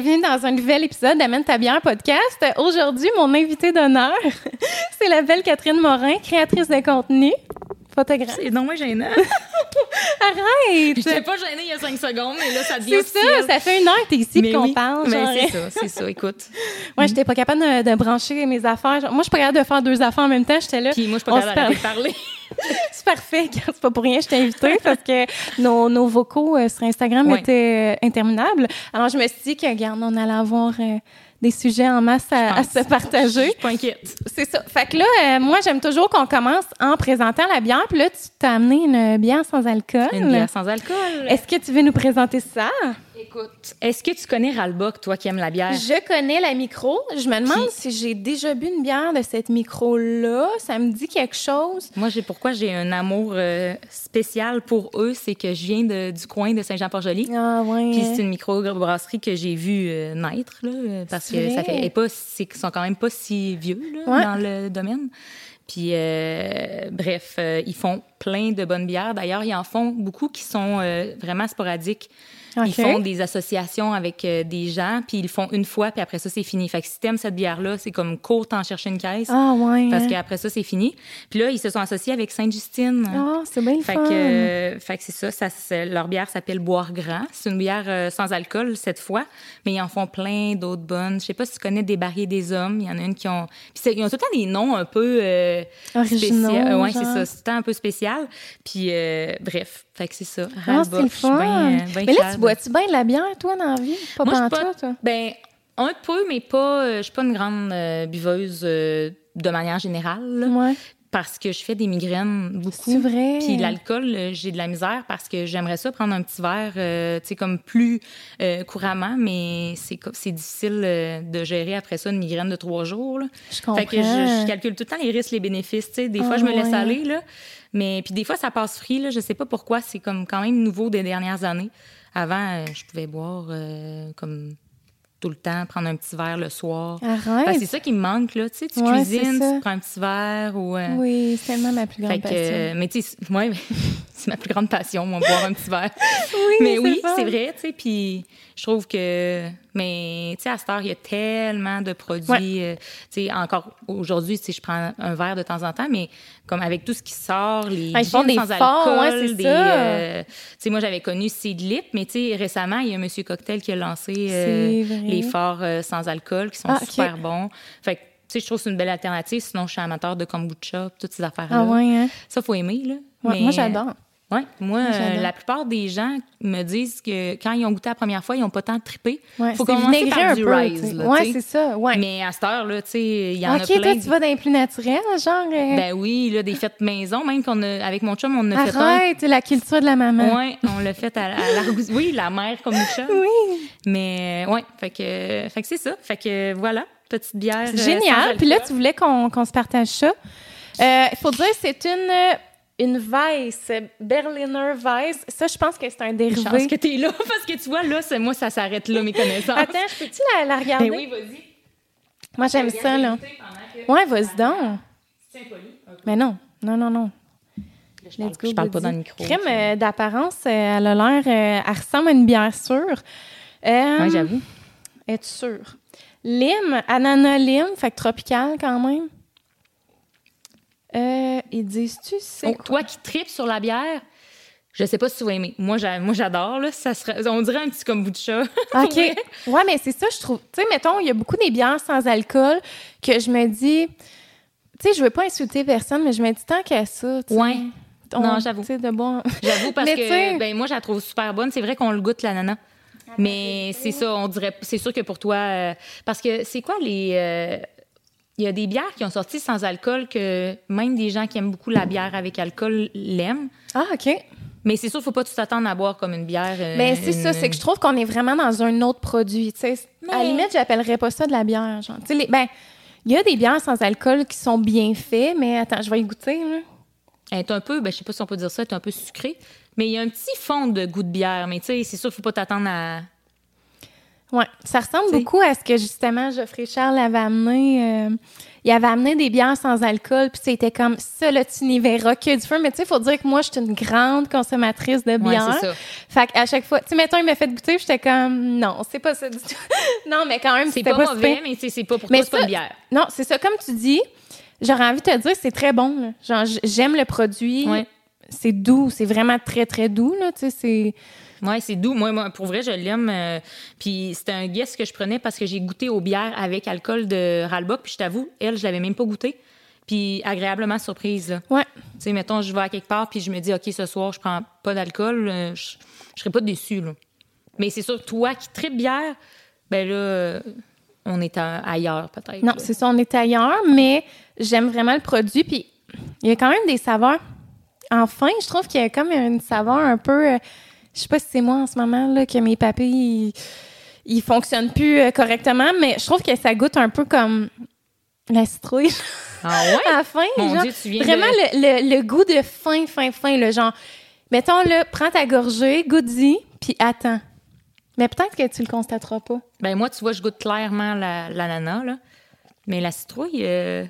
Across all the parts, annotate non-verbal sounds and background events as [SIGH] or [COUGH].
bienvenue dans un nouvel épisode d'Amène ta bière podcast. Aujourd'hui, mon invité d'honneur, [LAUGHS] c'est la belle Catherine Morin, créatrice de contenu, photographe. C'est non, moi gênant. [LAUGHS] Arrête! J'étais pas gênée il y a cinq secondes, mais là, ça devient C'est ça, ça fait une heure que t'es ici qu'on oui, parle. mais c'est ça, c'est ça, écoute. [LAUGHS] Ouais, j'étais pas capable de, de brancher mes affaires. Moi, je suis pas capable de faire deux affaires en même temps. J'étais là. Puis moi, je suis pas capable de parler. C'est parfait. C'est pas pour rien que je t'ai invité parce que nos, nos vocaux euh, sur Instagram étaient euh, interminables. Alors, je me suis dit que, regarde, on allait avoir euh, des sujets en masse à, se partager. Je suis pas inquiète. C'est ça. Fait que là, moi, j'aime toujours qu'on commence en présentant la bière. Puis là, tu t'as amené une bière sans alcool. Une bière sans alcool. Est-ce que tu veux nous présenter ça? Écoute, est-ce que tu connais Ralbock, toi qui aimes la bière? Je connais la micro. Je me demande Puis- si j'ai déjà bu une bière de cette micro-là. Ça me dit quelque chose. Moi, j'ai pourquoi j'ai un amour euh, spécial pour eux, c'est que je viens de- du coin de Saint-Jean-Port-Joli. Ah, ouais. Puis c'est une micro-brasserie que j'ai vue euh, naître, là, parce C'est que ça fait, et pas, c'est qu'ils sont quand même pas si vieux là, Ouais. dans le domaine. Puis euh, bref, euh, ils font plein de bonnes bières. D'ailleurs, ils en font beaucoup qui sont euh, vraiment sporadiques. Ils font des associations avec euh, des gens, puis ils le font une fois, puis après ça, c'est fini. Fait que si t'aimes cette bière-là, c'est comme court t'en chercher une caisse, Ah, ouais. parce qu'après ça, c'est fini. Puis là, ils se sont associés avec Sainte-Justine. Ah, c'est bien le Fait fun. que, euh, fait que c'est ça, leur bière s'appelle Boire Grand. C'est une bière euh, sans alcool cette fois, mais ils en font plein d'autres bonnes. Je sais pas si tu connais des barrières des hommes. Il y en a une qui ont. Puis ils ont tout le temps des noms un peu Originaux, spécial. Ouais, c'est ça. C'est tout le temps un peu spécial. Puis euh, bref, fait que c'est ça. Ah, c'est fun. euh, bien Mais là, tu bois-tu bien de la bière, toi, dans la vie? Pas Moi, pas. toi? Ben, un peu, mais pas. euh, Je suis pas une grande euh, buveuse euh, de manière générale. Ouais. Parce que je fais des migraines beaucoup. C'est vrai? Puis l'alcool, euh, j'ai de la misère parce que j'aimerais ça prendre un petit verre, tu sais, comme plus couramment, mais c'est c'est difficile de gérer après ça une migraine de trois jours. Là. Je comprends. Fait que je, je calcule tout le temps les risques, les bénéfices. Tu sais, des fois, Ah, je me laisse aller, là. Mais puis des fois, ça passe free, là. Je sais pas pourquoi. C'est comme quand même nouveau des dernières années. Avant, euh, je pouvais boire euh, comme tout le temps, prendre un petit verre le soir. Arrête. Ben, c'est ça qui me manque, là. Tu sais, tu Ouais, cuisines, tu prends un petit verre ou. euh, Oui, c'est tellement ma plus grande fait que, passion. euh, mais tu sais, ouais, [LAUGHS] c'est ma plus grande passion, moi, boire un petit verre. Oui, mais oui, c'est vrai, tu sais, puis je trouve que, mais tu sais, à cette heure, il y a tellement de produits, euh, tu sais, encore aujourd'hui, sais, je prends un verre de temps en temps, mais comme avec tout ce qui sort, les Ah, font des sans ouais, alcool, c'est des, euh, tu sais, moi, j'avais connu Seedlip, mais tu sais, récemment, il y a Monsieur Cocktail qui a lancé euh, les forts euh, sans alcool, qui sont Ah, super bons. Fait que, tu sais, je trouve que c'est une belle alternative. Sinon, je suis amateur de kombucha, toutes ces affaires-là. Ah ouais, hein? Ça, faut aimer, là. Ouais, Mais, Moi, j'adore. Ouais, moi, euh, la plupart des gens me disent que quand ils ont goûté la première fois, ils n'ont pas tant trippé. Ouais, faut commencer par un du peu, rise, sais. c'est ça, ouais. Mais à cette heure, là, tu sais, il y en OK, a plein. toi, tu vas dans les plus naturels, genre... euh, Ben oui, là, des fêtes maison, même qu'on a, avec mon chum, on a fait un. Arrête, la culture de la maman. Ouais, on l'a fait à, à l'argousier. Oui, la mère comme nous chum. Oui. Mais ouais, fait que, fait que c'est ça. Fait que voilà, petite bière. euh, Génial. Puis là, tu voulais qu'on se partage ça. Euh, Il faut dire, c'est une, une Weiss, Berliner Weiss. Ça, je pense que c'est un dérivé. que t'es là, [LAUGHS] parce que tu vois, là, c'est moi, ça s'arrête là, mes connaissances. Attends, je peux-tu la, la regarder? Ben oui, vas-y. Moi, j'aime ça, là. Ouais, vas-y donc. Mais non, non, non, non. Je parle, go, je parle pas dans le micro. Crème euh, d'apparence, euh, elle a l'air... euh, elle ressemble à une bière sûre. Euh, Ouais, j'avoue. Es-tu sûre? Lime, ananas lime, fait que tropical quand même. Euh, ils disent-tu c'est Oh, toi qui tripes sur la bière, je sais pas si tu vas aimer. Moi, j'a- moi j'adore, là. Ça serait, on dirait un petit kombucha. [LAUGHS] OK. Ouais, mais c'est ça, je trouve. Tu sais, mettons, il y a beaucoup des bières sans alcool que je me dis. Tu sais, je veux pas insulter personne, mais je me dis tant qu'à ça. tu sais, Ouais. on- Non, j'avoue. De bon. J'avoue, parce que ben, moi, je la trouve super bonne. C'est vrai qu'on le goûte, l'ananas. Mais c'est ça, on dirait. C'est sûr que pour toi. euh, parce que c'est quoi les. euh, il y a des bières qui ont sorti sans alcool que même des gens qui aiment beaucoup la bière avec alcool l'aiment. Ah, OK. Mais c'est sûr, faut pas tout s'attendre à boire comme une bière. euh, Ben, c'est une- ça, c'est que je trouve qu'on est vraiment dans un autre produit. À la Mais- limite, j'appellerais pas ça de la bière. Genre. Les- ben, il y a des bières sans alcool qui sont bien faites, mais attends, je vais y goûter. là. Elle est un peu, ben, je sais pas si on peut dire ça, elle est un peu sucrée. Mais il y a un petit fond de goût de bière. Mais tu sais, c'est sûr, faut pas t'attendre à. Ouais, ça ressemble T'sais. beaucoup à ce que justement Geoffrey Charles avait amené. euh, il avait amené des bières sans alcool, puis c'était comme ça, là, tu n'y verras que du feu. Mais tu sais, il faut dire que moi, je suis une grande consommatrice de Ouais, bière. c'est ça. fait qu'à chaque fois, tu sais, mettons, il m'a fait goûter, j'étais comme, non, c'est pas ça du tout. [LAUGHS] non, mais quand même, C'est pas, pas, mauvais, mais c'est c'est pas pour Mais toi, c'est pas une bière. Non, c'est ça, comme tu dis, j'aurais envie de te dire, c'est très bon. là. Genre, j'aime le produit. Ouais. C'est doux, c'est vraiment très, très doux, là, tu sais, c'est... Ouais, c'est doux. Moi, moi, pour vrai, je l'aime. euh, puis c'était un guess que je prenais parce que j'ai goûté aux bières avec alcool de Ralbock. Puis je t'avoue, elle, je l'avais même pas goûté. Puis agréablement surprise. là. Ouais. Tu sais, mettons, je vais à quelque part puis je me dis, OK, ce soir, je prends pas d'alcool. euh, je, je serais pas déçue, là. Mais c'est sûr, toi qui tripes bière, ben là, euh, on est à- ailleurs, peut-être. Non, c'est ça, on est ailleurs, mais j'aime vraiment le produit. Puis il y a quand même des saveurs. Enfin, je trouve qu'il y a comme une saveur un peu. euh, je sais pas si c'est moi en ce moment là que mes papilles ils, ils fonctionnent plus euh, correctement, mais je trouve que ça goûte un peu comme la citrouille Ah ouais? [LAUGHS] à la fin. Mon genre. Dieu, tu viens vraiment de... le, le- le goût de fin, fin, fin, le genre. Mettons le, prends ta gorgée, goûte-y, puis attends. Mais peut-être que tu le constateras pas. Ben moi, tu vois, je goûte clairement la- l'ananas, là. Mais la citrouille, euh,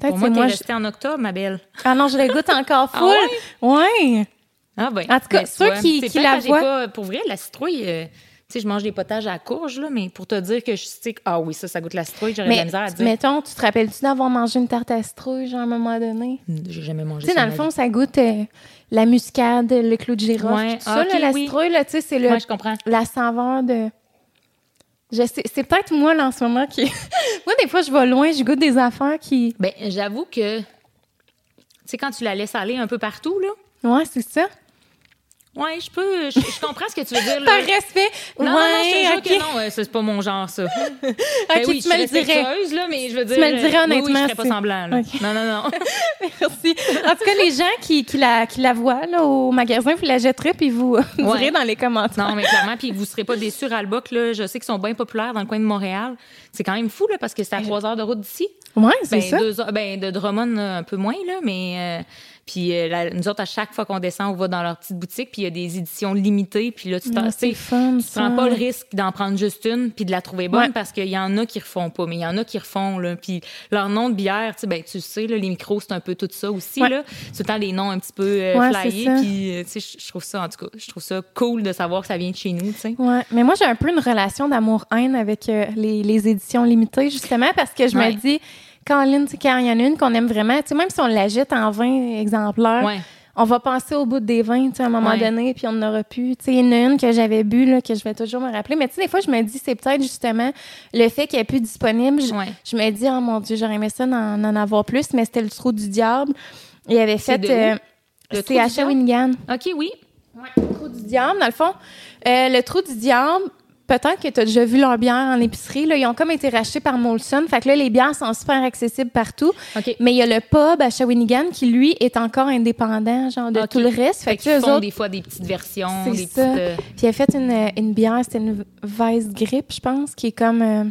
Peut-être pour moi, t'es moi. je- restée en octobre, ma belle. Ah non, je le goûte encore [LAUGHS] Ah full. ouais. Ah ben. En tout cas, ben, ceux qui- qui la voient- pas- pour vrai, la citrouille, euh, tu sais, je mange des potages à la courge, là, mais pour te dire que je sais que, ah oui, ça, ça goûte la citrouille, j'aurais de la misère à dire. mettons, tu te rappelles-tu d'avoir mangé une tarte à citrouille, genre, à un moment donné? J'ai jamais mangé Tu sais, ça. dans le fond, ça goûte euh, la muscade, le clou de girofle, Ouais. tout Ah, ça, là, la oui. citrouille, là, tu sais, c'est le, je comprends. la saveur de... C'est peut-être moi, là, en ce moment, qui... [LAUGHS] moi, des fois, je vais loin, je goûte des affaires qui... Ben, j'avoue que, tu sais, quand tu la laisses aller un peu partout, là, Ouais, c'est ça. Ouais, je peux, je, je comprends ce que tu veux dire, [LAUGHS] là. Par respect. Non, non, non, je te jure ok. que non, euh, c'est pas mon genre, ça. [LAUGHS] Ben Ok, oui, tu me le dirais. là, mais je veux dire... me le dirais euh, oui, oui, honnêtement, je ferais pas semblant, là. Non, non, non. [LAUGHS] Merci. En tout cas, les gens qui, qui, la, qui la voient là, au magasin, vous la jetterez, puis vous direz Ouais. dans les commentaires. Non, mais clairement, puis vous serez pas déçus, Ralbock, là. Je sais qu'ils sont bien populaires dans le coin de Montréal. C'est quand même fou, là, parce que c'est à trois heures de route d'ici. Ouais, c'est Ben, ça. deux heures- ben, de Drummond, euh, un peu moins, là, mais... euh, puis euh, nous autres, à chaque fois qu'on descend, on va dans leur petite boutique, puis il y a des éditions limitées, puis là, tu t'en- Ah, prends pas le risque d'en prendre juste une puis de la trouver bonne Ouais. parce qu'il y en a qui refont pas, mais il y en a qui refont, là. Puis leur nom de bière, tu sais, ben, tu sais, là, les micros, c'est un peu tout ça aussi, Ouais. là. C'est temps les noms un petit peu euh, Ouais, flyés, puis, euh, tu sais, je- trouve ça, en tout cas, je trouve ça cool de savoir que ça vient de chez nous, tu sais. Ouais, mais moi j'ai un peu une relation d'amour-haine avec euh, les, les éditions limitées justement parce que je me dis Tu quand il y en a une qu'on aime vraiment, tu sais même si on la jette en 20 exemplaires, Ouais. on va passer au bout des 20 tu sais, à un moment Ouais. donné puis on n'aura plus. Tu sais, il y en a une que j'avais bu là que je vais toujours me rappeler, mais tu sais des fois je me dis c'est peut-être justement le fait qu'elle est plus disponible. Je, Ouais. je me dis oh mon dieu, j'aurais aimé ça d'en en avoir plus, mais c'était le trou du diable. Il avait fait euh, c'est Trou à? Shawinigan. OK, oui. Le trou du diable, dans le fond. Euh, le trou du diable, peut-être que tu as déjà vu leurs bières en épicerie. Là, ils ont comme été rachetés par Molson. Fait que là, les bières sont super accessibles partout. Mais il y a le pub à Shawinigan qui, lui, est encore indépendant, genre, de Ok. tout le reste. Fait, Fait qu'ils font autres, des fois des petites versions, c'est des ça. petites... euh, Puis il a fait une, une bière, c'était une Weiss Grip, je pense, qui est comme... euh,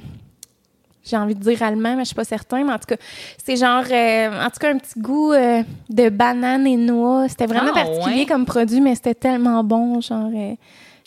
j'ai envie de dire allemand, mais je suis pas certain. Mais en tout cas, c'est genre... euh, en tout cas, un petit goût de banane et noix. C'était vraiment Ah, particulier ouais. comme produit, mais c'était tellement bon. Genre,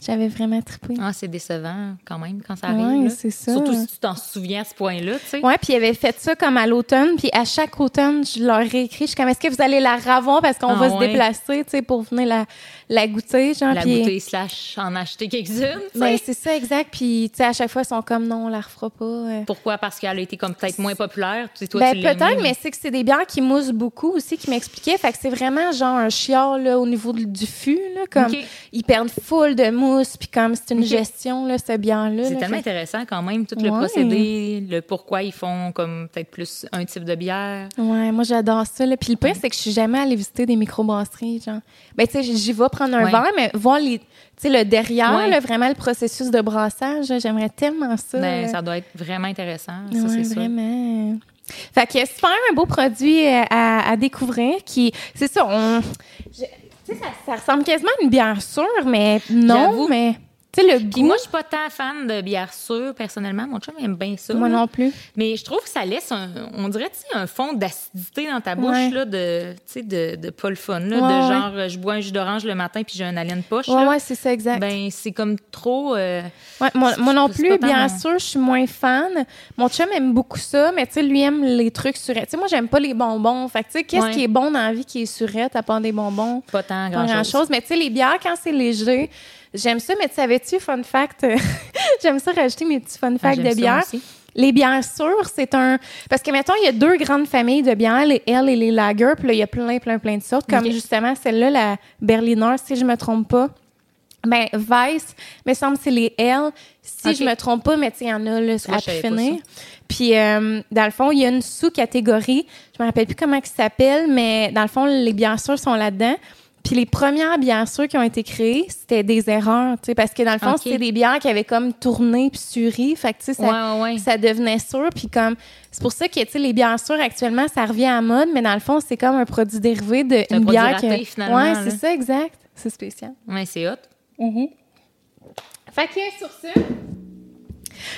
j'avais vraiment trippé. Ah, c'est décevant quand même quand ça arrive. là. c'est ça. Surtout si tu t'en souviens à ce point-là, tu sais. Ouais, puis il avait fait ça comme à l'automne, puis à chaque automne, je leur ai écrit, je suis comme, est-ce que vous allez la ravoir parce qu'on Ah va se déplacer, tu sais, pour venir la, la goûter, genre, La puis- bouteille slash en acheter quelques-unes, Ben, c'est ça, exact. Puis, tu sais, à chaque fois, ils sont comme, non, on la refera pas. euh. Pourquoi? Parce qu'elle a été comme peut-être moins populaire. Tu sais, toi, Ben, tu peut-être, mais c'est que c'est des bières qui moussent beaucoup aussi, qui m'expliquaient. Fait que c'est vraiment genre un chiard, là, au niveau du- fût, là. Comme, ils perdent full de mousse, puis comme c'est une gestion, là, cette bière-là. C'est là. tellement Fait- intéressant quand même, tout le Ouais. procédé, le pourquoi ils font comme peut-être plus un type de bière. Ouais, moi j'adore ça. Là. Puis le pire, c'est que je suis jamais allée visiter des microbrasseries, genre. Ben, tu sais, j'y vais prendre un Ouais. verre, mais voir les, le derrière, Ouais. là, vraiment le processus de brassage, j'aimerais tellement ça. Ben, ça doit être vraiment intéressant, ça, ouais, c'est sûr. vraiment. Fait que super un beau produit euh, à, à découvrir qui, c'est ça, on, je- ça, ça ressemble quasiment à une bière sûre, mais non, mais Tu sais, le goût. Puis moi, je suis pas tant fan de bière sûre, personnellement. Mon chum aime bien ça. Moi là. non plus. Mais je trouve que ça laisse un, on dirait, tu sais, un fond d'acidité dans ta bouche, Ouais. là, de, tu sais, de, de pas le fun, là, Ouais, de genre, euh, je bois un jus d'orange le matin puis j'ai un haleine poche, Ouais, là. ouais, c'est ça, exact. Ben, c'est comme trop, euh, moi, moi non plus, tant bien sûr, je suis moins fan. Mon chum aime beaucoup ça, mais tu sais, lui aime les trucs surette. Tu sais, moi, j'aime pas les bonbons. Fait que, tu sais, qu'est-ce qui est bon dans la vie qui est surette à part des bonbons? pas tant grand-chose. Mais tu sais, les bières, quand c'est léger, j'aime ça. Mais tu savais-tu, fun fact, [LAUGHS] j'aime ça rajouter mes petits fun Ah, facts de bière. aussi. Les bières sûres, c'est un. Parce que, mettons, il y a deux grandes familles de bières, les L et les Lager. Puis là, il y a plein, plein, plein de sortes. Comme justement celle-là, la Berliner, si je me trompe pas. Ben, Weiss, me semble que c'est les L. Si je me trompe pas, mais tu il y en a là, à finir. Puis, euh, dans le fond, il y a une sous-catégorie. Je me rappelle plus comment ça s'appelle, mais dans le fond, les bières sûres sont là-dedans. Puis les premières bières sûres qui ont été créées, c'était des erreurs, tu sais, parce que dans le fond, c'était des bières qui avaient comme tourné puis suri. Fait que, tu sais, ça, Ouais, ouais, ouais. ça devenait sûr. Puis comme, c'est pour ça que, tu sais, les bières sûres, actuellement, ça revient à mode, mais dans le fond, c'est comme un produit dérivé d'une un produit bière raté, que... finalement, Ouais, c'est ça, exact. C'est spécial. Ouais, c'est hot. Fait que sur ça.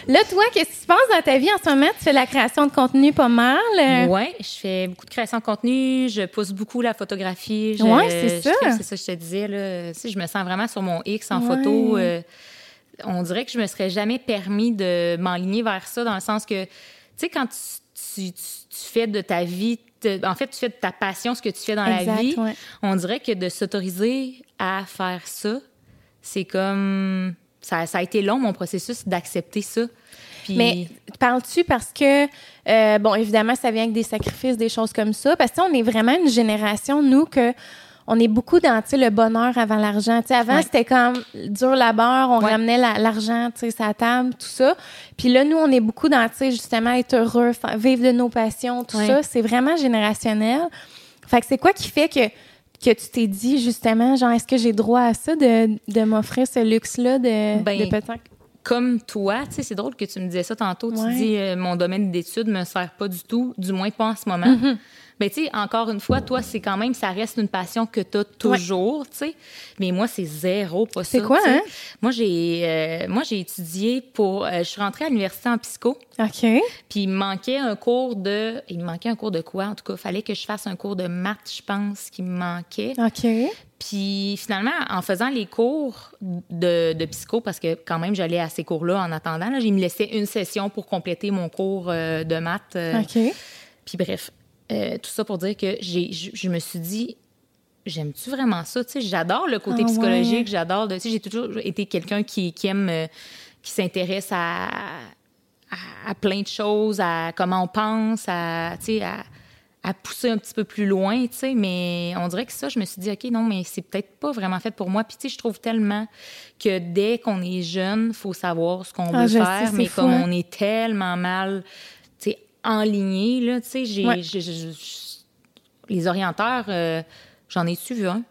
Là, toi, qu'est-ce qui se passe dans ta vie en ce moment? Tu fais de la création de contenu pas mal. euh, Ouais, je fais beaucoup de création de contenu, je pousse beaucoup la photographie. Ouais, c'est ça. C'est ça que je te disais. Là. Tu sais, je me sens vraiment sur mon X en Ouais. photo. euh, on dirait que je me serais jamais permis de m'enligner vers ça dans le sens que, tu sais, quand tu, tu- tu- tu fais de ta vie, en fait, tu fais de ta passion ce que tu fais dans la vie, ouais. on dirait que de s'autoriser à faire ça, c'est comme... Ça, ça a été long, mon processus, d'accepter ça. Puis- Mais parles-tu parce que, euh, bon, évidemment, ça vient avec des sacrifices, des choses comme ça. Parce que on est vraiment une génération, nous, que on est beaucoup dans, le bonheur avant l'argent. Tu sais, avant, Ouais. c'était comme dur labeur, on Ouais. ramenait la- l'argent, tu sais, sa table, tout ça. Puis là, nous, on est beaucoup dans, justement, être heureux, vivre de nos passions, tout Ouais. ça. C'est vraiment générationnel. Fait que c'est quoi qui fait que que tu t'es dit justement, genre, est-ce que j'ai droit à ça de, de m'offrir ce luxe-là de, Ben, de peut-être? comme toi, tu sais, c'est drôle que tu me disais ça tantôt. Ouais. Tu dis euh, mon domaine d'études me sert pas du tout, du moins pas en ce moment. Mm-hmm. Ben, tu sais, encore une fois, toi, c'est quand même, ça reste une passion que tu as toujours, tu sais. Mais moi, c'est zéro, pas ça. C'est quoi, hein? Moi, j'ai euh, moi j'ai étudié pour. euh, je suis rentrée à l'université en psycho, OK. puis il me manquait un cours de. Il me manquait un cours de quoi? En tout cas, il fallait que je fasse un cours de maths, je pense, qui me manquait. OK. Puis finalement, en faisant les cours de, de psycho, parce que quand même j'allais à ces cours-là en attendant, là, j'ai me laissé une session pour compléter mon cours euh, de maths. OK. Puis bref, euh, tout ça pour dire que j'ai, je, me suis dit, j'aime-tu vraiment ça? Tu sais, j'adore le côté Ah ouais. psychologique, j'adore. de- Tu sais, j'ai toujours été quelqu'un qui, qui aime, euh, qui s'intéresse à, à, à plein de choses, à comment on pense, à, à, à pousser un petit peu plus loin, tu sais. Mais on dirait que ça, je me suis dit, OK, non, mais c'est peut-être pas vraiment fait pour moi. Puis, tu sais, je trouve tellement que dès qu'on est jeune, faut savoir ce qu'on Ah, veut sais, faire, mais fou, comme hein. on est tellement mal, enligné, là, tu sais, j'ai, Ouais. les orienteurs, euh, j'en ai-tu vu un?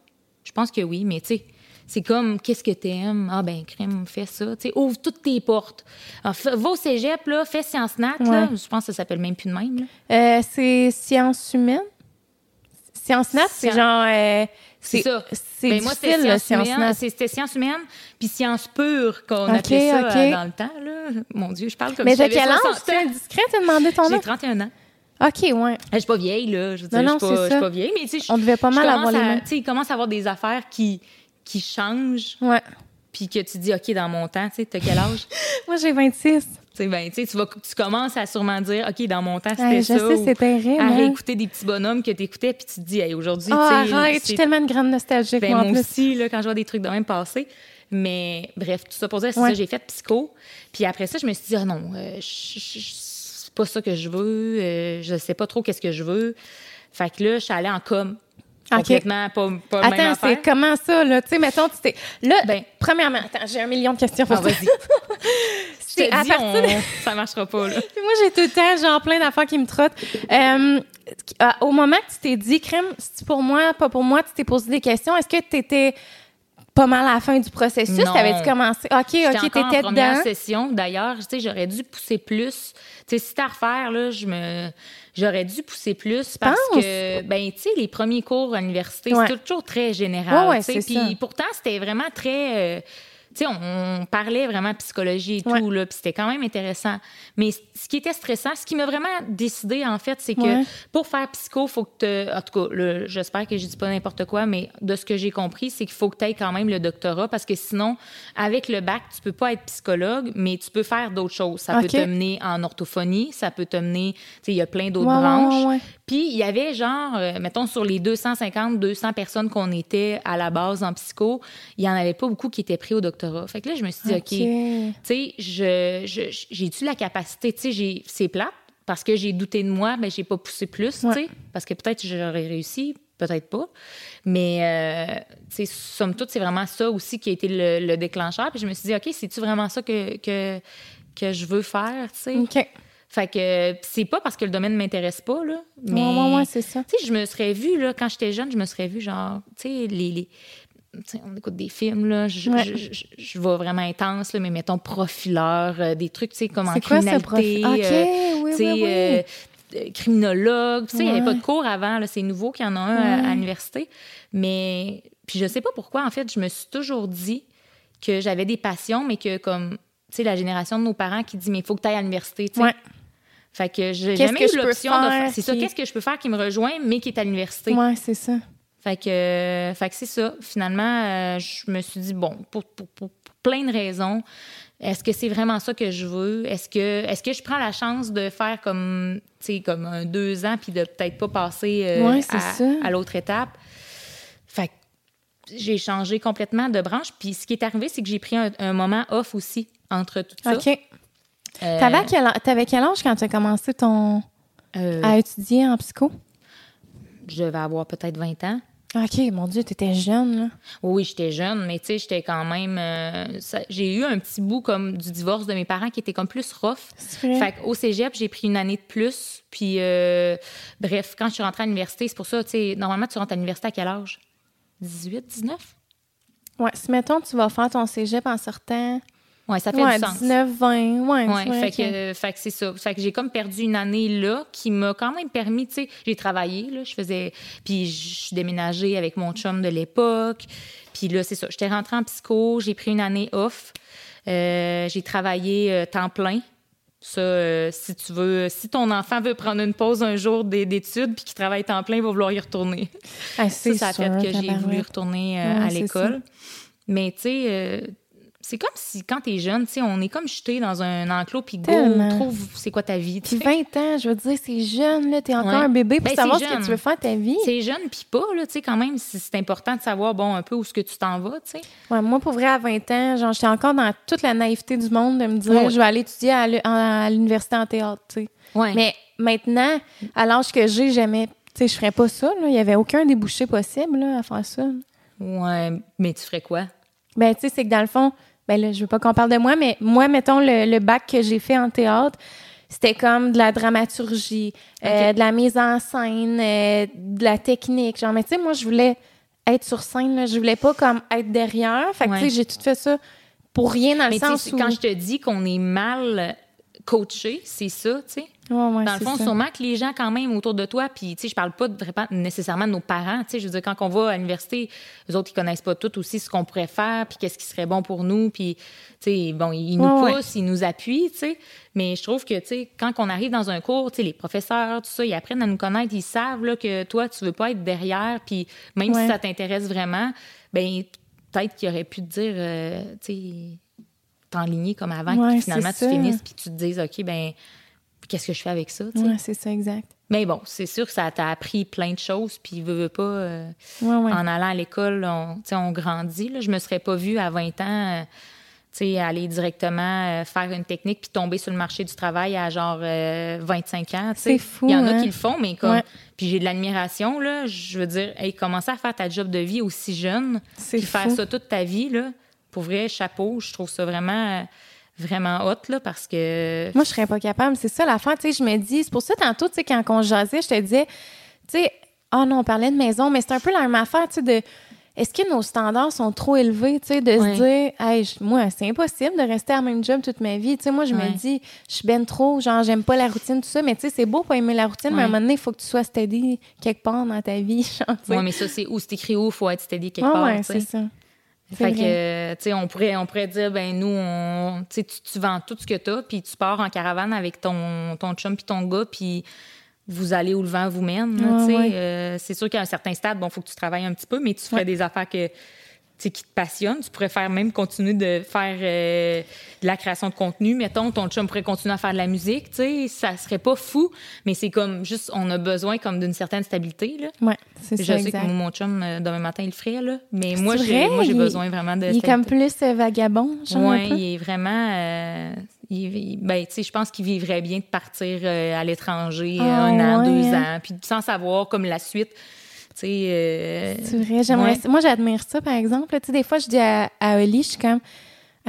Je pense que oui, mais tu sais, c'est comme, qu'est-ce que t'aimes? Ah ben, crème, fais ça. Tu sais, ouvre toutes tes portes. Alors, fais- va au cégep, là, fais Sciences Nat. Ouais. Je pense que ça s'appelle même plus de même. Euh, c'est sciences humaines. Sciences nat, c'est genre. euh, C'est ça. C'est Ben, moi, difficile, c'était sciences humaines, puis sciences pures qu'on appelait ça euh, dans le temps, là. [LAUGHS] Mon Dieu, je parle comme Mais de quel âge? 60 C'est indiscret de demander ton J'ai âge? 31 ans. OK, ouais. Je suis pas vieille, là. Je veux dire, Non, non, je suis pas, vieille, mais tu sais, On devait pas mal avoir les mêmes. Tu sais, il commence à avoir des affaires qui, qui changent, Ouais. puis que tu dis, OK, dans mon temps, tu sais, t'as quel âge? [LAUGHS] Moi, j'ai 26. Tu ben, tu tu vas- tu commences à sûrement dire, OK, dans mon temps, c'était Ouais, ça. sais, c'est terrible, À hein. réécouter des petits bonhommes que t'écoutais, puis tu te dis, hey, aujourd'hui, Oh, tu sais. je suis tellement une grande nostalgique, ben, moi, moi aussi, là, quand je vois des trucs de même passer. Mais bref, tout ça pour dire, c'est Ouais. ça, j'ai fait psycho. Puis après ça, je me suis dit, ah non, euh, c'est pas ça que je veux. euh, je sais pas trop qu'est-ce que je veux. Fait que là, je suis allée en com. OK. Complètement pas, pas même Attends, c'est comment ça, là? Tu sais, mettons, tu t'es. Là, Ben- premièrement, attends, j'ai un million de questions pour Ah, toi. [LAUGHS] te à dis, partir on- de- ça marchera pas, là. [LAUGHS] Moi, j'ai tout le temps, genre, plein d'affaires qui me trottent. Euh, au moment que tu t'es dit, crème, c'est pour moi, pas pour moi, tu t'es posé des questions. Est-ce que tu étais pas mal à la fin du processus? T'avais-tu commencé? OK, OK, t'étais première dedans. session. D'ailleurs, tu sais, j'aurais dû pousser plus. Tu sais, si t'as à refaire, là, je me... J'aurais dû pousser plus parce que, ben, tu sais, les premiers cours à l'université, Ouais. c'est toujours très général. Ouais, ouais. Puis pourtant, c'était vraiment très... euh, sais, on, on parlait vraiment psychologie et Ouais. tout, là, puis c'était quand même intéressant. Mais ce qui était stressant, ce qui m'a vraiment décidé, en fait, c'est que Ouais. pour faire psycho, faut que tu. En tout cas, j'espère que je dis pas n'importe quoi, mais de ce que j'ai compris, c'est qu'il faut que tu aies quand même le doctorat parce que sinon, avec le bac, tu peux pas être psychologue, mais tu peux faire d'autres choses. Ça peut te mener en orthophonie, ça peut te mener. Tu sais, il y a plein d'autres ouais, branches. Puis il y avait genre, euh, mettons, sur les 250, 200 personnes qu'on était à la base en psycho, il y en avait pas beaucoup qui étaient pris au doctorat. Fait que là, je me suis dit, OK, tu sais, je, je- j'ai-tu la capacité, tu sais, c'est plate parce que j'ai douté de moi, mais j'ai pas poussé plus, tu sais, parce que peut-être j'aurais réussi, peut-être pas. Mais, euh, tu sais, somme toute, c'est vraiment ça aussi qui a été le, le déclencheur. Puis je me suis dit, OK, c'est-tu vraiment ça que, que, que je veux faire, tu sais? OK. Fait que c'est pas parce que le domaine m'intéresse pas, là. Mais, Ouais, ouais, ouais, c'est ça. tu sais, je me serais vue, là, quand j'étais jeune, je me serais vue, genre, tu sais, les. les- on écoute des films, là, je, Ouais. je, je, je vais vraiment intense, là, mais mettons profileur, euh, des trucs, tu sais, comme en quoi ce criminalité. OK, euh, oui, oui, oui. euh, euh, criminologue. Tu sais, il n'y avait pas de cours avant, là, c'est nouveau qu'il y en a un à- à, l'université. Mais, puis je sais pas pourquoi, en fait, je me suis toujours dit que j'avais des passions, mais que comme, tu sais, la génération de nos parents qui dit, mais il faut que tu ailles à l'université, tu sais. Fait que j'ai jamais que eu l'option de faire? C'est ça, qu'est-ce que je peux faire qui me rejoint, mais qui est à l'université? Ouais, c'est ça. Fait que, euh, fait que c'est ça. Finalement, euh, je me suis dit, bon, pour, pour- pour- pour plein de raisons, est-ce que c'est vraiment ça que je veux? Est-ce que, est-ce que je prends la chance de faire comme, tu sais, comme un deux ans, puis de peut-être pas passer euh, Ouais, à, l'autre étape? Fait que j'ai changé complètement de branche. Puis ce qui est arrivé, c'est que j'ai pris un, un moment off aussi entre tout ça. OK. Euh, T'avais quel, t'avais quel âge quand tu as commencé ton, euh, à étudier en psycho? je devais avoir peut-être 20 ans. OK, mon Dieu, t'étais jeune, là. Oui, j'étais jeune, mais tu sais, j'étais quand même. euh, j'ai eu un petit bout comme du divorce de mes parents qui était comme plus rough. Vrai? Fait qu'au cégep, j'ai pris une année de plus. Puis, euh, bref, quand je suis rentrée à l'université, c'est pour ça, tu sais, normalement, tu rentres à l'université à quel âge? 18, 19? Ouais, si mettons, tu vas faire ton cégep en sortant. Ouais, ça fait Ouais, du sens. 19, 20. Ouais, Ouais, fait que- que, fait que c'est ça. Fait que j'ai comme perdu une année là qui m'a quand même permis, tu sais, j'ai travaillé, là, je faisais, puis je suis déménagée avec mon chum de l'époque, puis là, c'est ça, j'étais rentrée en psycho, j'ai pris une année off, Euh, j'ai travaillé euh, temps plein. Ça, euh, si tu veux, si ton enfant veut prendre une pause un jour d'é- d'études puis qu'il travaille temps plein, il va vouloir y retourner. Ah, Ça, ça a sûr, fait que j'ai voulu retourner euh, à l'école. Mais tu sais, c'est comme si quand t'es jeune, tu sais, on est comme jeté dans un enclos puis go, Tellement. trouve c'est quoi ta vie. Puis sais. 20 ans, je veux dire, c'est jeune, là. T'es encore Ouais. un bébé pour Ben, savoir ce que tu veux faire de ta vie. C'est jeune puis pas là, tu sais quand même c'est important de savoir bon un peu où ce que tu t'en vas, tu sais. Ouais, moi, pour vrai, à 20 ans, genre, j'étais encore dans toute la naïveté du monde de me dire, Ouais. je vais aller étudier à l'université en théâtre, tu sais. Ouais. Mais maintenant, à l'âge que j'ai, jamais, tu sais, je ferais pas ça, là. Il y avait aucun débouché possible, là, à faire ça. Ouais, mais tu ferais quoi? Ben, tu sais, c'est que dans le fond, ben là, je veux pas qu'on parle de moi, mais moi, mettons, le, le bac que j'ai fait en théâtre, c'était comme de la dramaturgie, euh, de la mise en scène, euh, de la technique. Genre, mais tu sais, moi, je voulais être sur scène, là. Je voulais pas comme être derrière. Fait que, Ouais. tu sais, j'ai tout fait ça pour rien dans le Mais sens où... quand je te dis qu'on est mal coaché, c'est ça, tu sais. Ouais, Dans le fond, ça. sûrement que les gens, quand même, autour de toi, puis, tu sais, je parle pas de nécessairement de nos parents, tu sais, je veux dire, quand on va à l'université, les autres, ils connaissent pas tout aussi ce qu'on pourrait faire, puis qu'est-ce qui serait bon pour nous, puis, tu sais, bon, ils nous ouais. poussent, ils nous appuient, tu sais, mais je trouve que, tu sais, quand on arrive dans un cours, tu sais, les professeurs, tout ça, ils apprennent à nous connaître, ils savent, là, que toi, tu veux pas être derrière, puis même Ouais. si ça t'intéresse vraiment, ben peut-être qu'ils auraient pu te dire, euh, tu sais, t'enligner comme avant, Ouais, puis finalement, tu finisses, puis tu te dises, OK, ben qu'est-ce que je fais avec ça. Ouais, c'est ça, exact. Mais bon, c'est sûr que ça t'a appris plein de choses, puis veux, veux pas, euh, Ouais, ouais. en allant à l'école, on, on grandit. Là. Je me serais pas vue à 20 ans, euh, aller directement euh, faire une technique puis tomber sur le marché du travail à genre euh, 25 ans. C'est fou, Il y en a hein? qui le font, mais comme. Ouais. Puis j'ai de l'admiration, là. Je veux dire, hey, commencer à faire ta job de vie aussi jeune, puis faire ça toute ta vie, là, pour vrai, chapeau, je trouve ça vraiment, euh, vraiment hot, là, parce que. Moi, je serais pas capable. C'est ça l'affaire, tu sais, je me dis, c'est pour ça tantôt, tu sais, quand on jasait, je te disais, tu sais, ah non, on parlait de maison, mais c'est un peu la même affaire, tu sais, de est-ce que nos standards sont trop élevés, tu sais, de Ouais. se dire, hey, je- moi, c'est impossible de rester à la même job toute ma vie. Tu sais, moi, je Ouais. me dis, je suis ben trop, genre, j'aime pas la routine, tout ça, mais tu sais, c'est beau pas aimer la routine, mais à un moment donné, il faut que tu sois steady quelque part dans ta vie. [LAUGHS] Ouais, mais ça, c'est où c'est écrit où, faut être steady quelque Ah part. sais. c'est ça. Fait que, tu sais, on pourrait, on pourrait dire, ben nous, on, tu, tu vends tout ce que tu as, puis tu pars en caravane avec ton, ton chum puis ton gars, puis vous allez où le vent vous mène. Euh, c'est sûr qu'à un certain stade, bon, il faut que tu travailles un petit peu, mais tu ferais des affaires que qui te passionne. Tu pourrais faire même continuer de faire euh, de la création de contenu. Mettons, ton chum pourrait continuer à faire de la musique, tu sais, ça serait pas fou, mais c'est comme juste, on a besoin comme d'une certaine stabilité, là. Ouais, c'est ça, Je sais que mon chum, euh, demain matin, il le ferait, là. Mais moi, j'ai, moi, j'ai besoin vraiment de Il est comme plus euh, vagabond, genre Ouais, il est vraiment... il, ben, tu sais, je pense qu'il vivrait bien de partir à l'étranger ah, un an, deux hein? ans, puis sans savoir comme la suite euh, c'est vrai, j'aimerais. Moi, j'admire ça, par exemple. Tu sais, des fois, je dis à, à Oli, je suis comme.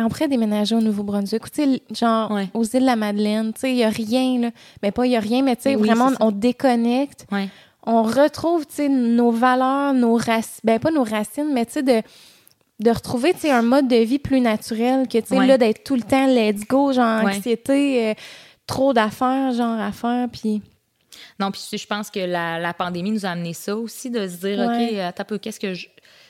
On pourrait déménager au Nouveau-Brunswick, tu sais, genre aux îles de la Madeleine, tu sais, il n'y a rien, là. Ben, pas il n'y a rien, mais tu sais, vraiment, on déconnecte. On retrouve, tu sais, nos valeurs, nos racines, ben, pas nos racines, mais tu sais, de, de retrouver, tu sais, un mode de vie plus naturel que, tu sais, là, d'être tout le temps let's go, genre, anxiété, euh, trop d'affaires, genre, à faire, puis... Non, puis je pense que la, pandémie nous a amené ça aussi, de se dire, OK, attends un peu, qu'est-ce que je.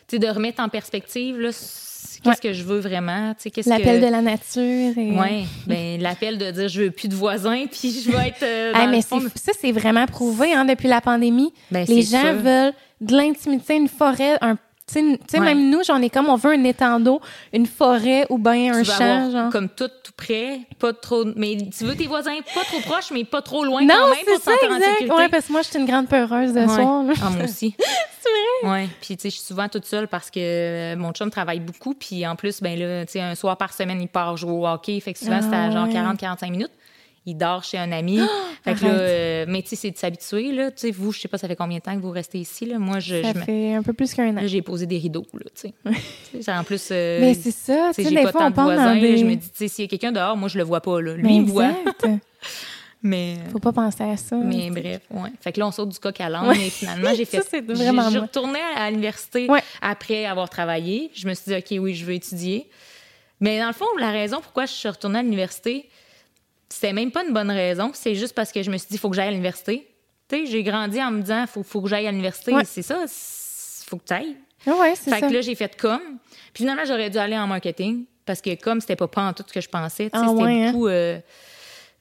Tu sais, de remettre en perspective, là, qu'est-ce que je veux vraiment, tu sais, L'appel de la nature. Et... Oui, ben, l'appel de dire, je veux plus de voisins, [LAUGHS] puis je veux être. Euh, mais ça, c'est vraiment prouvé, hein, depuis la pandémie. Ben, Les gens veulent de l'intimité, une forêt, un tu sais, même nous, j'en ai comme, on veut un étang d'eau, une forêt ou bien un champ, genre. Comme tout, tout près, pas trop. Mais tu veux tes voisins pas trop proches, mais pas trop loin non, quand même pour ça, exact. Ouais, parce que moi, je suis une grande peureuse de soir. Ah, moi aussi. [LAUGHS] c'est vrai. Ouais. Puis, tu sais, je suis souvent toute seule parce que euh, mon chum travaille beaucoup. Puis, en plus, ben là, tu sais, un soir par semaine, il part jouer au hockey. Fait que souvent, c'est à ah, genre 40-45 minutes il dort chez un ami. [GASPS] fait que là, euh, mais tu sais, c'est de s'habituer. Là. Tu sais, vous, je sais pas, ça fait combien de temps que vous restez ici. Là? Moi, je. Ça fait un peu plus qu'un an. j'ai posé des rideaux. Là, tu sais. en plus. Euh, mais c'est ça. Tu sais, des fois, on parle dans des... Je me dis, tu sais, s'il y a quelqu'un dehors, moi, je le vois pas. Là. Lui, il me voit. [LAUGHS] Mais. Faut pas penser à ça. Mais bref, ouais. Fait que là, on saute du coq à l'âne. Et finalement, j'ai [LAUGHS] fait. ça, vraiment. Je suis retournée à l'université après avoir travaillé. Je me suis dit, OK, oui, je veux étudier. Mais dans le fond, la raison pourquoi je suis retournée à l'université, c'était même pas une bonne raison. C'est juste parce que je me suis dit, il faut que j'aille à l'université. Tu sais, j'ai grandi en me disant, il faut, faut, que j'aille à l'université. C'est ça, il faut que tu ailles. Ah ouais, c'est Fait que là, j'ai fait comme. Puis finalement, j'aurais dû aller en marketing parce que comme c'était pas pas en tout ce que je pensais, ah c'était hein? beaucoup. Euh,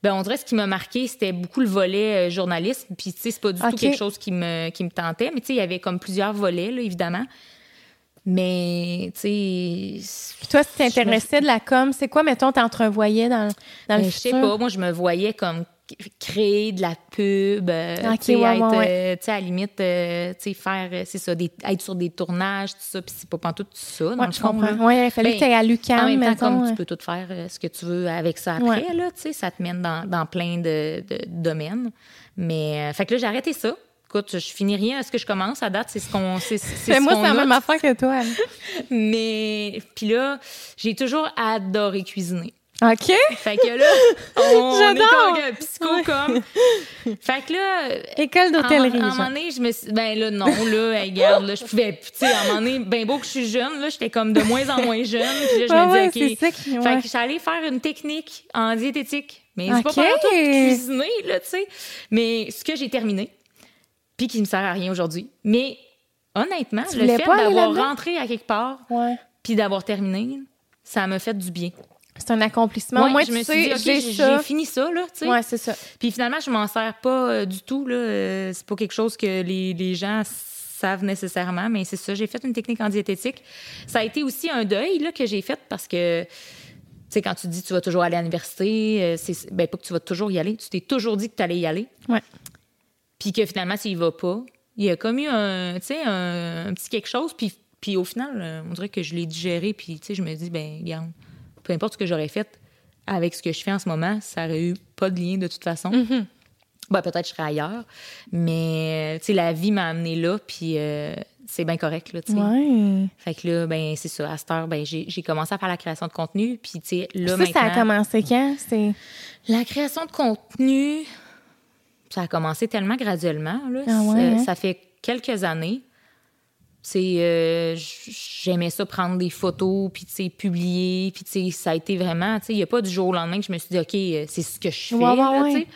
ben, on dirait ce qui m'a marqué, c'était beaucoup le volet euh, journalisme. Puis, tu sais, c'est pas du tout quelque chose qui me, qui me tentait. Mais, tu sais, il y avait comme plusieurs volets, là, évidemment. Mais, tu sais. Toi, si t'intéressais de la com, c'est quoi, mettons, t'entrevoyais dans, dans le futur? Je sais pas. Moi, je me voyais comme créer de la pub, euh, tu sais, euh, à la limite, euh, tu sais, faire, c'est ça, des, être sur des tournages, tout ça, puis c'est pas tout ça, dans ouais, je comprends. Oui, il fallait ben, que tu à l'UQAM, En même temps, comme tu peux tout faire ce que tu veux avec ça après, là, tu sais, ça te mène dans, dans plein de, de domaines. Mais, fait que là, j'ai arrêté ça. Écoute, je finis rien à ce que je commence. À date, c'est ce qu'on. C'est, Mais moi, c'est la même affaire que toi. [LAUGHS] Mais, puis là, j'ai toujours adoré cuisiner. OK. Fait que là, [LAUGHS] on J'adore. est en psycho comme. Fait que là. École d'hôtellerie. À un moment donné, je me suis. Ben là, non, là, [LAUGHS] regarde, là, je pouvais. Tu sais, à un moment donné, ben beau que je suis jeune, là, j'étais comme de moins en moins jeune. Puis là, je me disais, OK. Ça qui, Fait que j'allais faire une technique en diététique. Mais c'est pas pas tout cuisiner, là, tu sais. Mais ce que j'ai terminé, puis qui me sert à rien aujourd'hui. Mais honnêtement, le fait d'avoir rentré à quelque part, puis d'avoir terminé, ça m'a fait du bien. C'est un accomplissement. Moi, je me suis dit, j'ai fini ça, là, tu sais. Ouais, c'est ça. Puis finalement, je m'en sers pas euh, du tout, là. Euh, c'est pas quelque chose que les, les gens savent nécessairement, mais c'est ça. J'ai fait une technique en diététique. Ça a été aussi un deuil, là, que j'ai fait parce que, tu sais, quand tu dis tu vas toujours aller à l'université, euh, c'est, ben, pas que tu vas toujours y aller, tu t'es toujours dit que tu allais y aller. Ouais. Puis que finalement, s'il va pas, il y a comme eu un, un, un petit quelque chose. Puis, puis au final, euh, on dirait que je l'ai digéré. Puis je me dis, ben regarde, peu importe ce que j'aurais fait avec ce que je fais en ce moment, ça aurait eu pas de lien de toute façon. Mm-hmm. ben, peut-être que je serais ailleurs. Mais la vie m'a amené là. Puis euh, c'est bien correct, là. Ouais. Fait que là, ben, c'est ça. À cette heure, ben, j'ai commencé à faire la création de contenu. Puis, tu sais, là, ça, maintenant... ça a commencé quand? La création de contenu, ça a commencé tellement graduellement. Là. Ah hein? ça, fait quelques années. C'est, euh, j'aimais ça prendre des photos, puis publier, puis ça a été vraiment, il n'y a pas du jour au lendemain que je me suis dit, OK, euh, c'est ce que je fais.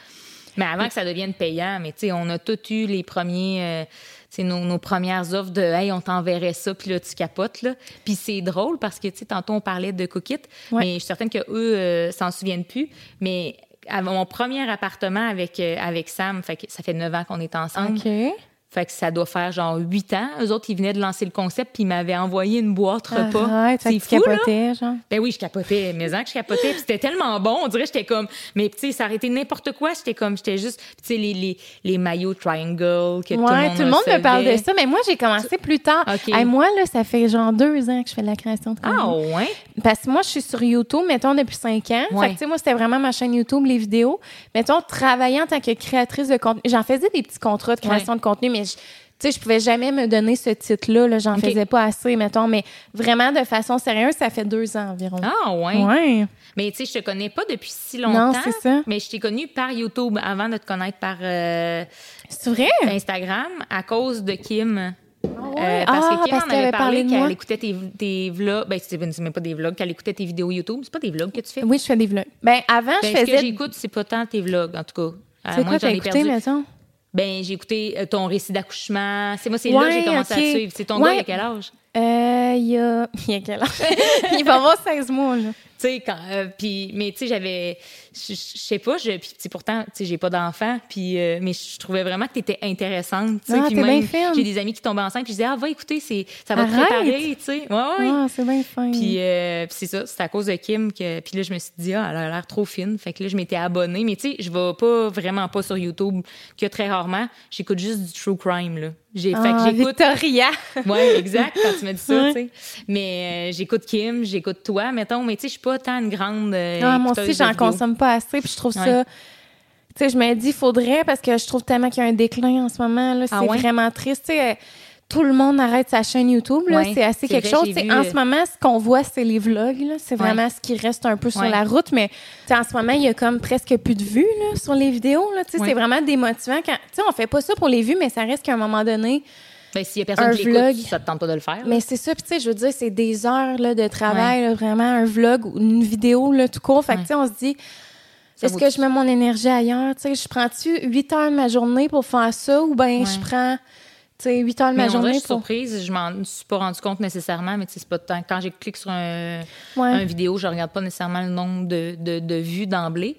Mais avant que ça devienne payant, mais on a tous eu les premiers. euh, nos, nos premières offres de Hey, on t'enverrait ça, puis là, tu capotes. Là. Puis c'est drôle parce que, tu sais, tantôt, on parlait de Cookit, Ouais. mais je suis certaine qu'eux euh, s'en souviennent plus. Mais mon premier appartement avec, euh, avec Sam, fait ça fait neuf ans qu'on est ensemble. OK. Fait que ça doit faire genre huit ans. Eux autres, ils venaient de lancer le concept, puis ils m'avaient envoyé une boîte repas. Arrête, fait c'est fou, là? capotais, genre. Ben oui, je capotais, mais que je capotais, c'était tellement bon, on dirait que j'étais comme mais tu sais ça été n'importe quoi, j'étais comme j'étais juste tu sais les, les, les maillots triangle que Ouais, tout le monde me parle de ça, mais moi, j'ai commencé plus tard. OK. Hey, moi, là, ça fait genre deux ans que je fais de la création de contenu. Ah ouais? Parce que moi, je suis sur YouTube, mettons, depuis cinq ans. Ouais. Fait que, tu sais, moi, c'était vraiment ma chaîne YouTube, les vidéos. Mettons, travailler en tant que créatrice de contenu. J'en faisais des petits contrats de création de contenu, mais je, tu sais, je pouvais jamais me donner ce titre-là. Là, J'en faisais pas assez, mettons. Mais vraiment, de façon sérieuse, ça fait deux ans environ. Ah ouais. Ouais. Mais tu sais je te connais pas depuis si longtemps. Non, c'est ça. Mais je t'ai connue par YouTube avant de te connaître par euh, vrai? Instagram à cause de Kim. ouais? Euh, parce Ah, que Kim parce en qu'elle avait parlé qu'elle écoutait tes, tes vlogs. Ben, c'est même pas des vlogs, qu'elle écoutait tes vidéos YouTube. C'est pas des vlogs que tu fais? Oui, je fais des vlogs. Ben, avant, Ben, je ce que faisais. j'écoute, c'est pas tant tes vlogs, en tout cas. C'est quoi t'as écouté, mettons? Ben, j'ai écouté euh, ton récit d'accouchement. C'est moi, c'est là que j'ai commencé à te suivre. C'est ton Ouais. gars, il a quel âge? Euh, il y a. [LAUGHS] Il y a quel âge? [LAUGHS] il va avoir 16 mois, là. Tu sais, quand. euh, puis, mais tu sais, j'avais. Je sais pas, je, puis pourtant, tu sais, j'ai pas d'enfant, puis. euh, mais je trouvais vraiment que t'étais intéressante. Tu sais, Ah, puis même, j'ai des amis qui tombaient enceintes, puis je disais, ah, va écouter, c'est, ça va te Arrête. préparer, tu sais. Ouais, ouais. Ah, c'est bien fin. Puis, euh, puis c'est ça, c'est à cause de Kim que. Puis là, je me suis dit, ah, elle a l'air trop fine. Fait que là, je m'étais abonnée. Mais tu sais, je vais pas vraiment pas sur YouTube, que très rarement. J'écoute juste du true crime, là. J'ai, fait que Ah, j'écoute. Victoria. [LAUGHS] Ouais, exact, quand tu m'as dit ça, tu sais. Mais euh, j'écoute Kim, j'écoute toi, mettons. Mais tu sais, je suis pas tant une grande. euh, Ah, moi aussi, j'en consomme pas assez, puis je trouve Ouais. ça. Tu sais, je me dis, il faudrait, parce que je trouve tellement qu'il y a un déclin en ce moment, là. C'est Ah ouais? vraiment triste. Tu sais, euh, tout le monde arrête sa chaîne YouTube, là. Ouais, c'est assez quelque vrai, chose. vu, en euh, ce moment, ce qu'on voit, c'est les vlogs, là. C'est Ouais. vraiment ce qui reste un peu sur Ouais. la route, mais en ce moment, il y a comme presque plus de vues, là, sur les vidéos, c'est vraiment démotivant quand. On fait pas ça pour les vues, mais ça reste qu'à un moment donné. Ben, s'il y a personne Un qui vlog. ça te tente pas de le faire. Mais c'est ça, puis tu sais, je veux dire, c'est des heures là, de travail, là, vraiment, un vlog ou une vidéo, là, tout court. Fait que, tu sais, on se dit, est-ce que je mets mon énergie ailleurs? Tu sais, je prends-tu 8 heures de ma journée pour faire ça ou bien Ouais. je prends, sais, 8 heures de ma dirait, journée je suis pour... surprise, je m'en suis pas rendu compte nécessairement, mais tu sais, c'est pas tant. Quand j'ai cliqué sur un, Ouais. un vidéo, je regarde pas nécessairement le nombre de, de, de vues d'emblée.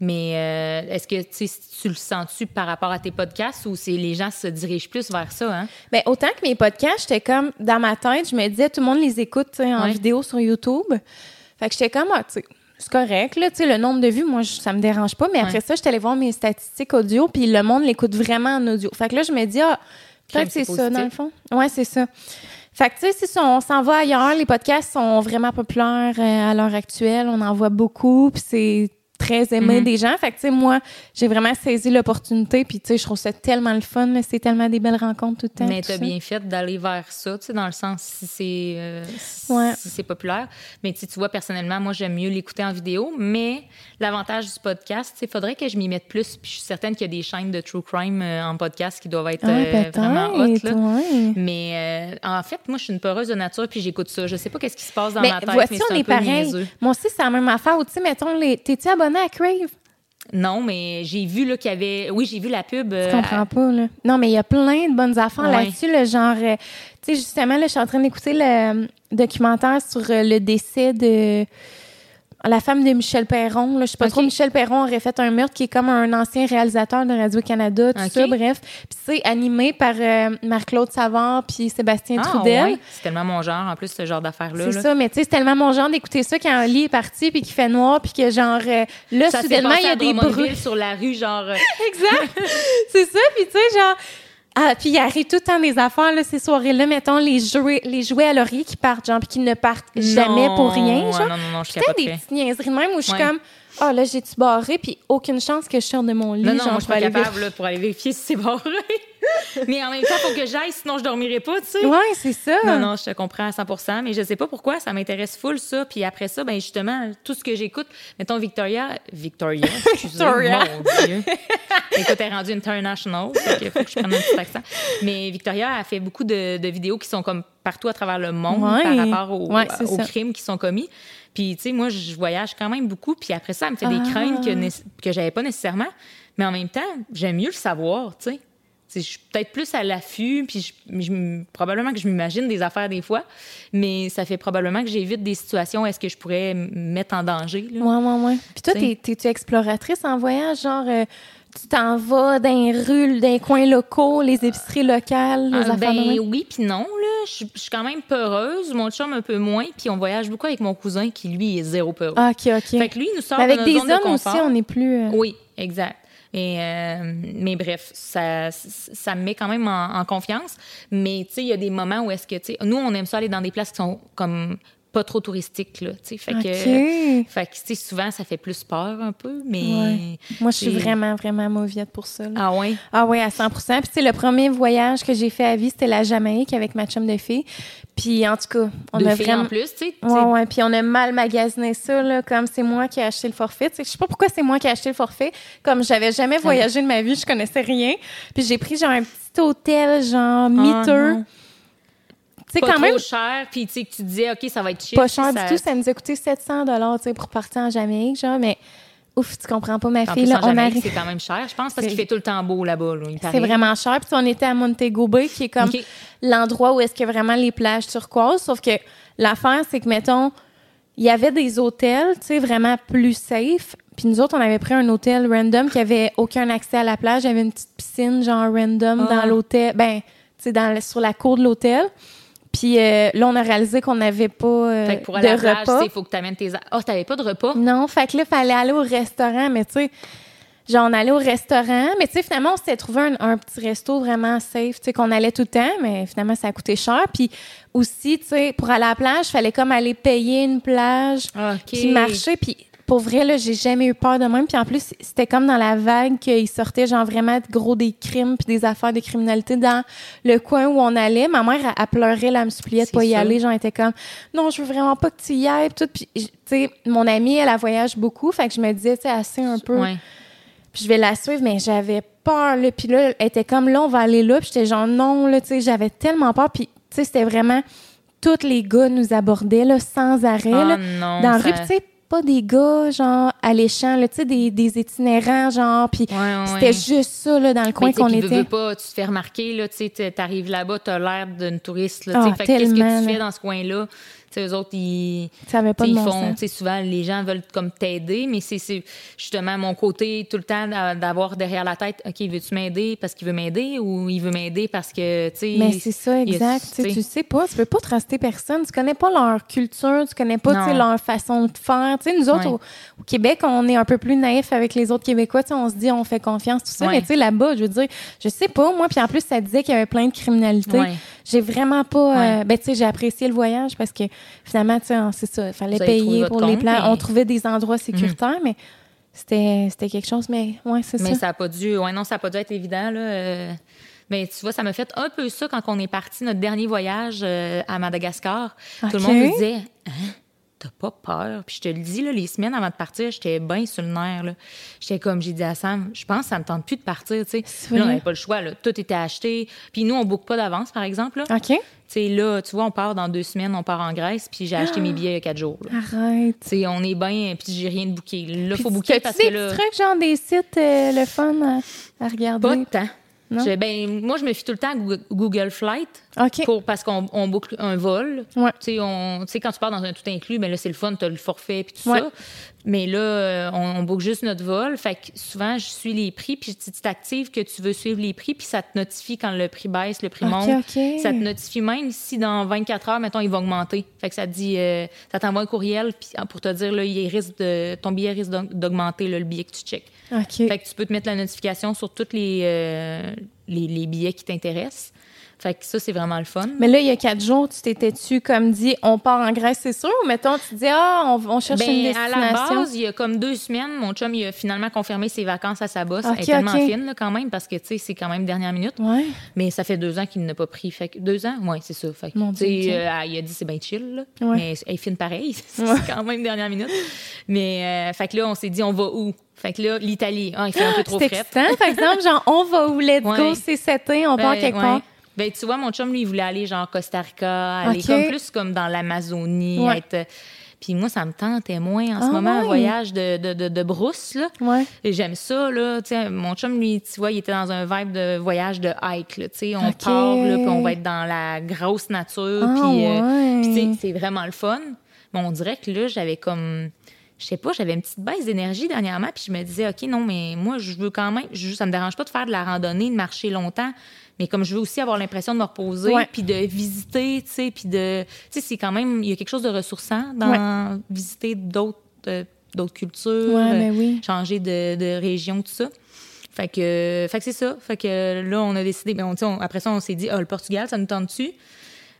Mais euh, est-ce que tu le sens-tu par rapport à tes podcasts ou c'est les gens se dirigent plus vers ça, hein? Ben, autant que mes podcasts, j'étais comme, dans ma tête, je me disais, tout le monde les écoute, en Ouais. vidéo sur YouTube. Fait que j'étais comme, ah, tu sais, c'est correct, là, le nombre de vues, moi, je- ça me dérange pas. Mais après ça, j'étais allée voir mes statistiques audio, puis le monde l'écoute vraiment en audio. Fait que là, je me dis, ah, peut-être c'est c'est ça, dans le fond. Ouais, c'est ça. Fait que, tu sais, si ça, on s'en va ailleurs, les podcasts sont vraiment populaires euh, à l'heure actuelle. On en voit beaucoup, puis c'est très aimé Mhm. des gens. Fait que, tu sais, moi, j'ai vraiment saisi l'opportunité, puis, tu sais, je trouve ça tellement le fun. là. C'est tellement des belles rencontres tout le temps. Mais t'as bien fait d'aller vers ça, tu sais, dans le sens si c'est euh, si, Ouais. si c'est populaire. Mais tu vois, personnellement, moi, j'aime mieux l'écouter en vidéo. Mais l'avantage du podcast, il faudrait que je m'y mette plus. Puis je suis certaine qu'il y a des chaînes de true crime euh, en podcast qui doivent être euh, vraiment hot. Là. ouais. Mais en fait, moi, je suis une peureuse de nature, puis j'écoute ça. Je sais pas qu'est-ce qui se passe dans Mais ma tête, voici, mais on un est peu pareil. niaiseux. Moi aussi, c'est la même affaire. Tu sais, mettons, les... t'es-tu abonné à Crave? Non, mais j'ai vu là, qu'il y avait... Oui, j'ai vu la pub. euh, Je comprends pas, là. Non, mais il y a plein de bonnes affaires Ouais. là-dessus, le genre... euh, tu sais, justement, là, je suis en train d'écouter le euh, documentaire sur euh, le décès de la femme de Michel Perron. Là. Je sais pas trop, Michel Perron aurait fait un meurtre qui est comme un ancien réalisateur de Radio-Canada, tout ça, bref. Puis c'est animé par euh, Marc-Claude Savard puis Sébastien Ah, Trudel. ouais. C'est tellement mon genre, en plus, ce genre d'affaires-là. C'est ça, mais tu sais, c'est tellement mon genre d'écouter ça quand un lit est parti puis qu'il fait noir puis que genre euh, là Ça soudainement il y a des bruits. sur la rue, genre... euh, [LAUGHS] Exact. c'est ça, puis tu sais genre ah, puis il arrive tout le temps des affaires là ces soirées-là, mettons les jouets les jouets à laurier qui partent genre puis qui ne partent jamais non, pour rien, genre. non, non, non, je Peut-être des petites niaiseries de même où je suis Ouais. comme ah là j'ai tu barré puis aucune chance que je sorte de mon lit, Non, non, genre moi, je suis pas aller capable là, pour aller vérifier si c'est barré. [LAUGHS] mais en même temps, faut que j'aille, sinon je dormirai pas, tu sais. Ouais, c'est ça. Non, non, je te comprends à 100 mais je sais pas pourquoi, ça m'intéresse full, ça. Puis après ça, ben justement, tout ce que j'écoute, mettons Victoria, Victoria, [LAUGHS] Victoria. mon Dieu. Écoute, elle est rendue international, fait qu'il faut que je prenne un petit accent. Mais Victoria a fait beaucoup de, de vidéos qui sont comme partout à travers le monde Ouais. par rapport aux, Ouais, aux ça. crimes qui sont commis. Puis, tu sais, moi, je voyage quand même beaucoup. Puis après ça, elle me fait des Ah. craintes que, que j'avais pas nécessairement. Mais en même temps, j'aime mieux le savoir, tu sais. Je suis peut-être plus à l'affût, puis je- je- probablement que je m'imagine des affaires des fois, mais ça fait probablement que j'évite des situations où est-ce que je pourrais me mettre en danger. là. Ouais, ouais, ouais. Puis toi, t'es-tu exploratrice en voyage? Genre, euh, tu t'en vas dans les rues, dans les coins locaux, les épiceries locales, les Ah, affaires de ben oui, puis non, là. Je suis- quand même peureuse. Mon chum un peu moins, puis on voyage beaucoup avec mon cousin qui, lui, est zéro peureux. Ah, OK, OK. Fait que lui, il nous sort Mais de avec notre des zone de hommes aussi, on est plus... euh, Oui, exact. Euh, mais bref, ça, ça me met quand même en, confiance. Mais tu sais, il y a des moments où est-ce que, tu nous, on aime ça aller dans des places qui sont comme pas trop touristiques, là, tu sais. Fait que, OK. fait que, tu sais, souvent, ça fait plus peur un peu, mais... Ouais. Moi, je suis vraiment, vraiment mauviette pour ça. là. Ah ouais? Ah oui, à 100% Puis, tu sais, le premier voyage que j'ai fait à vie, c'était la Jamaïque avec ma chum de fille. Puis, en tout cas, on Deux a vraiment. en plus, tu sais. Ouais, ouais. Puis, on a mal magasiné ça, là, comme c'est moi qui ai acheté le forfait. Tu sais, je sais pas pourquoi c'est moi qui ai acheté le forfait. Comme j'avais jamais voyagé de ma vie, je connaissais rien. Puis, j'ai pris, genre, un petit hôtel, genre, miteux. Ah, Pas quand trop même, cher, puis tu sais, que tu disais, OK, ça va être cheap. pas cher ça- du tout. Ça nous a coûté 700 tu sais, pour partir en Jamaïque, genre. Mais, ouf, tu comprends pas, ma En fille, plus, là, en on arrive. c'est quand même cher, je pense, parce C'est- qu'il fait tout le temps beau là-bas. Là, C'est vraiment cher. Puis on était à Montego Bay, qui est comme l'endroit où est-ce a vraiment les plages turquoises. Sauf que l'affaire, c'est que, mettons, il y avait des hôtels, tu sais, vraiment plus safe. Puis nous autres, on avait pris un hôtel random qui avait aucun accès à la plage. Il y avait une petite piscine, genre random, Ah. dans l'hôtel. Ben, tu sais, sur la cour de l'hôtel. Puis euh, là, on a réalisé qu'on n'avait pas euh, Fait que pour aller de à la plage, repas. il faut que tu amènes tes. Ah, t'avais pas de repas? Non, fait que là, fallait aller au restaurant, mais tu sais, genre, on allait au restaurant, mais tu sais, finalement, on s'était trouvé un, un petit resto vraiment safe, tu sais, qu'on allait tout le temps, mais finalement, ça a coûté cher. Puis aussi, tu sais, pour aller à la plage, fallait comme aller payer une plage, OK. puis marcher, puis pour vrai, là, j'ai jamais eu peur de même. Puis en plus, c'était comme dans la vague qu'il sortait, genre, vraiment gros des crimes puis des affaires de criminalité dans le coin où on allait. Ma mère, elle, elle pleurait, là, elle me suppliait de pas y aller. Genre, elle était comme, non, je veux vraiment pas que tu y ailles. Puis tu sais, mon amie, elle, elle voyage beaucoup. Fait que je me disais, tu sais, assez un peu. Ouais. Puis je vais la suivre, mais j'avais peur, là. Puis là, elle était comme, là, on va aller là. Puis j'étais genre, non, là, tu sais, j'avais tellement peur. Puis, tu sais, c'était vraiment, tous les gars nous abordaient, là, sans arrêt, Ah là. non. Dans la ça- rue, Puis, tu sais, pas des gars, genre, alléchants, tu sais, des, des itinérants, genre. Puis Ouais, ouais, c'était ouais. juste ça, là, dans le coin qu'on était. veux pas, tu te fais remarquer, là, tu sais, t'arrives là-bas, t'as l'air d'une touriste, là, tu Ah, sais. que qu'est-ce que tellement, tu fais dans ce coin-là? Sais, eux autres, ils, Ça avait pas tu sais, de ils bon font, souvent, les gens veulent comme t'aider, mais c'est justement mon côté tout le temps d'a- d'avoir derrière la tête, OK, veux-tu m'aider parce qu'il veut m'aider ou il veut m'aider parce que, tu sais. Mais c'est ça, y a- exact. Tu sais, pas, tu peux pas truster personne. Tu connais pas leur culture, tu connais pas leur façon de faire. Tu sais, nous autres, Ouais. au, au Québec, on est un peu plus naïfs avec les autres Québécois. Tu sais, on se dit, on fait confiance, tout ça. Ouais. Mais tu sais, là-bas, je veux dire, je sais pas, moi. Puis en plus, ça disait qu'il y avait plein de criminalité. Ouais. J'ai vraiment pas. euh, ben, tu sais, j'ai apprécié le voyage parce que finalement, tu sais, c'est ça. Il fallait payer pour les plans. mais- On trouvait des endroits sécuritaires, mais c'était quelque chose. Mais ouais, c'est ça. Mais ça n'a pas dû. Ouais, non, ça n'a pas dû être évident, là. euh, Mais tu vois, ça m'a fait un peu ça quand on est parti notre dernier voyage euh, à Madagascar. Tout le monde me disait Hein? T'as pas peur? Puis je te le dis, là, les semaines avant de partir, j'étais bien sur le nerf. J'étais comme, j'ai dit à Sam, je pense que ça me tente plus de partir. tu sais. Puis Là, on n'avait pas le choix. Là. Tout était acheté. Puis nous, on ne boucle pas d'avance, par exemple. Là. OK. Là, tu vois, on part dans deux semaines, on part en Grèce, puis j'ai acheté mes billets il y a quatre jours. là. Arrête. On est bien, puis j'ai rien de booké. Là, il faut Puis, booker parce des que là. petits trucs, genre des sites, euh, le fun à, à regarder? Pas de temps. Je- ben, moi, je me fie tout le temps à Google- Flight pour, parce qu'on on boucle un vol. Ouais. Tu sais, quand tu pars dans un tout inclus, ben là, c'est le fun, tu as le forfait puis tout Ouais. ça. Mais là, euh, on, on boucle juste notre vol. Fait que souvent, je suis les prix, puis tu t'actives que tu veux suivre les prix, puis ça te notifie quand le prix baisse, le prix monte. Ça te notifie même si dans 24 heures, mettons, il va augmenter. Fait que ça te dit, euh, ça t'envoie un courriel puis, ah, pour te dire, là, il risque de, ton billet risque d'aug- d'augmenter, le billet que tu checkes. Fait que tu peux te mettre la notification sur tous les, euh, les billets qui t'intéressent. Fait que ça, c'est vraiment le fun. Mais là, il y a quatre jours, tu t'étais-tu comme dit, on part en Grèce, c'est sûr? Ou mettons, tu dis, ah, on, on cherche Ben, une à destination. la base, il y a comme deux semaines, mon chum, il a finalement confirmé ses vacances à sa bosse. Elle est tellement fine, là, quand même, parce que, tu sais, c'est quand même dernière minute. Ouais. Mais ça fait deux ans qu'il n'a pas pris. Fait que deux ans? Oui, c'est ça. Fait que, tu sais, euh, il a dit c'est bien chill, là. Ouais. Mais elle est fine pareil. [LAUGHS] c'est quand même dernière minute. Mais, euh, fait que là, on s'est dit, on va où? Fait que là, l'Italie. Ah, il fait un peu trop C'est frais. excitant, par exemple, genre, on va où, let's [LAUGHS] go, c'est cet on part quelque part. Ben, tu vois, mon chum, lui, il voulait aller genre Costa Rica, aller comme plus comme dans l'Amazonie, Ouais. être. Puis moi, ça me tentait moins en ce Ah moment, un voyage de, de, de, de brousse, là. Ouais. Et J'aime ça, là. Tu sais, mon chum, lui, tu vois, il était dans un vibe de voyage de hike, là. Tu sais, on part, là, puis on va être dans la grosse nature. Ah puis, euh, ouais. puis c'est vraiment le fun. Mais on dirait que là, j'avais comme. Je sais pas, j'avais une petite baisse d'énergie dernièrement, puis je me disais, OK, non, mais moi, je veux quand même. Je, ça me dérange pas de faire de la randonnée, de marcher longtemps. Mais comme je veux aussi avoir l'impression de me reposer, puis de visiter, tu sais, puis de. Tu sais, c'est quand même. Il y a quelque chose de ressourçant dans visiter d'autres euh, d'autres cultures. Ouais, euh, oui. changer de, de région, tout ça. Fait que, fait que c'est ça. Fait que là, on a décidé. Ben, on, tu sais, on- après ça, on s'est dit, ah, le Portugal, ça nous tente dessus.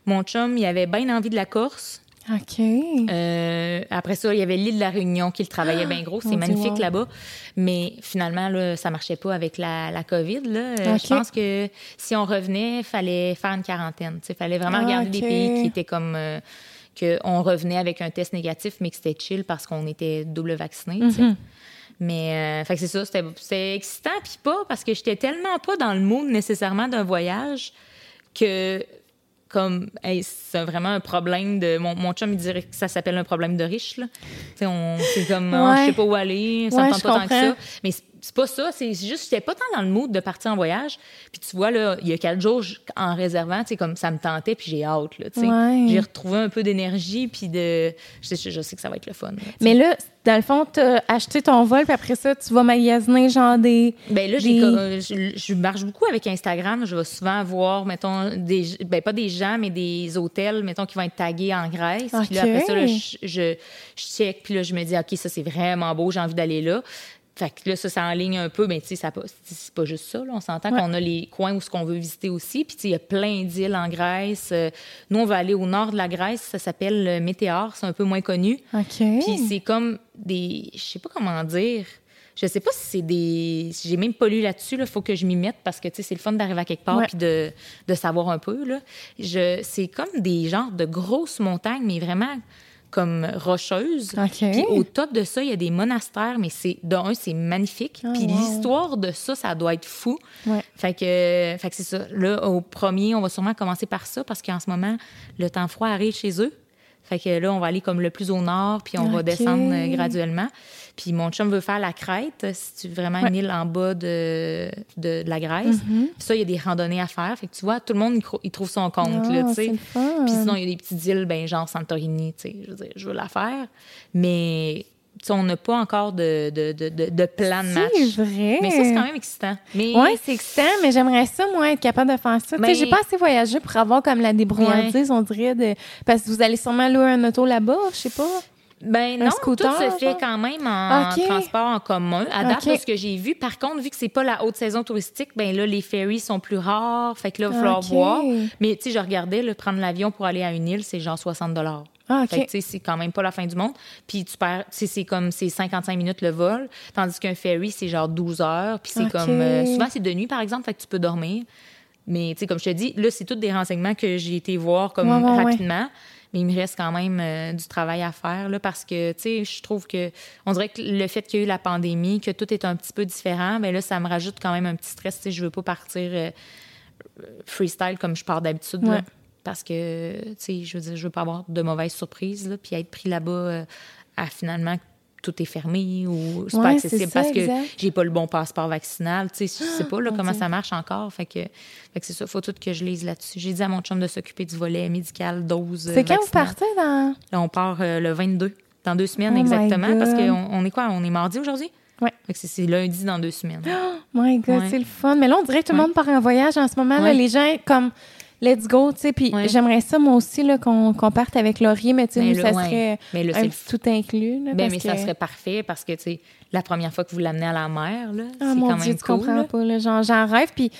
Mon chum, il avait bien envie de la Corse. OK. Euh, après ça, il y avait l'île de la Réunion qui le travaillait bien gros. C'est magnifique wow. là-bas. Mais finalement, là, ça marchait pas avec la, la COVID. Là. Euh. Je pense que si on revenait, il fallait faire une quarantaine. Il fallait vraiment Ah, regarder ok. des pays qui étaient comme... euh, qu'on revenait avec un test négatif, mais que c'était chill parce qu'on était double vacciné. Mhm. Mais euh, c'est ça, c'était c'était excitant puis pas parce que j'étais tellement pas dans le mood nécessairement d'un voyage que comme hey, c'est vraiment un problème de mon, mon chum il dirait que ça s'appelle un problème de riche là. Tu sais, on c'est comme ah, Ouais. je sais pas où aller, ça Ouais, me tente pas tant que comprends. ça. Mais c'est pas ça, c'est juste j'étais pas tant dans le mood de partir en voyage. Puis tu vois là, il y a quatre jours je- en réservant, tu sais comme ça me tentait puis j'ai hâte là, tu sais. Ouais. J'ai retrouvé un peu d'énergie puis de je sais, je sais que ça va être le fun. là, tu. Mais là, dans le fond, t'as acheté ton vol, puis après ça, tu vas magasiner, genre, des... Ben là, Des- euh, je, je marche beaucoup avec Instagram. Je vais souvent voir, mettons, des, ben pas des gens, mais des hôtels, mettons, qui vont être tagués en Grèce. Puis là, Ok. après ça, là, je, je check, puis là, je me dis, OK, ça, c'est vraiment beau, j'ai envie d'aller là. Fait que là, ça, ça enligne un peu, mais tu sais, c'est pas juste ça. Là. On s'entend Ouais. qu'on a les coins où ce qu'on veut visiter aussi. Puis tu sais, il y a plein d'îles en Grèce. Euh, nous, on va aller au nord de la Grèce. Ça s'appelle Météor. C'est un peu moins connu. OK. Puis c'est comme des. Je sais pas comment dire. Je sais pas si c'est des. J'ai même pas lu là-dessus. Il faut que je m'y mette parce que tu sais, c'est le fun d'arriver à quelque part Ouais. puis de, de savoir un peu. Là. Je... C'est comme des genres de grosses montagnes, mais vraiment comme rocheuses. OK. Puis au top de ça, il y a des monastères, mais c'est de un, c'est magnifique. Ah, Puis wow. l'histoire de ça, ça doit être fou. Ouais. Fait que, fait que c'est ça. Là, au premier, on va sûrement commencer par ça parce qu'en ce moment, le temps froid arrive chez eux. Fait que là, on va aller comme le plus au nord, puis on va descendre euh, graduellement. Puis mon chum veut faire la crête, c'est vraiment une île en bas de, de, de la Grèce. Mhm. Puis ça, il y a des randonnées à faire. Fait que tu vois, tout le monde, il, trouve son compte, Ah, là, tu c'est sais. Puis sinon, il y a des petites îles, ben, genre Santorini, tu sais. Je veux dire, je veux la faire. Mais, on n'a pas encore de, de, de, plan de match. C'est vrai. Mais ça, c'est quand même excitant. Mais Oui, c'est excitant, mais j'aimerais ça, moi, être capable de faire ça. Mais- j'ai pas assez voyagé pour avoir comme la débrouillardise, on dirait, de... parce que vous allez sûrement louer un auto là-bas, je sais pas. Ben Un non, scooter, tout se fait genre? quand même en transport en commun. À date, de ce que j'ai vu, par contre, vu que c'est pas la haute saison touristique, ben là, les ferries sont plus rares. Fait que là, il va falloir voir. Mais tu sais, je regardais, là, prendre l'avion pour aller à une île, c'est genre 60 Ah, OK. Fait que, c'est quand même pas la fin du monde. Puis tu perds, c'est comme, c'est 55 minutes le vol. Tandis qu'un ferry, c'est genre 12 heures. Puis c'est comme, euh, souvent, c'est de nuit, par exemple, fait que tu peux dormir. Mais, tu sais, comme je te dis, là, c'est tous des renseignements que j'ai été voir comme Ouais, ouais, ouais. rapidement. Mais il me reste quand même euh, du travail à faire, là, parce que, tu sais, je trouve que, on dirait que le fait qu'il y a eu la pandémie, que tout est un petit peu différent, ben là, ça me rajoute quand même un petit stress. Tu sais, je veux pas partir euh, freestyle comme je pars d'habitude. Ouais. Parce que, tu sais, je veux dire, je veux pas avoir de mauvaises surprises, là, puis être pris là-bas euh, à finalement tout est fermé ou c'est pas accessible ça, parce que j'ai pas le bon passeport vaccinal. Tu sais, je sais pas là, [GASPS] comment Dieu. ça marche encore. Fait que, fait que c'est ça, faut tout que je lise là-dessus. J'ai dit à mon chum de s'occuper du volet médical, dose. C'est quand vous partez dans... Là, on part euh, le 22, dans deux semaines Oh exactement. Parce qu'on on est quoi? On est mardi aujourd'hui? Que c'est- lundi dans deux semaines. [GASPS] Oh my God, Ouais. c'est le fun. Mais là, on dirait que tout le Ouais. monde part en voyage en ce moment. Là, les gens, comme, let's go, tu sais. Puis Ouais. j'aimerais ça, moi aussi, là, qu'on qu'on parte avec Laurier, mais tu sais, là, ça ouais. serait Mais là, un petit tout inclus. Là, Ben, parce mais ça serait parfait parce que, tu sais, la première fois que vous l'amenez à la mer, là, Ah, c'est mon quand Dieu, même tu cool. comprends là. pas. Là, genre, j'en rêve. Puis, tu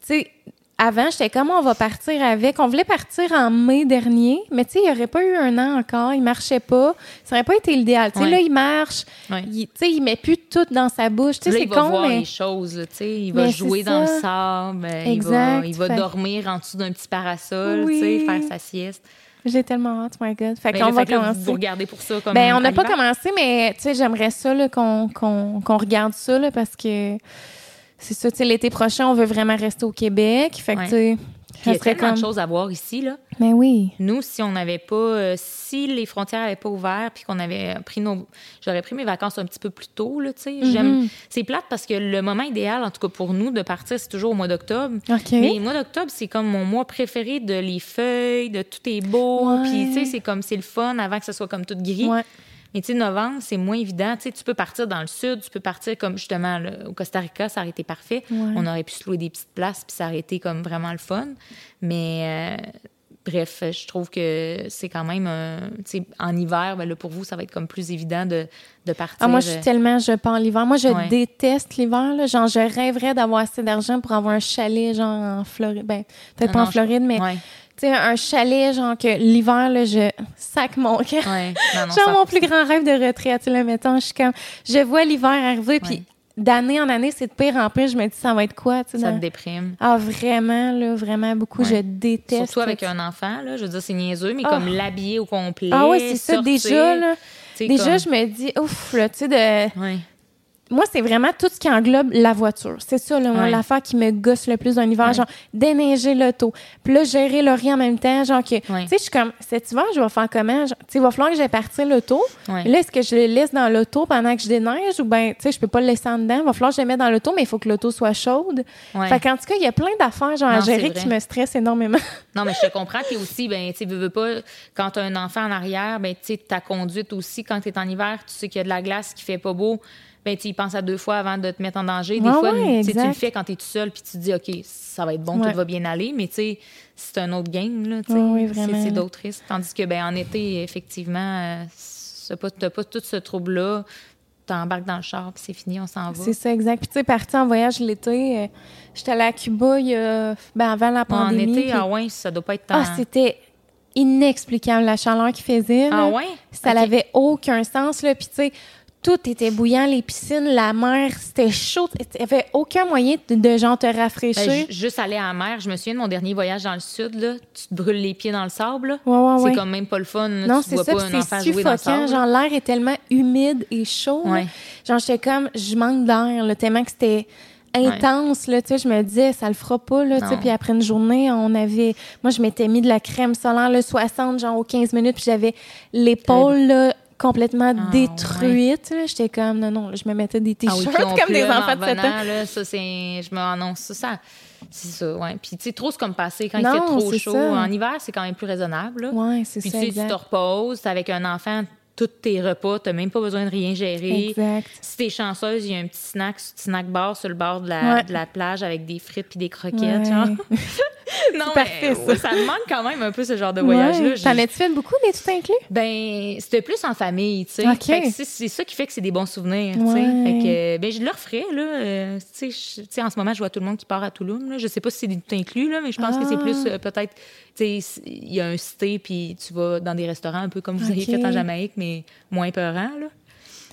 sais, avant, j'étais comme on va partir avec. On voulait partir en mai dernier, mais tu sais, il n'y aurait pas eu un an encore. Il marchait pas. Ça n'aurait pas été l'idéal. Tu sais, Ouais. là, il marche. Ouais. Il, tu sais, il met plus tout dans sa bouche. Tu sais, c'est il va con, voir mais. les choses, là, tu sais. Il va Mais jouer dans le sable, il va, Exact. il va dormir en dessous d'un petit parasol, Oui. tu sais, faire sa sieste. J'ai tellement hâte, my God. Fait Mais qu'on va commencer. vous regardez pour ça comme Ben, on n'a pas commencé, mais tu sais, j'aimerais ça là, qu'on qu'on qu'on regarde ça là, parce que c'est ça, tu sais, l'été prochain, on veut vraiment rester au Québec. Fait que, Ouais. tu sais, Il y a tellement comme. de choses à voir ici, là. Mais oui. Nous, si on n'avait pas, euh, si les frontières n'avaient pas ouvert, puis qu'on avait pris nos, j'aurais pris mes vacances un petit peu plus tôt, là, tu sais. Mm-hmm. J'aime, c'est plate parce que le moment idéal, en tout cas pour nous, de partir, c'est toujours au mois d'octobre. Mais le mois d'octobre, c'est comme mon mois préféré de les feuilles, de tout est beau, puis tu sais, c'est comme c'est le fun avant que ce soit comme tout gris. Ouais. Mais tu sais, novembre, c'est moins évident. Tu sais, tu peux partir dans le sud, tu peux partir comme justement là, au Costa Rica, ça aurait été parfait. Ouais. On aurait pu se louer des petites places, puis ça aurait été comme vraiment le fun. Mais euh, bref, je trouve que c'est quand même, euh, tu sais, en hiver, ben là, pour vous, ça va être comme plus évident de, de partir. Ah, moi, je suis tellement, je pars l'hiver. Moi, je Ouais. déteste l'hiver. là. Genre, je rêverais d'avoir assez d'argent pour avoir un chalet, genre, en Floride. Ben, peut-être Ah pas non, en je- Floride, mais, Ouais, tu sais, un chalet, genre, que l'hiver, là, je sac mon cœur. ouais. Non, non, [LAUGHS] Genre, mon plus grand rêve de retraite, là, mettons, je suis comme, je vois l'hiver arriver, puis d'année en année, c'est de pire en pire. Je me dis, ça va être quoi, tu sais. ça dans- te déprime. Ah, vraiment, là, vraiment beaucoup. Ouais. Je déteste. Surtout avec un enfant, là, je veux dire, c'est niaiseux, mais Ah. comme l'habiller au complet. Ah, ouais, c'est ça, déjà, là. Déjà, comme- je me dis, ouf, là, tu sais, de. Ouais. Moi, c'est vraiment tout ce qui englobe la voiture. C'est ça, là, moi, Ouais. l'affaire qui me gosse le plus d'un hiver. Ouais. Genre, déneiger l'auto. Puis là, gérer Laurie en même temps. Genre, que. Ouais. Tu sais, je suis comme, cet hiver, je vais faire comment? Tu sais, il va falloir que j'aille partir l'auto. Là, est-ce que je le laisse dans l'auto pendant que je déneige ou ben, tu sais, je peux pas le laisser en dedans? Il va falloir que je le mette dans l'auto, mais il faut que l'auto soit chaude. Fait qu'en tout cas, il y a plein d'affaires, genre, à Non, gérer qui me stressent énormément. [LAUGHS] Non, mais je te comprends. Puis aussi, ben, tu veux pas, quand tu as un enfant en arrière, ben, tu sais, ta conduite aussi, quand tu es en hiver, tu sais qu'il y a de la glace qui fait pas beau, ben, tu y penses à deux fois avant de te mettre en danger. Des Ouais, fois, ouais, tu tu le fais quand tu es tout seul, puis tu te dis, OK, ça va être bon, Ouais. tout va bien aller, mais tu sais, c'est un autre game, là, tu ouais, C'est- d'autres risques. Tandis que, ben, en été, effectivement, euh, t'as pas, t'as pas tout ce trouble-là. T'embarques dans le char, puis c'est fini, on s'en va. C'est ça, exact. Puis, tu sais, parti en voyage l'été, euh, j'étais allée à Cuba il y a, ben, avant la en pandémie. été, puis- ah ouais, ça doit pas être tant... Ah, c'était inexplicable, la chaleur qu'il faisait. là. Ah ouais? Ça n'avait aucun sens, là. Puis, tu sais, tout était bouillant, les piscines, la mer, c'était chaud. Il n'y avait aucun moyen de, de genre, te rafraîchir. Ben, ju- juste aller à la mer, je me souviens de mon dernier voyage dans le sud, là, tu te brûles les pieds dans le sable. là. Ouais, ouais, c'est ouais. comme même pas le fun. là, Non, tu c'est ça, c'est suffocant. Genre, l'air est tellement humide et chaud. Genre, j'étais comme, je manque d'air, tellement que c'était intense, là, tu sais, je me disais, ça le fera pas, là, tu sais, Non. puis après une journée, on avait, moi, je m'étais mis de la crème solaire, le 60, genre, aux 15 minutes, puis j'avais l'épaule, là, complètement Ah, détruite, là. j'étais comme, non, non, je me mettais des Ah oui, t-shirts puis on comme des enfants de 7 ans. là, ça, c'est... Je me annonce ça, ça... C'est ça, ouais. Puis, tu sais, trop, c'est comme passé quand il Non, fait trop chaud. ça. En hiver, c'est quand même plus raisonnable, là. Ouais, c'est Puis, ça, tu sais, tu te reposes, avec un enfant, tous tes repas, t'as même pas besoin de rien gérer. Exact. Si t'es chanceuse, il y a un petit snack, snack bar sur le bord de la, Ouais. de la plage avec des frites puis des croquettes, Ouais. genre. [LAUGHS] non, mais parfait, ça. ouais, ça me manque quand même un peu ce genre de voyage-là. T'en as-tu fait beaucoup, des tout inclus? Ben, c'était plus en famille, tu sais. C'est- ça qui fait que c'est des bons souvenirs, tu sais. Que, ben, je le referais, là. euh, tu sais, tu en ce moment, je vois tout le monde qui part à Toulouse, là. Je sais pas si c'est des tout inclus, là, mais je pense que c'est Ah. plus, euh, peut-être, tu sais, il y a un cité, puis tu vas dans des restaurants un peu comme vous avez Ok. fait en Jamaïque, mais moins peurant, là.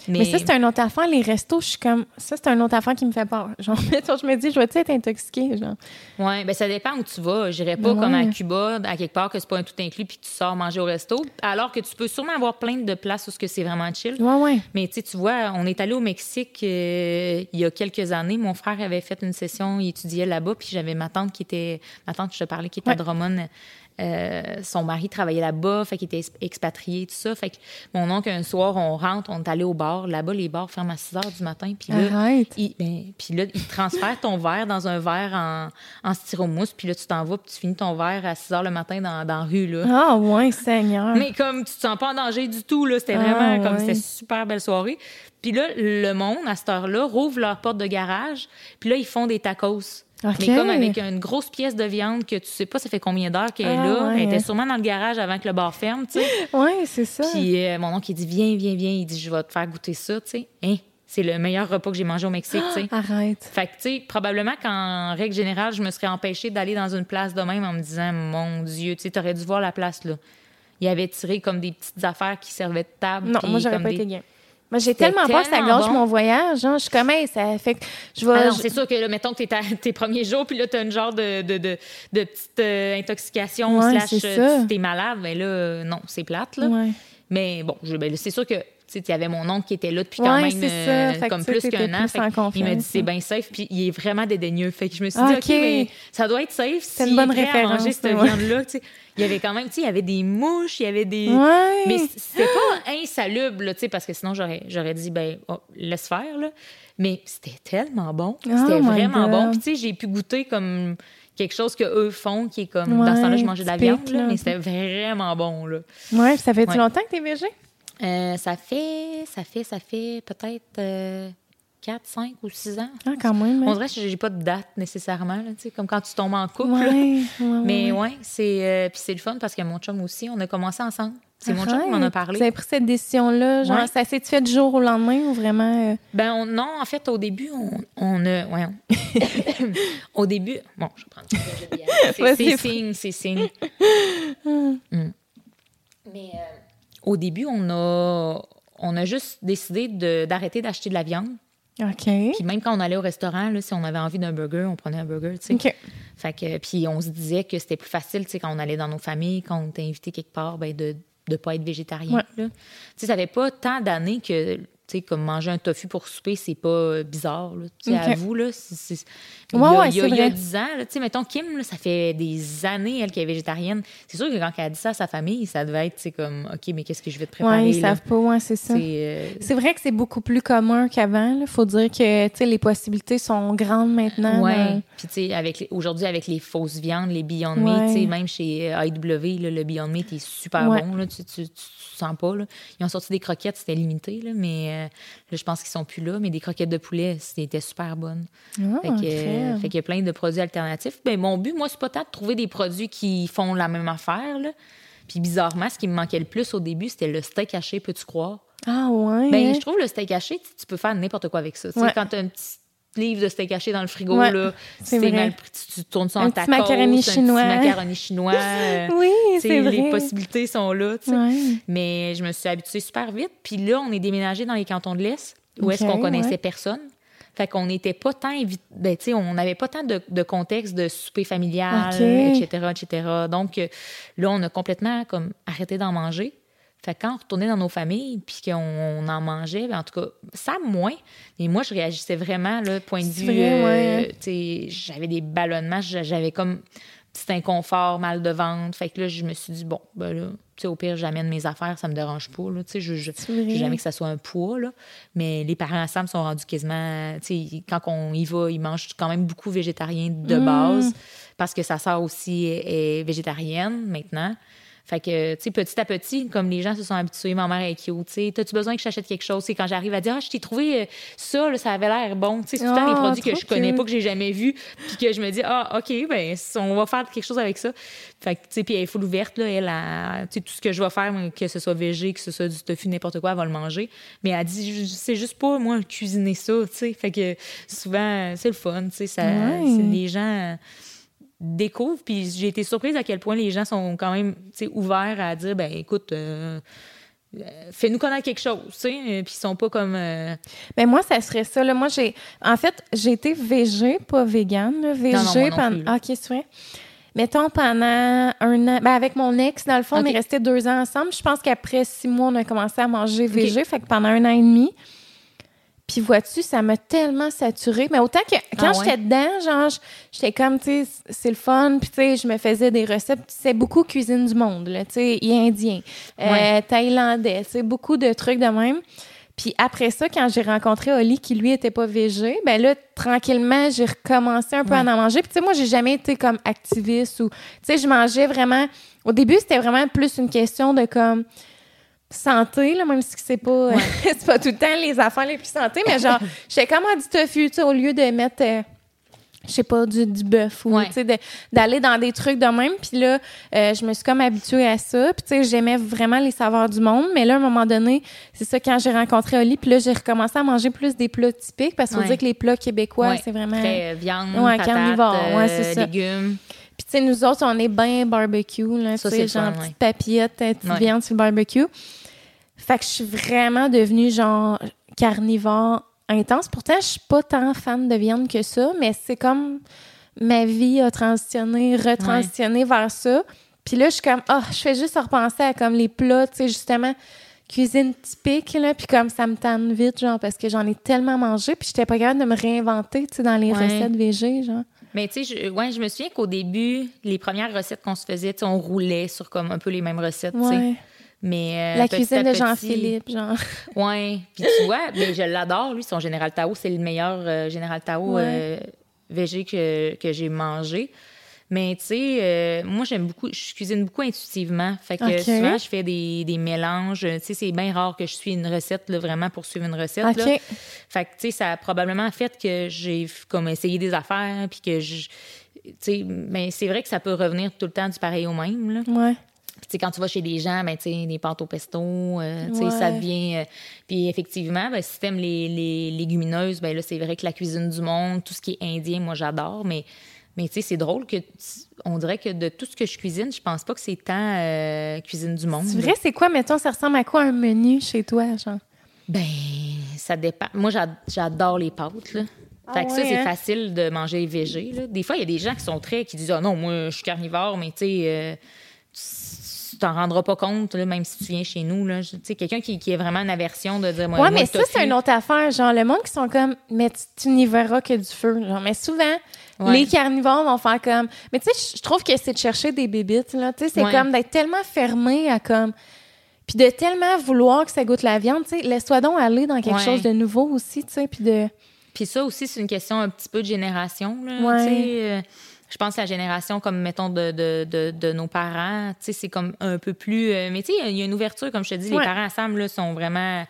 Mais, ça, c'est un autre affaire. Les restos, je suis comme. Ça, c'est un autre affaire qui me fait peur. [LAUGHS] Genre, je me dis, je vais-tu être intoxiquée? Genre? Ouais, ben ça dépend où tu vas. J'irais pas Ben comme à ouais. Cuba, à quelque part que c'est pas un tout inclus puis que tu sors manger au resto, alors que tu peux sûrement avoir plein de places où ce c'est vraiment chill. Ouais, ouais. Mais tu vois, on est allé au Mexique euh, il y a quelques années. Mon frère avait fait une session, il étudiait là-bas, puis j'avais ma tante qui était, ma tante, je te parlais, qui était à Ouais. Drummond. Euh, son mari travaillait là-bas, fait qu'il était ex- expatrié, tout ça. Fait que mon oncle, un soir, on rentre, on est allé au bar. Là-bas, les bars ferment à 6 heures du matin. Puis là, il, ben, puis là, il transfère ton verre dans un verre en, en styromousse, puis là, tu t'en vas, puis tu finis ton verre à 6 heures le matin dans, dans la rue, là. Ah, ouais, Seigneur. Mais comme tu te sens pas en danger du tout, là, c'était Ah, vraiment comme ouais. c'était super belle soirée. Puis là, le monde, à cette heure-là, rouvre leur porte de garage, puis là, ils font des tacos. Mais comme avec une grosse pièce de viande que tu sais pas ça fait combien d'heures qu'elle est Ah, là. ouais. Elle était sûrement dans le garage avant que le bar ferme, tu sais. [LAUGHS] Ouais, c'est ça. Puis euh, mon oncle, il dit, viens, viens, viens. Il dit, je vais te faire goûter ça, tu sais. Hein? c'est le meilleur repas que j'ai mangé au Mexique, tu sais. [GASPS] Arrête. Fait que, tu sais, probablement qu'en règle générale, je me serais empêchée d'aller dans une place de même en me disant, mon Dieu, tu sais, t'aurais dû voir la place, là. Il avait tiré comme des petites affaires qui servaient de table. Non, moi, j'aurais pas des- été game. Moi, j'ai tellement peur que ça gâche bon. mon voyage. Genre, je suis comme, hey, ça fait que je vais. Ah non, je- c'est sûr que, là, mettons que t'es à tes premiers jours, puis là, t'as une genre de, de, de, de petite euh, intoxication Ouais, slash c'est euh, tu- t'es malade, mais là, euh, non, c'est plate, là. Ouais. Mais bon, ben, c'est sûr que tu il y avait mon oncle qui était là depuis quand Ouais, même euh, comme plus qu'un an. Fait il m'a dit c'est là. bien safe, puis il est vraiment dédaigneux. Fait que je me suis dit, ok. Mais ça doit être safe C'est si une bonne à manger référence, cette ouais. viande-là. Il y avait quand même, tu sais, il y avait des mouches, il y avait des. Ouais. Mais c'était pas insalubre, là, tu sais, parce que sinon, j'aurais, j'aurais dit, ben, oh, laisse faire, là. Mais c'était tellement bon. Oh C'était vraiment God. bon. Puis, tu sais, j'ai pu goûter comme quelque chose que eux font, qui est comme. dans ce temps-là, je mangeais de la viande, là, mais c'était vraiment bon, là. Ouais, ça fait-tu longtemps que t'es végé? Euh, ça fait, ça fait, ça fait peut-être 4, 5 ou 6 ans. Ah, quand même. On hein. dirait que j'ai pas de date nécessairement, là, tu sais, comme quand tu tombes en couple. Ouais, là. ouais, [LAUGHS] ouais, Mais ouais. ouais, c'est euh, puis c'est le fun parce que mon chum aussi, on a commencé ensemble. C'est mon chum qui m'en a parlé. Vous avez pris cette décision-là, genre, Ouais. ça s'est fait du jour au lendemain ou vraiment. euh, Ben on- non, en fait, au début, on, on a. Ouais, on- [LAUGHS] au début. Bon, je vais prendre. [LAUGHS] C'est- signe, c'est signe. Mm. Mais euh, au début, on a, on a juste décidé d'arrêter d'acheter de la viande. OK. Puis même quand on allait au restaurant, là, si on avait envie d'un burger, on prenait un burger, tu sais. OK. Fait que, puis on se disait que c'était plus facile, tu sais, quand on allait dans nos familles, quand on était invité quelque part, ben de ne pas être végétarien. Ouais. Tu sais, ça fait pas tant d'années que, sais, comme manger un tofu pour souper, c'est pas euh, bizarre, là. Tu sais, Ok. à vous, là. c'est- Il y a, ouais, il y a- c'est il y a vrai. 10 ans, là, tu sais, mettons, Kim, là, ça fait des années, elle, qui est végétarienne. C'est sûr que quand elle a dit ça à sa famille, ça devait être, comme, OK, mais qu'est-ce que je vais te préparer, ils là? savent pas, ouais, c'est ça. C'est, euh, C'est vrai que c'est beaucoup plus commun qu'avant. Il faut dire que tu sais, les possibilités sont grandes maintenant. Dans- Puis, tu sais, avec aujourd'hui, avec les fausses viandes, les Beyond Ouais. Meat, tu sais, même chez euh, IW, là, le Beyond Meat est super bon. Là, tu, tu, tu, tu sens pas. Là. Ils ont sorti des croquettes, c'était limité, là, mais euh, je pense qu'ils sont plus là. Mais des croquettes de poulet, c'était super bonnes. Ah, Fait que, euh, fait qu'il y a plein de produits alternatifs. Ben, mon but, moi, c'est pas tant de trouver des produits qui font la même affaire. Là. Puis bizarrement, ce qui me manquait le plus au début, c'était le steak haché, peux-tu croire? Ah ouais. Ben, je trouve le steak haché, tu, peux faire n'importe quoi avec ça. Ouais. Quand tu as un petit livre de steak haché dans le frigo, Ouais, là, c'est mal tu, tu tournes ça en tacos, macaroni un chinois. petit macaroni chinois. euh, [LAUGHS] Oui, c'est vrai. Les possibilités sont là. Ouais. Mais je me suis habituée super vite. Puis là, on est déménagé dans les cantons de l'Est, où est-ce qu'on connaissait ouais. personne. Fait qu'on n'était pas tant ben, tu sais, on n'avait pas tant de, de contexte de souper familial, etc., etc. Donc euh, là, on a complètement comme arrêté d'en manger. Fait que quand on retournait dans nos familles, puis qu'on on en mangeait, ben, en tout cas, ça moins. Et moi, je réagissais vraiment, là, point de vue, euh, ouais. j'avais des ballonnements, j'a- j'avais comme petit inconfort, mal de ventre. Fait que là, je me suis dit, bon, ben là, tu sais, au pire, j'amène mes affaires, ça me dérange pas, là. Tu sais, je, je, jamais que ça soit un poids, là. Mais les parents ensemble sont rendus quasiment, tu sais, quand on y va, ils mangent quand même beaucoup végétarien de Mm. base, parce que sa sœur aussi est, est végétarienne maintenant. Fait que, tu sais, petit à petit, comme les gens se sont habitués, ma mère est cute, tu sais, t'as-tu besoin que j'achète quelque chose? C'est quand j'arrive à dire, ah, je t'ai trouvé euh, ça, là, ça avait l'air bon. Tu sais, c'est tout le temps des Ah, produits que je connais pas, que j'ai jamais vus, puis que je me dis, ah, OK, ben, on va faire quelque chose avec ça. Fait que, tu sais, puis elle est full ouverte, là, elle, a- tu sais, tout ce que je vais faire, que ce soit végé, que ce soit du tofu, n'importe quoi, elle va le manger. Mais elle dit, je- c'est juste pas, moi, cuisiner ça, tu sais. Fait que souvent, c'est le fun, tu sais, ça, les gens découvrent, puis j'ai été surprise à quel point les gens sont quand même, ouverts à dire, ben, écoute, euh, euh, fais-nous connaître quelque chose, tu sais, puis ils sont pas comme... euh, Ben moi, ça serait ça. Là. Moi, j'ai. En fait, j'ai été végé, pas végane. Là. Végé Non, non, moi non pendant. Ah, ok, c'est vrai. Mettons pendant un an. Ben avec mon ex, dans le fond, on est resté deux ans ensemble. Je pense qu'après six mois, on a commencé à manger végé. Fait que pendant un an et demi. Puis vois-tu, ça m'a tellement saturée. Mais autant que quand Ah ouais? j'étais dedans, genre, j'étais comme, tu sais, c'est le fun. Puis tu sais, je me faisais des recettes. C'est beaucoup cuisine du monde, là. Tu sais, indien, euh, Ouais. thaïlandais, tu sais, beaucoup de trucs de même. Puis après ça, quand j'ai rencontré Oli, qui lui était pas végé, ben là, tranquillement, j'ai recommencé un peu à en manger. Puis tu sais, moi, j'ai jamais été comme activiste ou, tu sais, je mangeais vraiment. Au début, c'était vraiment plus une question de comme santé, là, même si c'est pas, [LAUGHS] c'est pas tout le temps les affaires les plus santé, mais genre, [LAUGHS] j'étais comme ah, du tofu, tu sais, au lieu de mettre euh, je sais pas, du, du bœuf ou, Ouais. tu sais, de- d'aller dans des trucs de même. Puis là, euh, je me suis comme habituée à ça. Puis, tu sais, j'aimais vraiment les saveurs du monde. Mais là, à un moment donné, c'est ça, quand j'ai rencontré Oli, puis là, j'ai recommencé à manger plus des plats typiques parce qu'on Ouais. dit que les plats québécois, c'est vraiment... Très euh, viande, Ouais, patates, carnivore, ouais, euh, c'est ça. légumes. Puis, tu sais, nous autres, on est bien barbecue, là, tu sais, genre petite papillette, petite Ouais. viande sur le barbecue. Fait que je suis vraiment devenue, genre, carnivore intense. Pourtant, je suis pas tant fan de viande que ça, mais c'est comme ma vie a transitionné, retransitionné vers ça. Puis là, je suis comme, ah, je fais juste repenser à comme les plats, tu sais, justement, cuisine typique, là, puis comme ça me tanne vite, genre, parce que j'en ai tellement mangé, puis j'étais pas capable de me réinventer, tu sais, dans les Ouais. recettes végé, genre. Mais tu sais, je, ouais, je me souviens qu'au début, les premières recettes qu'on se faisait, tu sais, on roulait sur comme un peu les mêmes recettes, tu sais. Mais euh, La cuisine de Jean-Philippe, genre. Ouais. Puis tu vois, mais je l'adore, lui, son Général Tao. C'est le meilleur euh, Général Tao Ouais. euh, végé que, que j'ai mangé. Mais tu sais, moi, j'aime beaucoup, je cuisine beaucoup intuitivement. Fait que souvent, je fais des, des mélanges. Tu sais, c'est bien rare que je suis une recette, là, vraiment, pour suivre une recette. là. Fait que, tu sais, ça a probablement fait que j'ai comme essayé des affaires, puis que je. Tu sais, mais c'est vrai que ça peut revenir tout le temps du pareil au même, là. Ouais. Puis, quand tu vas chez des gens, ben, des pâtes au pesto, euh, Ouais. ça devient... euh, puis effectivement, ben, si t'aimes les, les légumineuses, ben là, c'est vrai que la cuisine du monde, tout ce qui est indien, moi, j'adore, mais... Mais tu sais, c'est drôle que... On dirait que de tout ce que je cuisine, je pense pas que c'est tant euh, cuisine du monde. C'est vrai, c'est quoi, mettons, ça ressemble à quoi un menu chez toi, genre? Ben, ça dépend. Moi, j'a- j'adore les pâtes, là. Ah Fait que ça, c'est hein? facile de manger végé. Là. Des fois, il y a des gens qui sont très... qui disent « Ah non, moi, je suis carnivore, mais tu sais, euh, t'en rendras pas compte, là, même si tu viens chez nous. Tu sais, quelqu'un qui, qui a vraiment une aversion de dire « Moi, Ouais, moi, mais ça, c'est une autre affaire. Genre, le monde qui sont comme, mais tu, tu n'y verras que du feu. Genre, mais souvent, Ouais. les carnivores vont faire comme. Mais tu sais, je trouve que c'est de chercher des bébites, là. Tu sais, c'est Ouais. comme d'être tellement fermé à comme. Puis de tellement vouloir que ça goûte la viande, tu sais. Laisse-toi donc aller dans quelque Ouais. chose de nouveau aussi, tu sais. Puis de. Puis ça aussi, c'est une question un petit peu de génération. Là, Ouais. tu sais, euh, je pense à la génération comme, mettons, de, de, de, de nos parents. Tu sais, c'est comme un peu plus... euh, mais tu sais, il y a une ouverture, comme je te dis. Ouais. Les parents ensemble là, sont vraiment...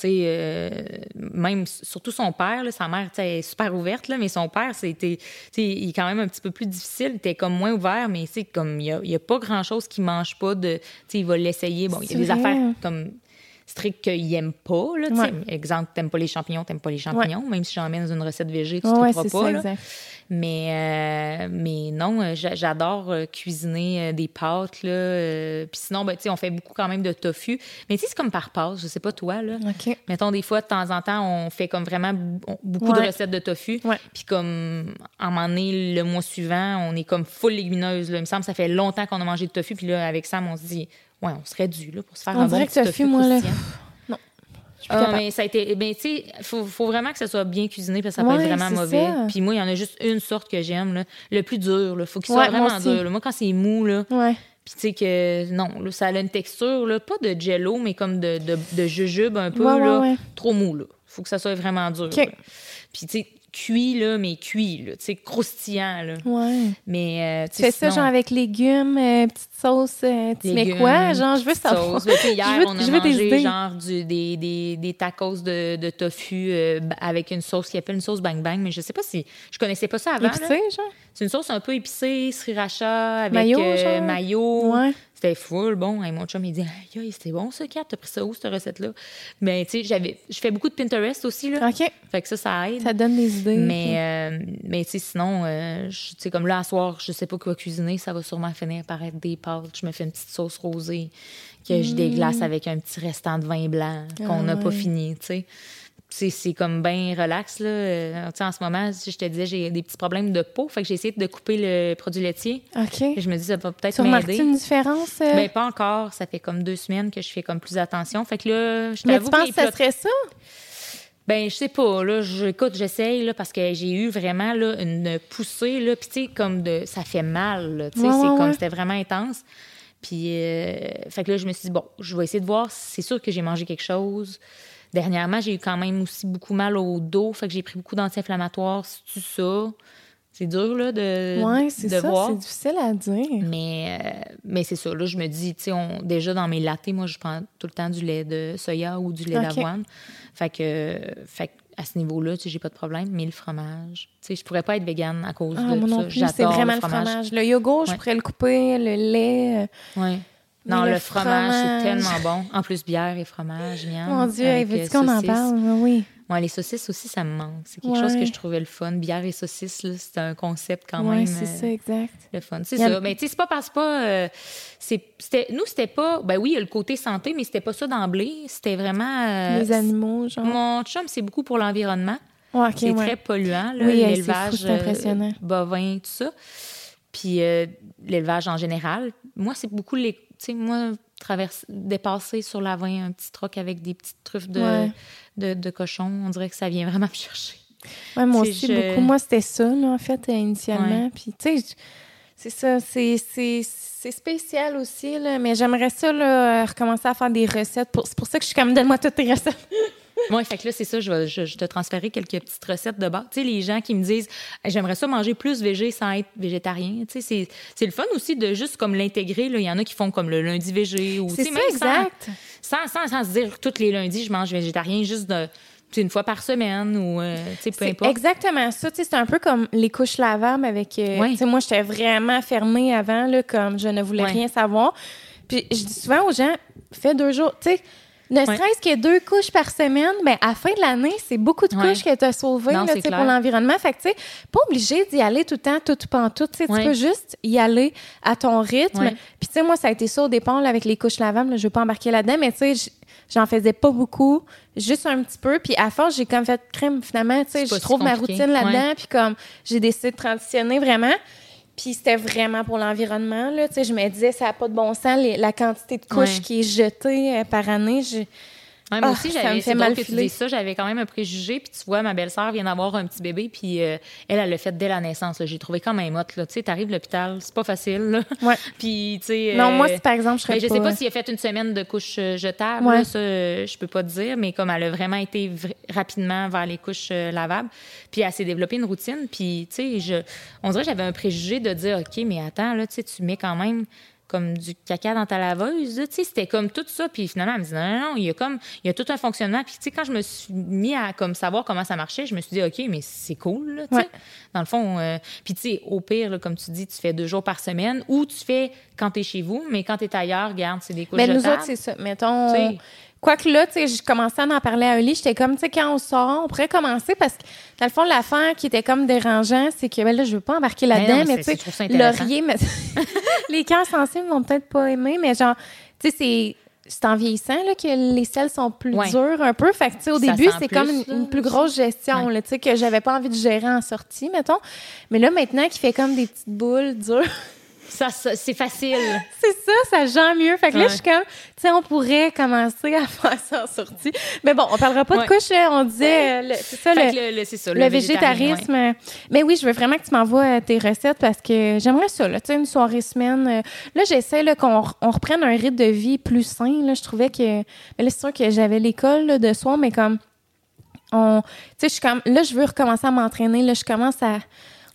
Tu sais, euh, même, surtout son père, là, sa mère, tu sais, elle est super ouverte, là, mais son père, c'était, tu sais, il est quand même un petit peu plus difficile. Il était comme moins ouvert, mais tu sais, comme, il y a, pas grand-chose qu'il mange pas de... Tu sais, il va l'essayer. Bon, il y a des vrai. affaires comme strict qu'il aime pas. Là. Ouais. Exemple, t'aimes pas les champignons, t'aimes pas les champignons. Même si j'emmène dans une recette végé, tu ne ouais, pas. ça, là. Mais, euh, mais non, euh, j'a- j'adore euh, cuisiner des pâtes. Là, Puis sinon, ben, on fait beaucoup quand même de tofu. Mais tu sais, c'est comme par pâte. Je sais pas toi. Là. Mettons, des fois, de temps en temps, on fait comme vraiment beaucoup de recettes de tofu. Puis comme, à un moment donné, le mois suivant, on est comme full légumineuse. Là. Il me semble que ça fait longtemps qu'on a mangé de tofu. Puis là, avec Sam, on se dit, ouais, on serait dû là, pour se faire On un bon petit tofu, moi, là, plus Ah, mais ça a été. Ben, tu sais, faut, faut vraiment que ça soit bien cuisiné parce que ça peut Ouais, être vraiment mauvais. ça. Puis moi, il y en a juste une sorte que j'aime, là. Le plus dur, là. Faut qu'il soit Ouais, vraiment dur. là. Moi, quand c'est mou, là, Ouais. puis tu sais que. Non, là, ça a une texture, là, pas de jello, mais comme de, de, de jujube un peu, là. Trop mou, là. Faut que ça soit vraiment dur. OK. là. Puis tu sais, cuit, là, mais cuit, là. Tu sais, croustillant, là. Ouais. Mais, euh, tu fais ça, genre, avec légumes, euh, petite sauce, euh, tu mets quoi? Genre, je veux savoir. sauce. Ben, [LAUGHS] hier, Je veux- on a je veux des mangé genre du- des, des, des tacos de, de tofu euh, avec une sauce qui appelle une sauce bang bang, mais je sais pas si je connaissais pas ça avant. Épicé, genre? C'est une sauce un peu épicée, sriracha avec Mayo, euh, genre? mayo. Ouais. C'était full bon. Et mon chum il dit aïe aïe, c'était bon ça, Kat, t'as pris ça où cette recette là Mais tu sais, j'avais je fais beaucoup de Pinterest aussi là. OK. Fait que ça ça aide. Ça donne des idées. Mais, euh, mais tu sais, sinon, euh, tu sais, comme là, à soir, je sais pas quoi cuisiner, ça va sûrement finir par être des pâtes. Je me fais une petite sauce rosée que je déglace avec un petit restant de vin blanc qu'on Mm. Ah n'a pas fini, tu sais. C'est comme bien relax, là. Euh, tu en ce moment, si je te disais, j'ai des petits problèmes de peau, fait que j'ai essayé de couper le produit laitier. OK. Et je me dis, ça va peut-être Tu m'aider. une différence? euh? Ben, pas encore. Ça fait comme deux semaines que je fais comme plus attention. Fait que là, je mais tu penses que ça serait ça? ben, je sais pas, là. je- Écoute, j'essaye, là, parce que j'ai eu vraiment, là, une poussée, là. Puis, tu sais, comme de. Ça fait mal. Tu sais, Ouais, c'est ouais, comme. ouais. C'était vraiment intense. Puis, euh, fait que là, je me suis dit, bon, je vais essayer de voir. C'est sûr que j'ai mangé quelque chose. Dernièrement, j'ai eu quand même aussi beaucoup mal au dos. Fait que j'ai pris beaucoup d'anti-inflammatoires. C'est-tu ça? C'est dur, là, de, Oui, c'est ça. voir. C'est difficile à dire. Mais, euh, mais c'est ça. Là, je me dis, tu sais, déjà dans mes lattés, moi, je prends tout le temps du lait de soya ou du lait d'avoine. Fait que, fait à ce niveau-là, tu sais, j'ai pas de problème. Mais le fromage, tu sais, je pourrais pas être végane à cause Ah, de moi non ça. plus, c'est vraiment le fromage. Le yogourt, je Ouais. pourrais le couper, le lait. euh, Ouais. Non, le, le fromage, fromage. c'est tellement bon. En plus, bière et fromage, viande. Mon Dieu, avec, veux-tu euh, qu'on en parle? Oui. Ouais, les saucisses aussi, ça me manque. C'est quelque chose que je trouvais le fun. Bière et saucisses, c'est un concept quand Oui, même. c'est euh, ça, exact. le fun. C'est Il ça. Mais tu sais, c'est pas parce que pas. euh, c'était, nous, c'était pas. Ben oui, il y a le côté santé, mais c'était pas ça d'emblée. C'était vraiment. euh, Les animaux, genre. Mon chum, c'est beaucoup pour l'environnement. Ouais, ok, c'est très polluant, là, Oui, l'élevage fou, c'est impressionnant. bovin, tout ça. Puis l'élevage en général. Moi, c'est beaucoup les. Tu sais, moi, traverser, dépasser sur la 20 un petit troc avec des petites truffes de, Ouais. de, de cochon, on dirait que ça vient vraiment [LAUGHS] me chercher. Ouais, moi aussi, je- beaucoup. Moi, c'était ça, là, en fait, initialement. Ouais. Puis, tu sais, c'est ça, c'est, spécial aussi, là. Mais j'aimerais ça, là, recommencer à faire des recettes. Pour, c'est pour ça que je suis comme, donne-moi toutes tes recettes. [LAUGHS] Oui, fait que là, c'est ça, je vais je, je te transférer quelques petites recettes de base. Tu sais, les gens qui me disent, Hey, j'aimerais ça manger plus végé sans être végétarien. Tu sais, c'est, c'est le fun aussi de juste comme l'intégrer. Il y en a qui font comme le lundi végé ou, C'est ça, même sans- exact. Sans, sans, sans se dire tous les lundis, je mange végétarien juste de, une fois par semaine ou, euh, tu sais, peu C'est importe. exactement ça. Tu sais, c'est un peu comme les couches lavables avec. euh, Ouais. Tu sais, moi, j'étais vraiment fermée avant, là, comme je ne voulais Ouais. rien savoir. Puis, je dis souvent aux gens, fais deux jours. Tu sais, ne Ouais. serait-ce que deux couches par semaine, mais à la fin de l'année, c'est beaucoup de Ouais. couches que tu as sauvées Non, là, pour l'environnement. Fait que, tu sais, pas obligé d'y aller tout le temps, tout pantoute. Ouais. tu peux juste y aller à ton rythme. Ouais. Puis, tu sais, moi, ça a été ça au départ là, avec les couches lavables. là, je veux pas embarquer là-dedans, mais tu sais, j'en faisais pas beaucoup, juste un petit peu. Puis, à force, j'ai comme fait crème, finalement. Tu sais, je si trouve ma routine là-dedans. Ouais. Puis, comme, j'ai décidé de transitionner vraiment. Puis c'était vraiment pour l'environnement. Là. Tu sais, Je me disais, ça n'a pas de bon sens, les- la quantité de couches Ouais. qui est jetée euh, par année. Je... Ouais, moi Ah, aussi, j'avais c'est fait drôle mal que tu dises ça. J'avais quand même un préjugé. Puis tu vois, ma belle-sœur vient d'avoir un petit bébé. Puis euh, elle, elle l'a fait dès la naissance. J'ai trouvé quand même hot. là. Tu sais, t'arrives à l'hôpital, c'est pas facile. là. Ouais. [LAUGHS] puis, tu sais. Non, euh, moi, si par exemple, je serais ben, je pas... sais pas s'il a fait une semaine de couches euh, jetables, Ouais. là, ça, euh, je peux pas te dire, mais comme elle a vraiment été rapidement vers les couches euh, lavables, puis elle s'est développée une routine, puis tu sais, je, on dirait que j'avais un préjugé de dire, ok, mais attends, là, tu sais, tu mets quand même comme du caca dans ta laveuse, tu c'était comme tout ça, puis finalement, elle me dit, non, non, non, il y a comme, il y a tout un fonctionnement, puis tu sais, quand je me suis mis à comme savoir comment ça marchait, je me suis dit, ok, mais c'est cool, là, tu Ouais. dans le fond, euh, puis tu sais, au pire, là, comme tu dis, tu fais deux jours par semaine, ou tu fais quand t'es chez vous, mais quand t'es ailleurs, regarde, c'est des couches Mais nous jetables. autres, c'est ça. Mettons... Tu. Quoique là, tu sais, je commençais à en parler à Oli, j'étais comme, tu sais, quand on sort, on pourrait commencer parce que, dans le fond, l'affaire qui était comme dérangeant, c'est que, ben là, je veux pas embarquer Ben là-dedans, mais mais tu sais, laurier, mais [LAUGHS] les cœurs sensibles vont peut-être pas aimer, mais genre, tu sais, c'est. C'est en vieillissant là, que les selles sont plus Ouais. dures un peu. Fait que, tu sais, au Ça début, c'est comme une, plus grosse gestion, Ouais. là, tu sais, que j'avais pas envie de gérer en sortie, mettons. Mais là, maintenant, qui fait comme des petites boules dures, [LAUGHS] Ça, ça, c'est facile. [LAUGHS] c'est ça, ça gère mieux. Fait que là, je suis comme, tu sais, on pourrait commencer à [LAUGHS] faire ça en sortie. Mais bon, on parlera pas Ouais. de couche, là. On disait, euh, c'est ça, le, ça, le végétarisme. Mais oui, je veux vraiment que tu m'envoies euh, tes recettes parce que j'aimerais ça, là, tu sais, une soirée semaine. euh, Là, j'essaie qu'on re- on reprenne un rythme de vie plus sain. Là, je trouvais que... Mais là, c'est sûr que j'avais l'école de soir, mais comme... on Tu sais, je suis comme... Là, je veux recommencer à m'entraîner. Là, je commence à...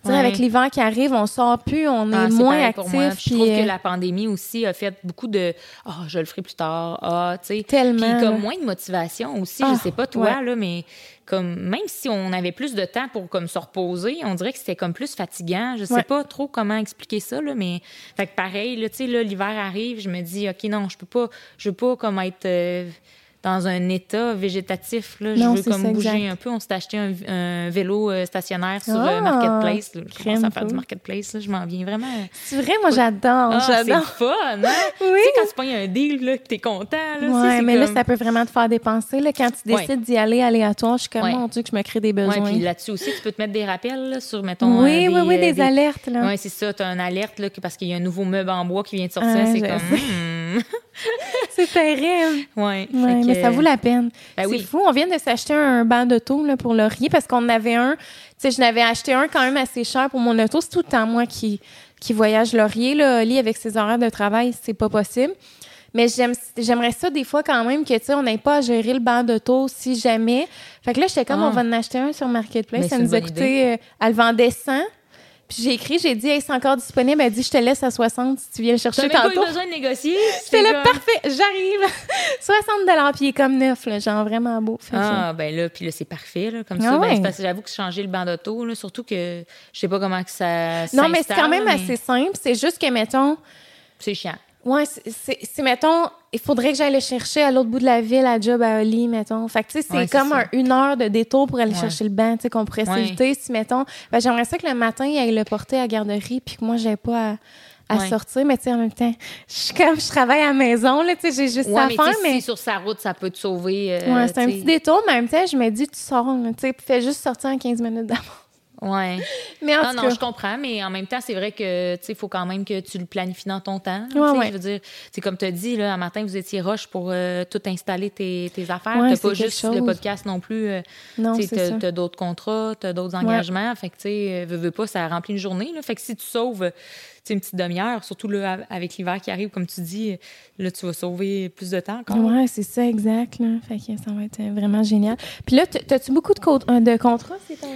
Ouais. Avec l'hiver qui arrive, on sort plus, on est Ah, moins actif. Puis Je trouve euh, que la pandémie aussi a fait beaucoup de Ah, je le ferai plus tard. Ah, tu sais. Tellement, Puis comme moins de motivation aussi. Ah, je sais pas toi, ouais. là, mais comme même si on avait plus de temps pour comme se reposer, on dirait que c'était comme plus fatigant. Je sais Ouais. pas trop comment expliquer ça, là, mais fait que pareil, là, tu sais, là, l'hiver arrive, je me dis OK, non, je peux pas, je veux pas comme être. euh, dans un état végétatif. Là. Non, je veux c'est comme ça, bouger exact. un peu. On s'est acheté un, un vélo euh, stationnaire sur Ah, euh, Marketplace. Là. Je commence à faire du. Marketplace. Là. Je m'en viens vraiment. C'est vrai, moi, j'adore. Ah, c'est j'adore. fun, hein? [LAUGHS] Oui. Tu sais, quand tu pognes un deal, là, que t'es content, là, Ouais, c'est mais là, comme- ça peut vraiment te faire dépenser. Là, quand tu Ouais. décides d'y aller aléatoire, je suis comme, Ouais. mon Dieu, que je me crée des Ouais, besoins. puis là-dessus aussi, tu peux te mettre des rappels là, sur, mettons... oui, euh, oui, oui, euh, des, alertes. Oui, c'est ça. Tu as une alerte là, parce qu'il y a un nouveau meuble en bois qui vient de sortir. Ah, c'est je comme... [LAUGHS] C'est terrible. ouais, mais ça vaut la peine. Ben c'est oui. fou. On vient de s'acheter un banc d'auto là, pour Laurier parce qu'on en avait un. Tu sais, je n'avais acheté un quand même assez cher pour mon auto. C'est tout le temps moi qui, qui voyage Laurier. Là. Oli, avec ses horaires de travail, c'est pas possible. Mais j'aime, j'aimerais ça des fois quand même que, tu sais, on n'ait pas à gérer le banc d'auto si jamais. Fait que là, j'étais comme, Ah. on va en acheter un sur Marketplace. Mais ça nous a coûté, euh, elle vendait 100. Puis j'ai écrit, j'ai dit, hey, c'est encore disponible. Elle dit, je te laisse à 60 si tu viens le chercher T'as même pas tantôt. eu besoin de négocier? C'était c'est le comme- parfait. J'arrive. [LAUGHS] 60 puis il est comme neuf, là, genre vraiment beau. Fait Ah, ben là, puis là, c'est parfait, là, comme Ah ça. Ben, ouais. parce que j'avoue que changer le banc d'auto, là, surtout que je sais pas comment que ça non, mais c'est quand même mais assez simple. C'est juste que, mettons, C'est chiant. Ouais, c'est- mettons, il faudrait que j'aille le chercher à l'autre bout de la ville, à job à Oli, mettons. Fait que, tu sais, c'est Ouais, comme un- une heure de détour pour aller Ouais. chercher le banc, tu sais, qu'on pourrait s'éviter. Si, mettons, ben, j'aimerais ça que le matin, il aille le porter à la garderie, puis que moi, j'ai pas à, à Ouais. sortir. Mais, tu sais, en même temps, je suis comme, je travaille à la maison, là, tu sais, j'ai juste ça Ouais, à mais, faire, tu sais, mais. si sur sa route, ça peut te sauver. euh, Ouais, c'est un petit détour, mais en même temps, je me dis, tu sors, tu sais, fais juste sortir en 15 minutes d'avant. Ouais. Mais en Non, non, je comprends, mais en même temps, c'est vrai que, tu sais, il faut quand même que tu le planifies dans ton temps. tu Ouais, ouais. Je veux dire, c'est comme tu as dit, là, un matin, vous étiez roche pour euh, tout installer tes, tes affaires. Ouais, t'as pas juste le podcast non plus. euh, non, c'est ça. t'as d'autres contrats, t'as d'autres engagements. Fait que, tu sais, euh, veux, veux pas, ça remplit une journée. Là. Fait que si tu sauves, une petite demi-heure, surtout là, avec l'hiver qui arrive, comme tu dis, là, tu vas sauver plus de temps encore. Ouais, c'est ça, exact. Là. Fait que ça va être vraiment génial. Puis là, t'as-tu beaucoup de, co- de contrats ces temps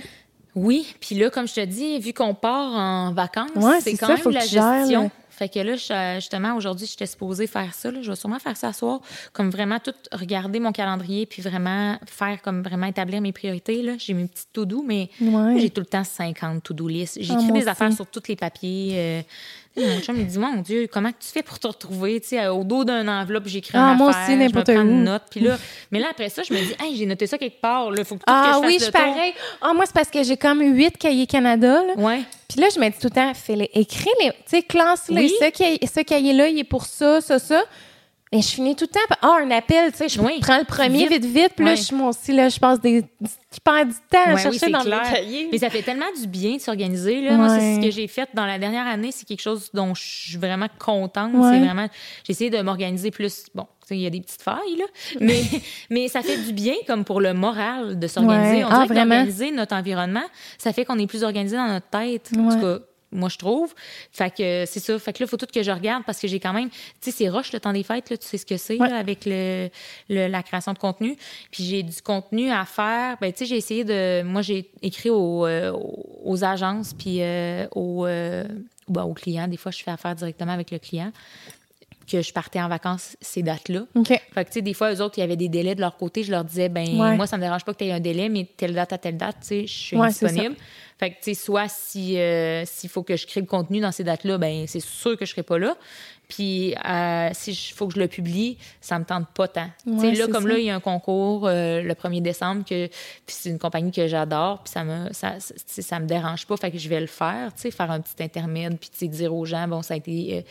Oui, puis là, comme je te dis, vu qu'on part en vacances, Ouais, c'est quand ça, même de la gères, gestion. là. Fait que là, je- justement, aujourd'hui, j'étais supposée faire ça. là. Je vais sûrement faire ça ce soir, comme vraiment tout regarder mon calendrier, puis vraiment faire comme vraiment établir mes priorités. là. J'ai mes petites to-do, mais Ouais. j'ai tout le temps 50 to-do list. J'écris Ah, des aussi. affaires sur tous les papiers. euh, mon chum me dit, mon Dieu, comment tu fais pour te retrouver? Tu sais, au dos d'une enveloppe, j'écris Ah, une moi affaire, aussi, je me n'importe prends une note. Puis là, mais là, après ça, je me dis, hey, j'ai noté ça quelque part. Il faut que Ah que je oui, je suis pareil. Ah, moi, c'est parce que j'ai comme huit cahiers Canada. Là. Ouais. Puis là, je me dis tout le temps, fais-les, écris les, tu sais, classe-les. Oui. Ce, cahier- ce cahier-là, il est pour ça, ça, ça. Et je finis tout le temps par, ah, un appel, tu sais, je Oui. prends le premier Vite. vite, vite. Puis là, je, moi aussi, là, je passe des, je perds du temps à oui, chercher dans clair. mes cahiers. Mais ça fait tellement du bien de s'organiser. Là. Moi, c'est ce que j'ai fait dans la dernière année. C'est quelque chose dont je suis vraiment contente. C'est vraiment... J'ai essayé de m'organiser plus. Bon, tu sais, il y a des petites failles, là. Mais, [LAUGHS] mais ça fait du bien comme pour le moral de s'organiser. On Ah, dirait que vraiment? d'organiser notre environnement, ça fait qu'on est plus organisé dans notre tête. En tout cas, moi, je trouve. Fait que euh, c'est ça. Fait que là, il faut tout que je regarde parce que j'ai quand même. Tu sais, c'est rush le temps des fêtes, là, tu sais ce que c'est Ouais. avec le, le- la création de contenu. Puis j'ai du contenu à faire. Ben, tu sais, j'ai essayé de. Moi, j'ai écrit aux, euh, aux agences puis euh, aux, euh, ben, aux clients. Des fois, je fais affaire directement avec le client que je partais en vacances ces dates-là. OK. Fait que, tu sais, des fois, eux autres, il y avait des délais de leur côté. Je leur disais, ben Ouais. moi, ça me dérange pas que tu aies un délai, mais telle date à telle date, tu sais, je suis Ouais, disponible. Fait que, tu sais, soit si, euh, s'il faut que je crée le contenu dans ces dates-là, ben c'est sûr que je serai pas là. Puis, euh, si il faut que je le publie, ça me tente pas tant. Ouais, là, comme ça. là, il y a un concours euh, le 1er décembre, que, puis c'est une compagnie que j'adore, puis ça me, ça, ça, me dérange pas, fait que je vais le faire, tu sais, faire un petit intermède, puis dire aux gens, bon, ça a été, euh,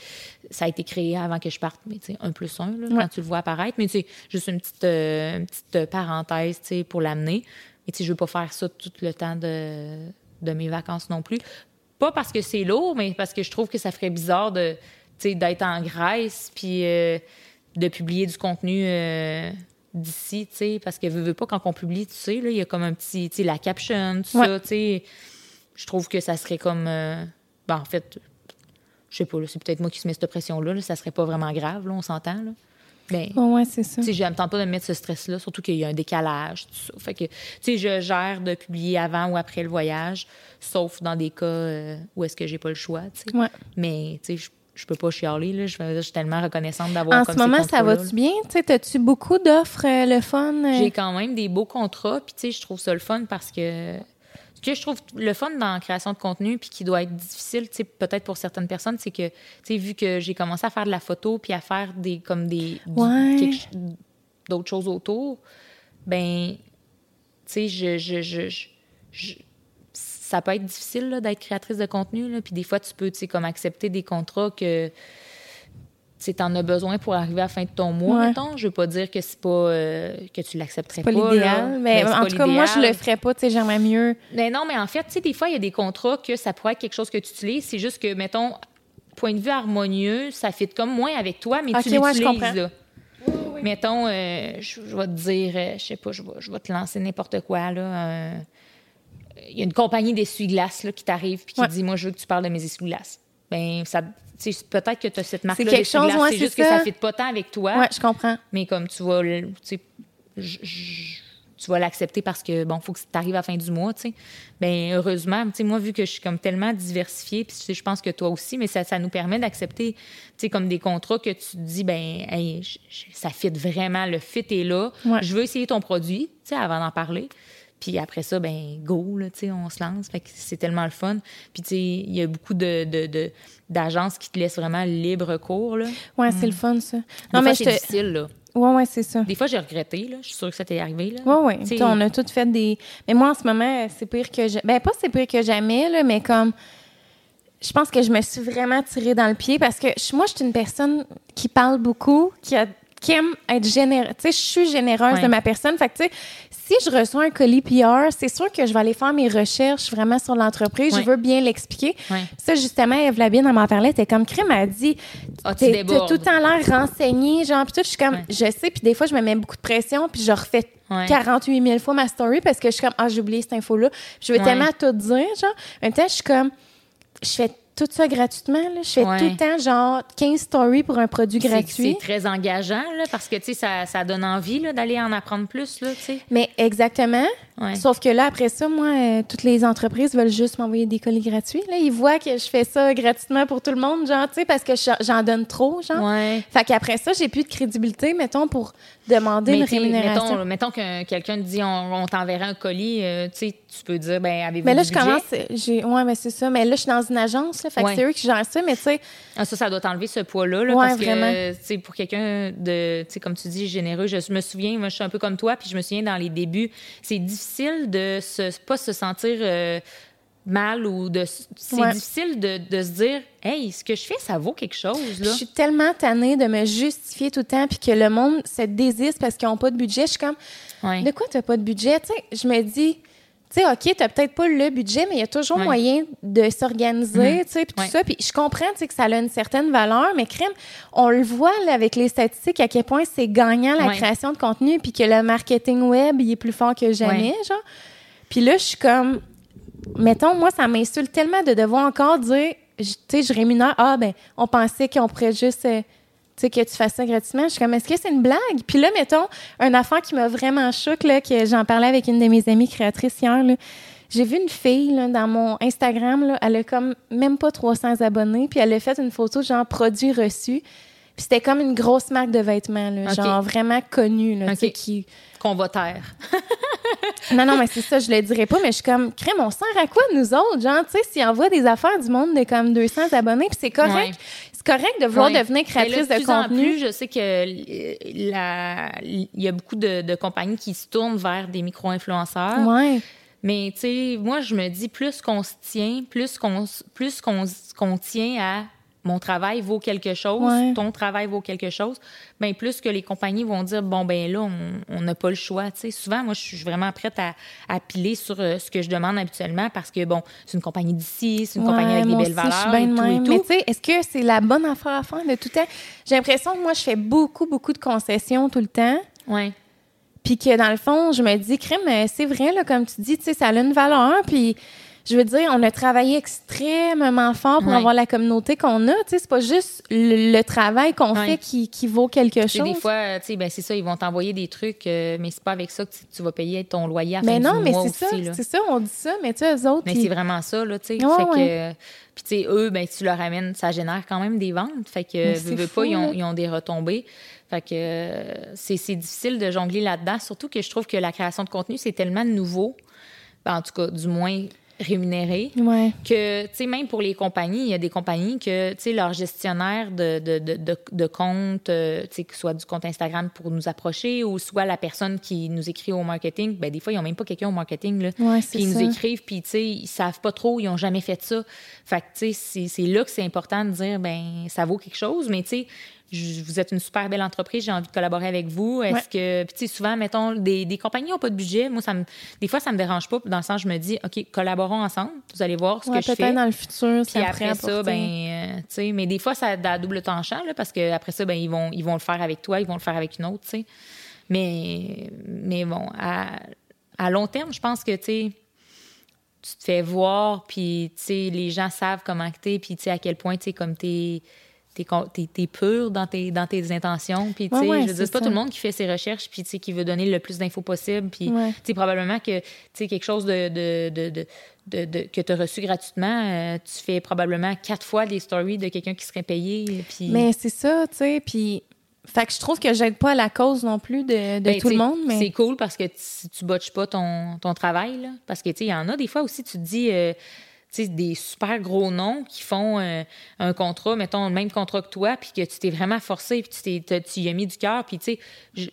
ça a été créé avant que je parte, mais tu sais, un plus un, là, Ouais. quand tu le vois apparaître, mais tu sais, juste une petite, une petite parenthèse, tu sais, pour l'amener. Mais tu sais, je veux pas faire ça tout le temps de, de mes vacances non plus. Pas parce que c'est lourd, mais parce que je trouve que ça ferait bizarre de, d'être en Grèce, puis euh, de publier du contenu euh, d'ici, parce que veux, veux pas, quand on publie, tu sais, là, il y a comme un petit, tu sais, la caption, tout Ouais. ça, tu sais. Je trouve que ça serait comme, euh, ben, en fait, je sais pas, c'est peut-être moi qui se mets cette pression-là, là, ça serait pas vraiment grave, là, on s'entend, là. Mais, Ouais, ouais, c'est ça. tu sais, je pas de me mettre ce stress-là, surtout qu'il y a un décalage, tout ça. Fait que, tu sais, je gère de publier avant ou après le voyage, sauf dans des cas euh, où est-ce que j'ai pas le choix, tu sais. Ouais. Mais, tu sais, je, je peux pas chialer, là. Je, je suis tellement reconnaissante d'avoir En comme ce moment, ces ça va-tu bien? As-tu beaucoup d'offres, euh, le fun? euh? J'ai quand même des beaux contrats, puis tu sais, je trouve ça le fun parce que ce que je trouve le fun dans la création de contenu, puis qui doit être difficile, peut-être pour certaines personnes, c'est que, tu sais, vu que j'ai commencé à faire de la photo, puis à faire des, comme des, Ouais. d'autres choses autour, ben, tu sais, je, je, je- je- ça peut être difficile là, d'être créatrice de contenu, là, puis des fois, tu peux, tu sais, comme accepter des contrats que tu en as besoin pour arriver à la fin de ton mois, Ouais. mettons. Je veux pas dire que c'est pas euh, que tu l'accepterais C'est pas. pas l'idéal. Mais Ben, en tout cas, moi, je le ferais pas. Tu sais, j'aimerais mieux. Mais non, mais en fait, tu sais, des fois, il y a des contrats que ça pourrait être quelque chose que tu utilises. C'est juste que, mettons, point de vue harmonieux, ça fit comme moins avec toi, mais tu ouais, l'utilises, là. Mettons, euh, je, je vais te dire, euh, je sais pas, je vais, je vais te lancer n'importe quoi, là. euh, Il y a une compagnie d'essuie-glaces qui t'arrive puis qui Ouais. dit Moi, je veux que tu parles de mes essuie-glaces. Ben, ça. Peut-être que tu as cette marque-là d'essuie-glaces. c'est juste que ça. ça fit pas tant avec toi. Ouais, je comprends. Mais comme tu vas, tu sais, je- je- tu vas l'accepter parce que, bon, faut que tu arrives à la fin du mois, tu sais. Bien, heureusement, tu sais, moi, vu que je suis comme tellement diversifiée, puis tu sais, je pense que toi aussi, mais ça, ça nous permet d'accepter, tu sais, comme des contrats que tu te dis, ben, hey, ça fit vraiment, le fit est là. Ouais. Je veux essayer ton produit, tu sais, avant d'en parler. Puis après ça, ben go, là, tu sais, on se lance. Fait que c'est tellement le fun. Puis tu sais, il y a beaucoup de, de, de- d'agences qui te laissent vraiment libre cours, là. Des Ouais, c'est le fun, ça. Non, fois, mais c'est je te. difficile, là. Ouais, ouais, c'est ça. Des fois, j'ai regretté, là. Je suis sûre que ça t'est arrivé, là. Ouais, ouais. Tu sais, T'sais, On a toutes fait des. Mais moi, en ce moment, c'est pire que. ja- Ben, pas c'est pire que jamais, là, mais comme. Je pense que je me suis vraiment tirée dans le pied parce que je- moi, je suis une personne qui parle beaucoup, qui, a- qui aime être généreuse. Tu sais, je suis généreuse Ouais. de ma personne. Fait que, tu sais, si je reçois un colis PR, c'est sûr que je vais aller faire mes recherches vraiment sur l'entreprise. Ouais. Je veux bien l'expliquer. Ouais. Ça, justement, Eve Labine, elle m'en parlait. T'es comme crème, elle a dit. Ah, tu T'es- tout le temps l'air renseigné, genre, puis tout. Je suis comme, je sais, puis des fois, je me mets beaucoup de pression, puis je refais Ouais. 48 000 fois ma story parce que je suis comme, ah, j'ai oublié cette info-là. Je veux tellement tout dire, genre. En même temps, je suis comme, je fais tout ça gratuitement, là. Je fais Ouais. tout le temps, genre, 15 stories pour un produit gratuit. C'est très engageant, là, parce que, tu sais, ça, ça donne envie, là, d'aller en apprendre plus, là, tu sais. Mais exactement. Ouais. Sauf que là, après ça, moi, euh, toutes les entreprises veulent juste m'envoyer des colis gratuits. Là, ils voient que je fais ça gratuitement pour tout le monde, genre, tu sais, parce que je- j'en donne trop, genre. Ouais. Fait qu'après ça, j'ai plus de crédibilité, mettons, pour demander Mais une rémunération. mettons, mettons que quelqu'un te dit on, on t'enverrait un colis, euh, tu sais, tu peux dire ben avez-vous mais là, du je budget? commence. Ouais, mais c'est ça. Mais là, je suis dans une agence, là, fait que c'est eux qui gèrent ça, mais tu sais, Ah, ça, ça doit t'enlever ce poids-là, là, Ouais, parce que, vraiment. euh, pour quelqu'un de, comme tu dis, généreux, je me souviens, moi, je suis un peu comme toi, puis je me souviens dans les débuts, c'est difficile de se, pas se sentir euh, mal ou de, c'est Ouais. difficile de, de se dire, hey, ce que je fais, ça vaut quelque chose, je suis tellement tannée de me justifier tout le temps, puis que le monde se désiste parce qu'ils n'ont pas de budget. Je suis comme, Ouais. de quoi tu n'as pas de budget? Tu sais, je me dis, tu sais, OK, tu n'as peut-être pas le budget, mais il y a toujours Ouais. moyen de s'organiser, Mhm. tu sais, puis tout Ouais. ça. Puis je comprends, tu sais, que ça a une certaine valeur, mais crème, on le voit là, avec les statistiques à quel point c'est gagnant la Ouais. création de contenu, puis que le marketing web, il est plus fort que jamais, genre. Puis là, je suis comme, mettons, moi, ça m'insulte tellement de devoir encore dire, tu sais, je rémunère, ah, ben, on pensait qu'on pourrait juste, euh, sais, que tu fasses ça gratuitement. Je suis comme, est-ce que c'est une blague? Puis là, mettons, un affaire qui m'a vraiment choqué, là, que j'en parlais avec une de mes amies créatrices hier, là. J'ai vu une fille, là, dans mon Instagram, là, elle a comme même pas 300 abonnés, puis elle a fait une photo, genre, produit reçu. Puis c'était comme une grosse marque de vêtements, là, genre, vraiment connue, là, tu qui... Qu'on va taire. [LAUGHS] Non, non, mais c'est ça, je le dirais pas, mais je suis comme, crème, on sert à quoi, nous autres? Genre, tu sais, s'ils envoient des affaires du monde de comme 200 abonnés, puis c'est correct. Ouais. Correct de vouloir Ouais. devenir Mais là, créatrice de de plus en contenu. plus, je sais que la- il y a beaucoup de, de compagnies qui se tournent vers des micro-influenceurs. Ouais. Mais tu sais, moi, je me dis, plus qu'on se tient, plus qu'on plus qu'on qu'on tient à mon travail vaut quelque chose, Ouais. ton travail vaut quelque chose, ben plus que les compagnies vont dire, bon, ben là, on- n'a pas le choix. Tu sais, souvent, moi, je suis vraiment prête à, à piler sur euh, ce que je demande habituellement parce que, bon, c'est une compagnie d'ici, c'est une compagnie avec des belles aussi, je suis valeurs bien et tout, et tout. Mais tu sais, est-ce que c'est la bonne affaire à faire de tout temps? J'ai l'impression que moi, je fais beaucoup, beaucoup de concessions tout le temps. Ouais. Puis que dans le fond, je me dis, crème, euh, c'est vrai, là, comme tu dis, tu sais, ça a une valeur. Puis je veux dire, on a travaillé extrêmement fort pour Ouais. avoir la communauté qu'on a. Tu sais, c'est pas juste le, le travail qu'on Ouais. fait qui, qui vaut quelque chose. des fois, euh, tu sais, ben, c'est ça, ils vont t'envoyer des trucs, euh, mais c'est pas avec ça que tu, tu vas payer ton loyer à mais fin non, du mais mois c'est ça, c'est ça, on dit ça, mais tu sais, eux autres, Mais ils- c'est vraiment ça, là, tu sais. Ouais, puis, tu sais, eux, ben, tu leur amènes, ça génère quand même des ventes. Fait que, Mais veux, c'est veux fou, pas, ils ont, là. ils ont des retombées. Fait que euh, c'est c'est difficile de jongler là-dedans, surtout que je trouve que la création de contenu, c'est tellement nouveau, Ben, en tout cas, du moins rémunéré, Ouais. que, tu sais, même pour les compagnies, il y a des compagnies que, tu sais, leur gestionnaire de, de, de, de, compte, euh, tu sais, que ce soit du compte Instagram pour nous approcher ou soit la personne qui nous écrit au marketing, ben des fois, ils n'ont même pas quelqu'un au marketing, là. Ouais, c'est Puis ils ça. nous écrivent, puis tu sais, ils savent pas trop, ils ont jamais fait ça. Fait que, tu sais, c'est- c'est là que c'est important de dire, ben ça vaut quelque chose, mais tu sais, je- vous êtes une super belle entreprise, j'ai envie de collaborer avec vous. Est-ce Ouais. que, puis tu sais, souvent, mettons, des, des compagnies n'ont pas de budget. Moi, ça me, des fois, ça me dérange pas, dans le sens, je me dis, OK, collaborons ensemble, vous allez voir ce Ouais, que je peut-être fais. dans le futur, Puis après ça, ben, euh, tu sais, mais des fois, ça a double tranchant, là, parce que après ça, ben, ils vont, ils vont le faire avec toi, ils vont le faire avec une autre, tu sais. Mais, mais bon, à, à long terme, je pense que, tu sais, tu te fais voir, puis, tu sais, les gens savent comment que t'es, puis, tu sais, à quel point, tu sais, comme t'es t'es, t'es, pur dans tes, dans tes intentions. Puis, tu sais, je c'est pas tout le monde qui fait ses recherches, puis, tu sais, qui veut donner le plus d'infos possible. Puis, tu sais, probablement que, tu sais, quelque chose de, de, de, de que tu as reçu gratuitement, euh, tu fais probablement quatre fois des stories de quelqu'un qui serait payé. Puis... Mais c'est ça, tu sais. Puis fait que je trouve que j'aide pas à la cause non plus de, de ben, tout le monde. Mais... C'est cool parce que tu, tu botches pas ton, ton travail. Là. Parce que, tu sais, il y en a des fois aussi, tu te dis, euh, des super gros noms qui font euh, un contrat, mettons, le même contrat que toi, puis que tu t'es vraiment forcé, puis tu, tu y as mis du cœur, puis, tu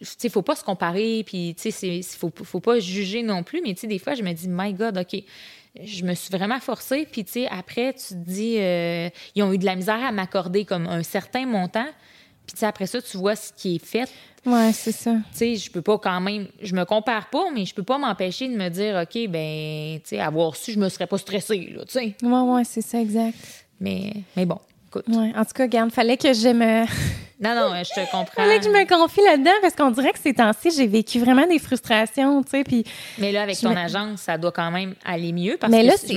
sais, faut pas se comparer, puis, tu sais, faut, faut pas juger non plus. Mais, tu sais, des fois, je me dis, my God, OK je me suis vraiment forcée. Puis, tu sais, après, tu te dis, euh, ils ont eu de la misère à m'accorder comme un certain montant. Puis après ça, tu vois ce qui est fait. Ouais, c'est ça. Tu sais, je peux pas quand même, je me compare pas, mais je peux pas m'empêcher de me dire, OK, ben, tu sais, avoir su, je me serais pas stressée, là, tu sais. Ouais, ouais, c'est ça, exact. Mais, mais bon. Ouais, en tout cas, regarde, fallait que je me. [LAUGHS] non, non, je te comprends. fallait que je me confie là-dedans parce qu'on dirait que ces temps-ci, j'ai vécu vraiment des frustrations, tu sais. Puis. Mais là, avec ton agence, ça doit quand même aller mieux parce mais là, c'est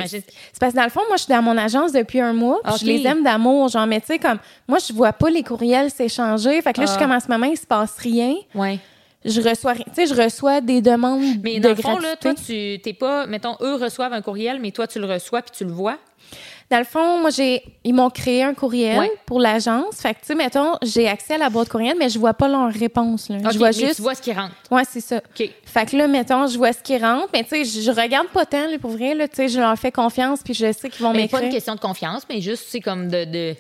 parce que dans le fond, moi, je suis dans mon agence depuis un mois. Je les aime d'amour, genre, mais tu sais, comme, moi, je vois pas les courriels s'échanger. Fait que là, je suis ah. comme en ce moment, il se passe rien. Ouais je reçois tu sais je reçois des demandes mais dans le fond là toi tu t'es pas mettons eux reçoivent un courriel mais toi tu le reçois puis tu le vois? Dans le fond, moi, j'ai, ils m'ont créé un courriel pour l'agence. Fait que, tu sais, mettons, j'ai accès à la boîte courriel, mais je vois pas leur réponse, là. je vois juste. Tu vois ce qui rentre. Ouais, c'est ça. Fait que là, mettons, je vois ce qui rentre, mais tu sais, je, regarde pas tant, là, pour vrai, là. Tu sais, je leur fais confiance, puis je sais qu'ils vont m'écrire. pas une question de confiance, mais juste, c'est comme de, de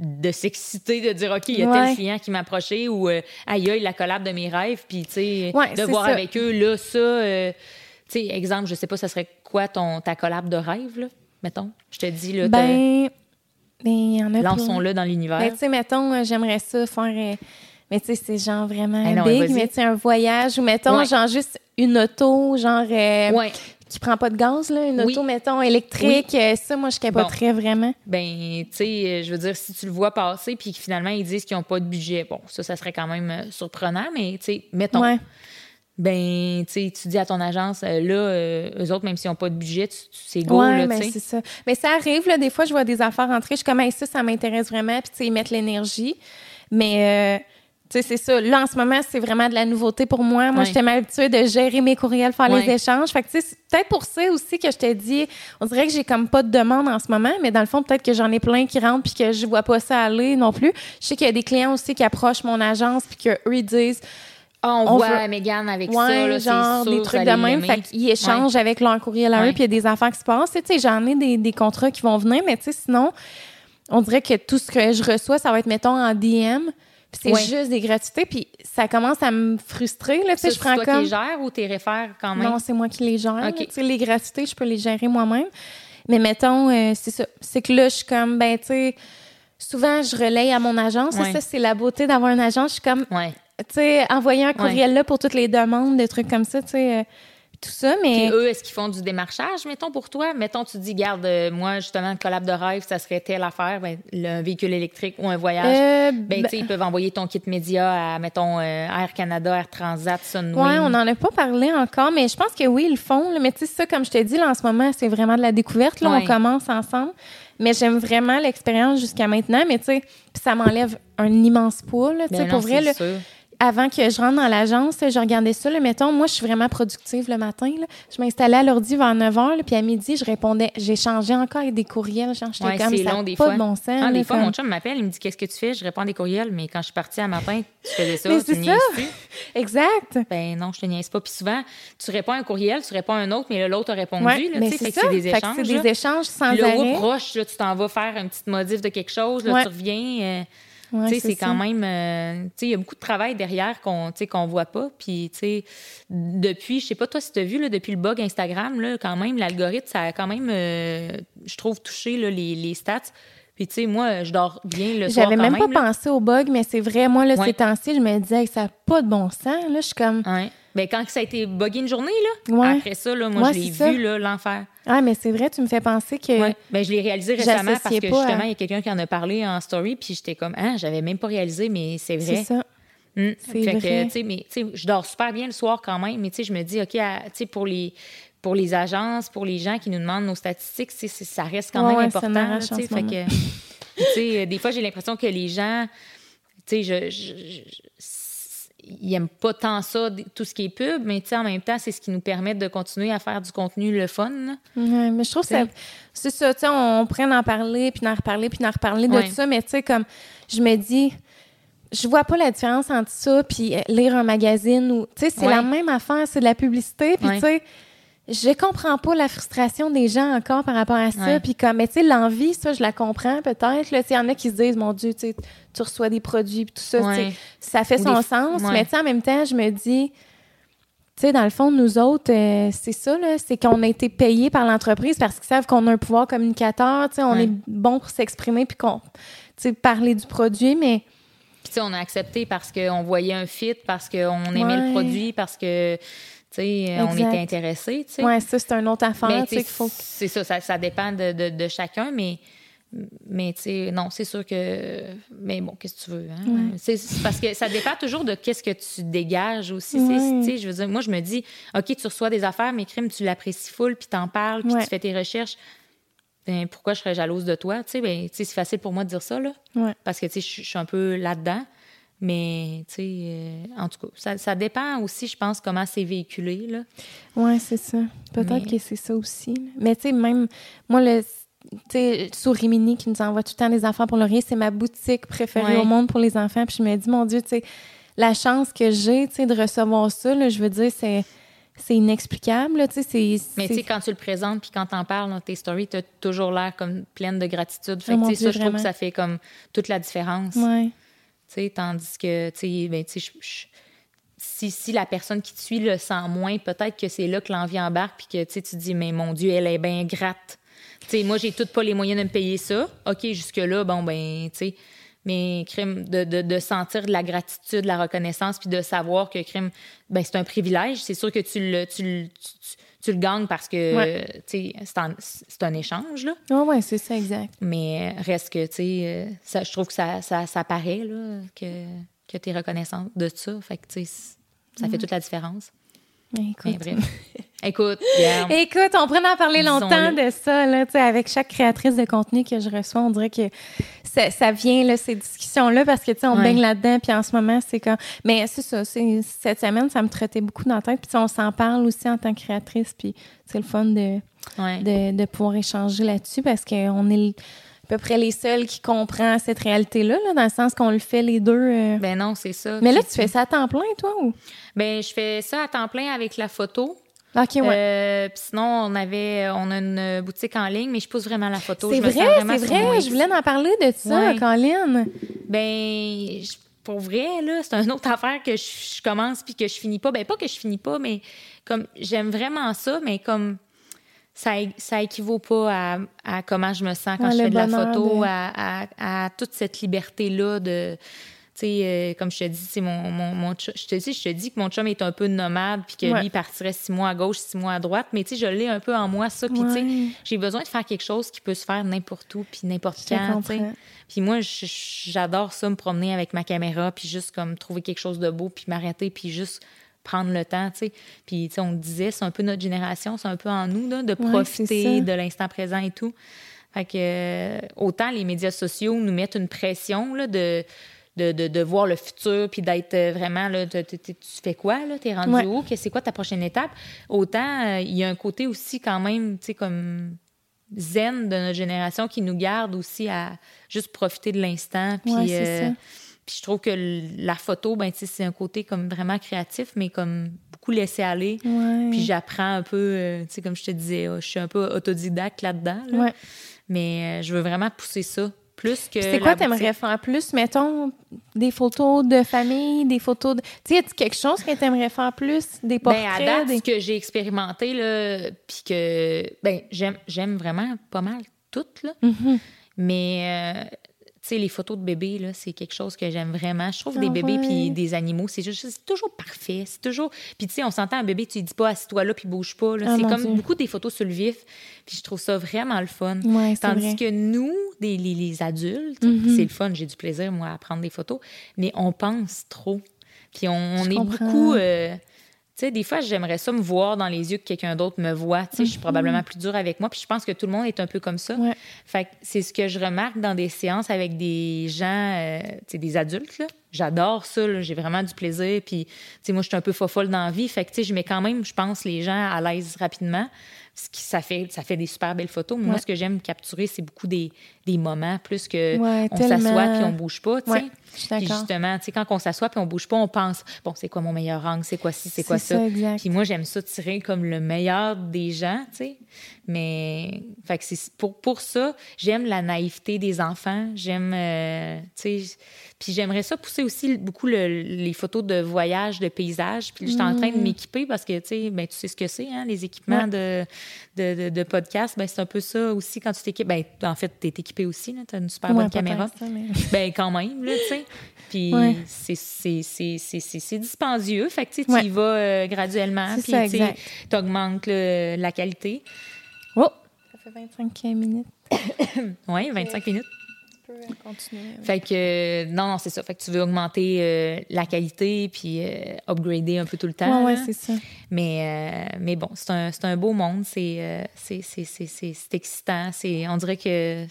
de s'exciter, de dire, OK, il y a tel client qui m'a approché ou, euh, aïe, aïe, la collab de mes rêves, puis, tu sais, de voir avec eux, là, ça, euh, tu sais, exemple, je sais pas, ça serait quoi ton, ta collab de rêve, là? Mettons? Je te dis, là, ben, ben, y en a Lançons-le dans l'univers. Ben, tu sais, mettons, euh, j'aimerais ça faire... Euh, mais tu sais, c'est genre vraiment ben big, mais tu sais, un voyage ou mettons, genre juste une auto, genre... Euh, ouais qui prend pas de gaz, là, une auto, mettons, électrique. Ça, moi, je capoterais vraiment. Ben, tu sais, je veux dire, si tu le vois passer, puis finalement, ils disent qu'ils n'ont pas de budget, bon, ça, ça serait quand même surprenant, mais, tu sais, mettons. Ouais ben tu dis à ton agence euh, là euh, eux autres même s'ils n'ont pas de budget c'est go là ben, c'est ça. Mais ça arrive là des fois je vois des affaires rentrer je suis comme ça ça m'intéresse vraiment puis tu sais ils mettent l'énergie. Mais euh, tu sais c'est ça. Là en ce moment c'est vraiment de la nouveauté pour moi. Moi j'étais habituée de gérer mes courriels faire les échanges. Fait que tu sais peut-être pour ça aussi que je t'ai dit on dirait que j'ai comme pas de demande en ce moment mais dans le fond peut-être que j'en ai plein qui rentrent puis que je vois pas ça aller non plus. Je sais qu'il y a des clients aussi qui approchent mon agence puis que eux ils disent ah, on, voit Megan avec ça, là, genre des trucs de même. Fait qu'ils échangent avec leur courriel à eux, puis il y a des affaires qui se passent. Tu sais, j'en ai des, des, contrats qui vont venir, mais tu sais, sinon, on dirait que tout ce que je reçois, ça va être, mettons, en DM. c'est juste des gratuités, puis ça commence à me frustrer. Là, je prends toi comme... qui les gères ou t'es réfères quand même? Non, c'est moi qui les gère. Tu sais, les gratuités, je peux les gérer moi-même. Mais mettons, euh, c'est ça. C'est que là, je suis comme, ben, tu sais, souvent, je relaye à mon agence. Ça, c'est la beauté d'avoir une agence. Je suis comme, tu sais, envoyer un courriel là pour toutes les demandes, des trucs comme ça, tu sais. Euh, tout ça, mais... Puis eux, est-ce qu'ils font du démarchage, mettons, pour toi? Mettons, tu dis, garde, euh, moi, justement, le collab de rêve, ça serait telle affaire, ben, un véhicule électrique ou un voyage. Euh, ben, tu sais, ils peuvent envoyer ton kit média à, mettons, Air Canada, Air Transat, Sunwing. Oui, on n'en a pas parlé encore, mais je pense que oui, ils le font. Mais tu sais, ça, comme je te dis, là, en ce moment, c'est vraiment de la découverte. Là, on commence ensemble. Mais j'aime vraiment l'expérience jusqu'à maintenant. Mais tu sais, ça m'enlève un immense poids, tu sais, ben pour vrai, avant que je rentre dans l'agence, je regardais ça. Là, mettons, moi, je suis vraiment productive le matin. Là. Je m'installais à l'ordi vers 9 h, puis à midi, je répondais. J'ai changé encore avec des courriels. Genre, j'étais comme ça. Long, des pas fois. de bon sens. Ah, des fois, mon chum m'appelle, il me dit Qu'est-ce que tu fais? Je réponds des courriels, mais quand je suis partie à matin, tu faisais ça. Mais c'est ça. [LAUGHS] Exact. Ben non, je te niaise pas. Puis souvent, tu réponds un courriel, tu réponds un autre, mais l'autre a répondu. Ouais, là, mais c'est ça. c'est des échanges. C'est des échanges sans le arrêt. proche, tu t'en vas faire une petite modif de quelque chose, là, tu reviens. Euh, c'est quand même. Euh, il y a beaucoup de travail derrière qu'on qu'on voit pas. Puis, depuis, je sais pas, toi, si tu as vu, là, depuis le bug Instagram, là, quand même, l'algorithme, ça a quand même, euh, je trouve, touché là, les, les stats. Puis, tu sais, moi, je dors bien le soir. J'avais même, pas pensé au bug, mais c'est vrai, moi, là, ces temps-ci, je me disais que ça n'a pas de bon sens. Là, je suis comme. Ouais. Ben, quand ça a été buggé une journée, là, après ça, là, moi, je l'ai vu, l'enfer. Ah, mais c'est vrai, tu me fais penser que. Ouais. Ben, je l'ai réalisé récemment parce que justement, il y a quelqu'un qui en a parlé en story, puis j'étais comme, ah, j'avais même pas réalisé, mais c'est vrai. C'est ça. Fait que, tu sais, mais, tu sais, je dors super bien le soir quand même, mais tu sais, je me dis, OK, tu sais, pour les, pour les agences, pour les gens qui nous demandent nos statistiques, ça reste quand même important. Fait que, Puis, tu sais, [LAUGHS] des fois, j'ai l'impression que les gens, tu sais, je, je- je- ils aiment pas tant ça, tout ce qui est pub, mais en même temps, c'est ce qui nous permet de continuer à faire du contenu le fun. Ouais, mais je trouve que ça- T'sais? c'est ça, tu sais, on pourrait en parler, puis en reparler, puis en reparler de Ouais. tout ça, mais tu sais, comme, je me dis, je vois pas la différence entre ça puis euh, lire un magazine ou, tu sais, c'est Ouais. la même affaire, c'est de la publicité, puis tu sais, je comprends pas la frustration des gens encore par rapport à ça, puis comme, mais tu sais, l'envie, ça, je la comprends peut-être, il y en a qui se disent, mon Dieu, tu reçois des produits, puis tout ça, Ouais. ça fait Ou son des- sens, ouais. mais tu sais, en même temps, je me dis, tu sais, dans le fond, nous autres, euh, c'est ça, là, c'est qu'on a été payés par l'entreprise parce qu'ils savent qu'on a un pouvoir communicateur, tu sais, on Ouais. est bon pour s'exprimer puis qu'on, tu sais, parler du produit, mais Puis, tu sais, on a accepté parce qu'on voyait un fit, parce qu'on aimait le produit, parce que, on Exact. était intéressés, ouais, ça, c'est une autre affaire, faut... c'est ça, ça, ça dépend de, de, de chacun, mais, mais tu sais, non, c'est sûr que. Mais bon, qu'est-ce que tu veux? Hein? C'est c'est parce que ça dépend toujours de qu'est-ce que tu dégages aussi. c'est- Ouais. tu sais, Je veux dire, moi, je me dis, OK, tu reçois des affaires, mais crime, tu l'apprécies full, puis t'en parles, puis Ouais. tu fais tes recherches. Ben, pourquoi je serais jalouse de toi? Tu sais, ben, c'est facile pour moi de dire ça, là. Parce que, tu sais, je je suis un peu là-dedans. Mais, tu sais, euh, en tout cas, ça, ça dépend aussi, je pense, comment c'est véhiculé, là. Ouais, c'est ça. Peut-être Mais- que c'est ça aussi. là. Mais tu sais, même, moi, le, tu sais, sur Rimini qui nous envoie tout le temps des enfants pour laurier, c'est ma boutique préférée Ouais. au monde pour les enfants. Puis je me dis, mon Dieu, tu sais, la chance que j'ai, tu sais, de recevoir ça, là, je veux dire, c'est, c'est inexplicable, là, tu sais, c'est... Mais tu sais, quand tu le présentes puis quand t'en parles dans tes stories, t'as toujours l'air comme pleine de gratitude. Fait Oh que, mon tu sais, Dieu, ça, je trouve que ça fait comme toute la différence. Ouais. Tandis que, tu ben, si, si la personne qui te suit le sent moins, peut-être que c'est là que l'envie embarque puis que, tu te dis, mais mon Dieu, elle est bien gratte. Tu sais, moi, j'ai toutes pas les moyens de me payer ça. OK, jusque-là, bon, ben, tu mais crime, de, de, sentir de la gratitude, de la reconnaissance, puis de savoir que crime, ben, c'est un privilège. C'est sûr que tu le, tu le gagnes parce que, Ouais. c'est un, c'est un échange, là. Ouais, ouais, c'est ça, exact. Mais reste que, tu sais, je trouve que ça, ça, ça paraît, là, que, que tu es reconnaissante de ça. Fait que, tu sais, ça fait toute la différence. Mais Mais écoute. bref. [LAUGHS] Écoute. Écoute, on pourrait en parler longtemps de ça, là, avec chaque créatrice de contenu que je reçois, on dirait que ça, ça vient, là, ces discussions-là, parce que, tu sais, on Ouais. baigne là-dedans, puis en ce moment, c'est comme... Mais c'est ça, c'est, cette semaine, ça me trottait beaucoup dans la tête, puis on s'en parle aussi en tant que créatrice, puis c'est le fun de, Ouais. de, de pouvoir échanger là-dessus, parce qu'on est à peu près les seuls qui comprennent cette réalité-là, là, dans le sens qu'on le fait les deux... euh. Ben non, c'est ça. Mais là, tu fais ça à temps plein, toi, ou... Ben, je fais ça à temps plein avec la photo. OK, ouais. Euh, puis sinon, on avait, on a une boutique en ligne, mais je pousse vraiment la photo. c'est vrai, c'est vrai, je voulais en parler de ça, Ouais. Colin. Ben, pour vrai, là, c'est une autre affaire que je, je commence puis que je finis pas. Ben, pas que je finis pas, mais comme j'aime vraiment ça, mais comme ça, ça équivaut pas à, à comment je me sens quand Ouais, je fais de la photo, de- à, à- à toute cette liberté-là de. Euh, comme je te dis, c'est mon, mon, mon chum- je te dis, je te dis que mon chum est un peu nomade, puis que Ouais. lui il partirait six mois à gauche, six mois à droite, mais tu sais, je l'ai un peu en moi, ça, puis tu sais, Ouais. j'ai besoin de faire quelque chose qui peut se faire n'importe où, puis n'importe quand. Puis moi, j'adore ça, me promener avec ma caméra, puis juste comme trouver quelque chose de beau, puis m'arrêter, puis juste prendre le temps, tu sais. Puis, tu sais, on disait, c'est un peu notre génération, c'est un peu en nous, là, de Ouais, profiter de l'instant présent et tout. Fait que, euh, autant les médias sociaux nous mettent une pression, là, de... De, de, de voir le futur, puis d'être euh, vraiment, là, tu, tu- tu- tu fais quoi, là? T'es rendu Ouais. où? C'est quoi ta prochaine étape? Autant, euh, il y a un côté aussi quand même, tu sais, comme zen de notre génération qui nous garde aussi à juste profiter de l'instant. Puis, Ouais, euh, puis je trouve que la photo, ben, tu sais, c'est un côté comme vraiment créatif, mais comme beaucoup laissé aller. Ouais. Puis j'apprends un peu, euh, tu sais, comme je te disais, euh, je suis un peu autodidacte là-dedans. là. Ouais. Mais euh, je veux vraiment pousser ça. Plus que. C'est quoi t'aimerais faire plus? Mettons, des photos de famille, des photos de... Tu sais, quelque chose que t'aimerais faire plus? Des portraits? Ben, à date, des... ce que j'ai expérimenté, là, puis que, ben, j'aime, vraiment pas mal toutes, là. Mhm. Mais, euh, sais, les photos de bébés, là, c'est quelque chose que j'aime vraiment. Je trouve Ah des bébés ouais. puis des animaux, c'est juste, c'est toujours parfait. C'est toujours. Puis, tu sais, on s'entend un bébé, tu lui dis pas, assis-toi là puis bouge pas. là. Ah, c'est comme Dieu. beaucoup des photos sur le vif. Puis, je trouve ça vraiment le fun. Ouais, Tandis vrai. que nous, des, les, les adultes, Mhm. c'est le fun. J'ai du plaisir, moi, à prendre des photos. Mais on pense trop. Puis, on, est comprends. beaucoup. euh, tu Tu sais, des fois, j'aimerais ça me voir dans les yeux que quelqu'un d'autre me voit. Tu sais, je suis probablement plus dure avec moi. Puis je pense que tout le monde est un peu comme ça. Ouais. Fait que c'est ce que je remarque dans des séances avec des gens, euh, tu sais, des adultes, là. J'adore ça. J'ai vraiment du plaisir. Puis, tu sais, moi, je suis un peu fofolle dans la vie. Fait que, tu sais, je mets quand même, je pense, les gens à l'aise rapidement. Ce qui, ça fait, ça fait des super belles photos. Mais Moi, ce que j'aime capturer, c'est beaucoup des, des moments plus que Ouais, on tellement. s'assoit puis on bouge pas. Ouais, je suis Puis justement, quand on s'assoit puis on bouge pas, on pense, bon, c'est quoi mon meilleur angle, c'est quoi ci, c'est quoi ça? Puis moi, j'aime ça tirer comme le meilleur des gens, tu sais. Mais, fait que c'est pour, pour ça, j'aime la naïveté des enfants. J'aime, euh, puis j'aimerais ça pousser aussi beaucoup le- les photos de voyage, de paysage. Puis j'étais en train de m'équiper parce que, tu sais, ben, tu sais ce que c'est, hein, les équipements de, de, de, de podcast. Ben, c'est un peu ça aussi quand tu t'équipes. Ben, en fait, tu es équipé aussi, tu as une super Ouais, bonne caméra. ça, mais- Ben, quand même, là, tu sais. Puis Ouais. c'est- c'est- c'est c'est- c'est- c'est dispendieux. Fait que, tu Ouais. y vas euh, graduellement. Puis, tu t'augmentes le- la qualité. Oh! Ça fait 25 minutes. [COUGHS] Oui, 25 minutes. Tu peux continuer. Fait que, euh, non, non, c'est ça. Fait que tu veux augmenter euh, la qualité puis euh, upgrader un peu tout le temps. Ouais, là. c'est ça. mais, euh, mais bon, c'est un, un beau monde. C'est excitant. C'est- On dirait que,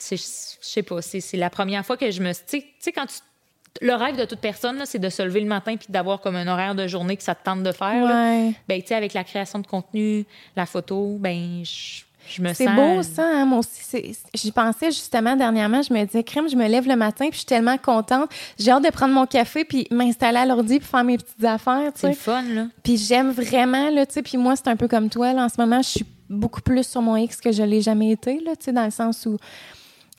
je sais pas, c'est la première fois que je me... Tu sais- quand tu... Le rêve de toute personne, là, c'est de se lever le matin puis d'avoir comme un horaire de journée que ça te tente de faire. là. Ouais. Ben, tu sais, avec la création de contenu, la photo, ben, je, je me C'est sens... beau, ça, hein, moi aussi. c'est- J'y pensais justement dernièrement. Je me disais, crème, je me lève le matin, puis je suis tellement contente. J'ai hâte de prendre mon café, puis m'installer à l'ordi, puis faire mes petites affaires, C'est le fun, là. Puis j'aime vraiment, là, tu sais. Puis moi, c'est un peu comme toi, là. En ce moment, je suis beaucoup plus sur mon X que je l'ai jamais été, là, tu sais, dans le sens où.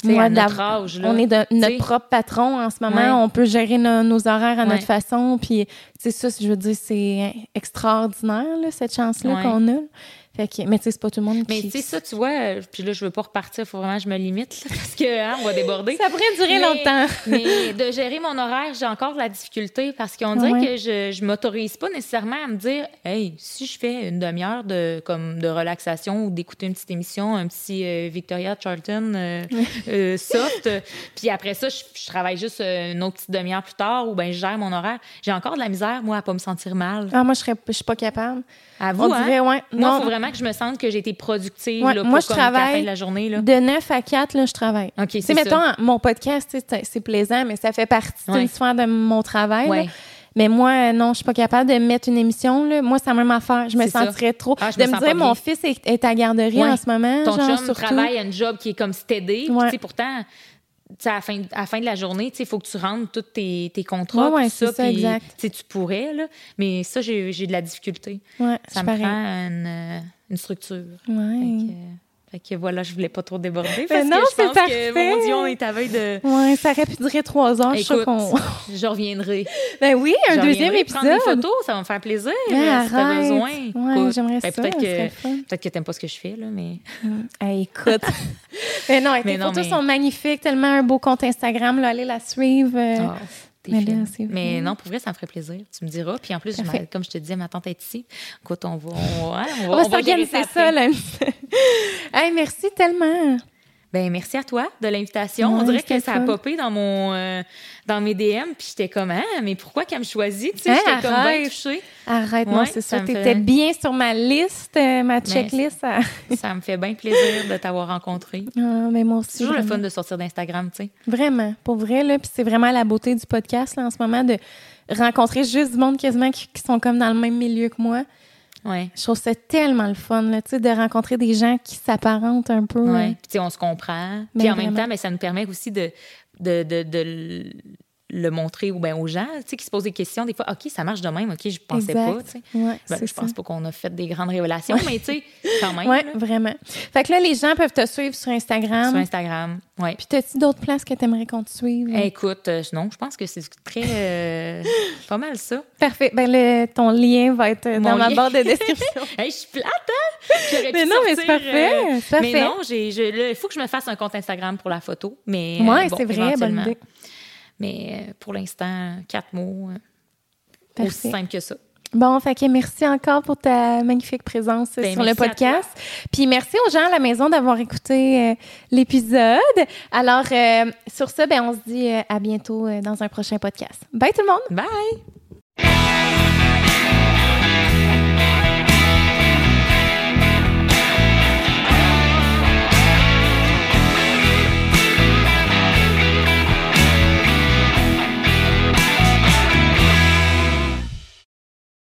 sais, à notre d'av- âge, là, on est de, notre propre patron en ce moment. Ouais. On peut gérer no- nos horaires à Ouais. notre façon. Puis, c'est ça, je veux dire, c'est extraordinaire, là, cette chance-là Ouais. qu'on a. Fait que, mais tu sais, c'est pas tout le monde Mais qui. tu sais, ça, tu vois, euh, puis là, je veux pas repartir, faut vraiment que je me limite, là, parce que hein, on va déborder. [LAUGHS] Ça pourrait durer Mais- longtemps. [LAUGHS] mais de gérer mon horaire, j'ai encore de la difficulté parce qu'on dirait Ouais. que je, je m'autorise pas nécessairement à me dire, hey, si je fais une demi-heure de comme de relaxation ou d'écouter une petite émission, un petit euh, Victoria Charlton euh, euh, soft, puis après ça, je, je travaille juste une autre petite demi-heure plus tard ou ben je gère mon horaire. J'ai encore de la misère moi à pas me sentir mal. Ah, moi, je serais, je suis pas capable. À vous, On hein? dirait, ouais. Moi, Non, faut vraiment que je me sente que j'ai été productive Ouais, là, moi, pour je comme, qu'à la fin travaille de la journée. Là. de 9 à 4, là, je travaille. OK, Tu sais, c'est mettons, mon podcast, c'est plaisant, mais ça fait partie d'une Ouais. sphère de mon travail. Ouais. Mais moi, non, je suis pas capable de mettre une émission. Là. Moi, c'est la même affaire. Je me ça. sentirais trop. Ah, je de me me dire, mon fils est, est à garderie en ce moment. Ton genre, chum surtout. travaille à un job qui est comme tu sais, pourtant, à la, fin, à la fin de la journée, il faut que tu rendes tous tes, tes contrats. Ouais, ouais, tout c'est ça, tu pourrais, là, mais ça, j'ai de la difficulté. Ouais, Ça me pareil. prend une, euh, une structure. Ouais. Fait que, fait que voilà, je voulais pas trop déborder parce non, que je c'est pense parfait. que, mon Dieu, on est à veille de... Ouais, ça aurait pu durer trois heures. Je Écoute, qu'on. je reviendrai. Ben oui, un Je deuxième épisode. prendre des photos, ça va me faire plaisir. Ah, euh, si t'as besoin. Ouais, j'aimerais ben, ça, Peut-être que, peut que t'aimes pas ce que je fais, là, mais... Hey, écoute. [LAUGHS] mais non, tes non, photos mais- sont magnifiques. Tellement un beau compte Instagram. Là, allez la suivre. euh, Ah, t'es mais non, pour vrai, ça me ferait plaisir. Tu me diras. Puis en plus, je comme je te disais, ma tante est ici. Écoute, on va, on va, [LAUGHS] hein, on va, on va s'organiser ça, là. [LAUGHS] hey, merci tellement. Ben, merci à toi de l'invitation. Ouais, on dirait que ça a popé dans mon euh, dans mes DM, puis j'étais comme ah, mais pourquoi qu'elle me choisit? Tu sais, Hein, j'étais comme bien touchée. Arrête, non, Ouais, c'est ça ça. T'étais fait- bien sur ma liste, euh, ma checklist. Ah, [LAUGHS] Ça me fait bien plaisir de t'avoir rencontré. Ah, mais moi aussi. C'est toujours le fun de sortir d'Instagram, tu sais. Vraiment, pour vrai, là. Puis c'est vraiment la beauté du podcast, là, en ce moment, de rencontrer juste du monde quasiment qui, qui sont comme dans le même milieu que moi. Ouais. Je trouve ça tellement le fun, là, de rencontrer des gens qui s'apparentent un peu. Ouais. euh, Puis, on se comprend. Mais Puis en même temps, mais ça nous permet aussi de, de, de, de le- montrer ou ben, aux gens tu sais, qui se posent des questions. Des fois, OK, ça marche de même. OK, je pensais Exact. pas. tu sais. Ouais, Ben, je pense ça. pas qu'on a fait des grandes révélations, mais tu sais, quand même. Oui, là, vraiment. Fait que là, les gens peuvent te suivre sur Instagram. sur Instagram. Ouais. Puis t'as-tu d'autres places que t'aimerais qu'on te suive? Eh, Écoute, euh, non, je pense que c'est très. euh, pas mal ça. Parfait. Ben, le, ton lien va être dans Mon ma lien. barre de [LAUGHS] description. Hey, je suis plate, hein? J'aurais Mais pu non, mais c'est parfait, euh, c'est Mais parfait. non, j'ai, il faut que je me fasse un compte Instagram pour la photo. Mais, Ouais, bon, c'est vrai, bonne idée. Mais euh, pour l'instant, quatre mots. euh, Parfait. Aussi simple que ça. Bon, fait que merci encore pour ta magnifique présence euh, Ben, sur le podcast. Puis merci aux gens à la maison d'avoir écouté euh, l'épisode. Alors, euh, sur ce, ben, on se dit euh, à bientôt dans un prochain podcast. Bye tout le monde! Bye!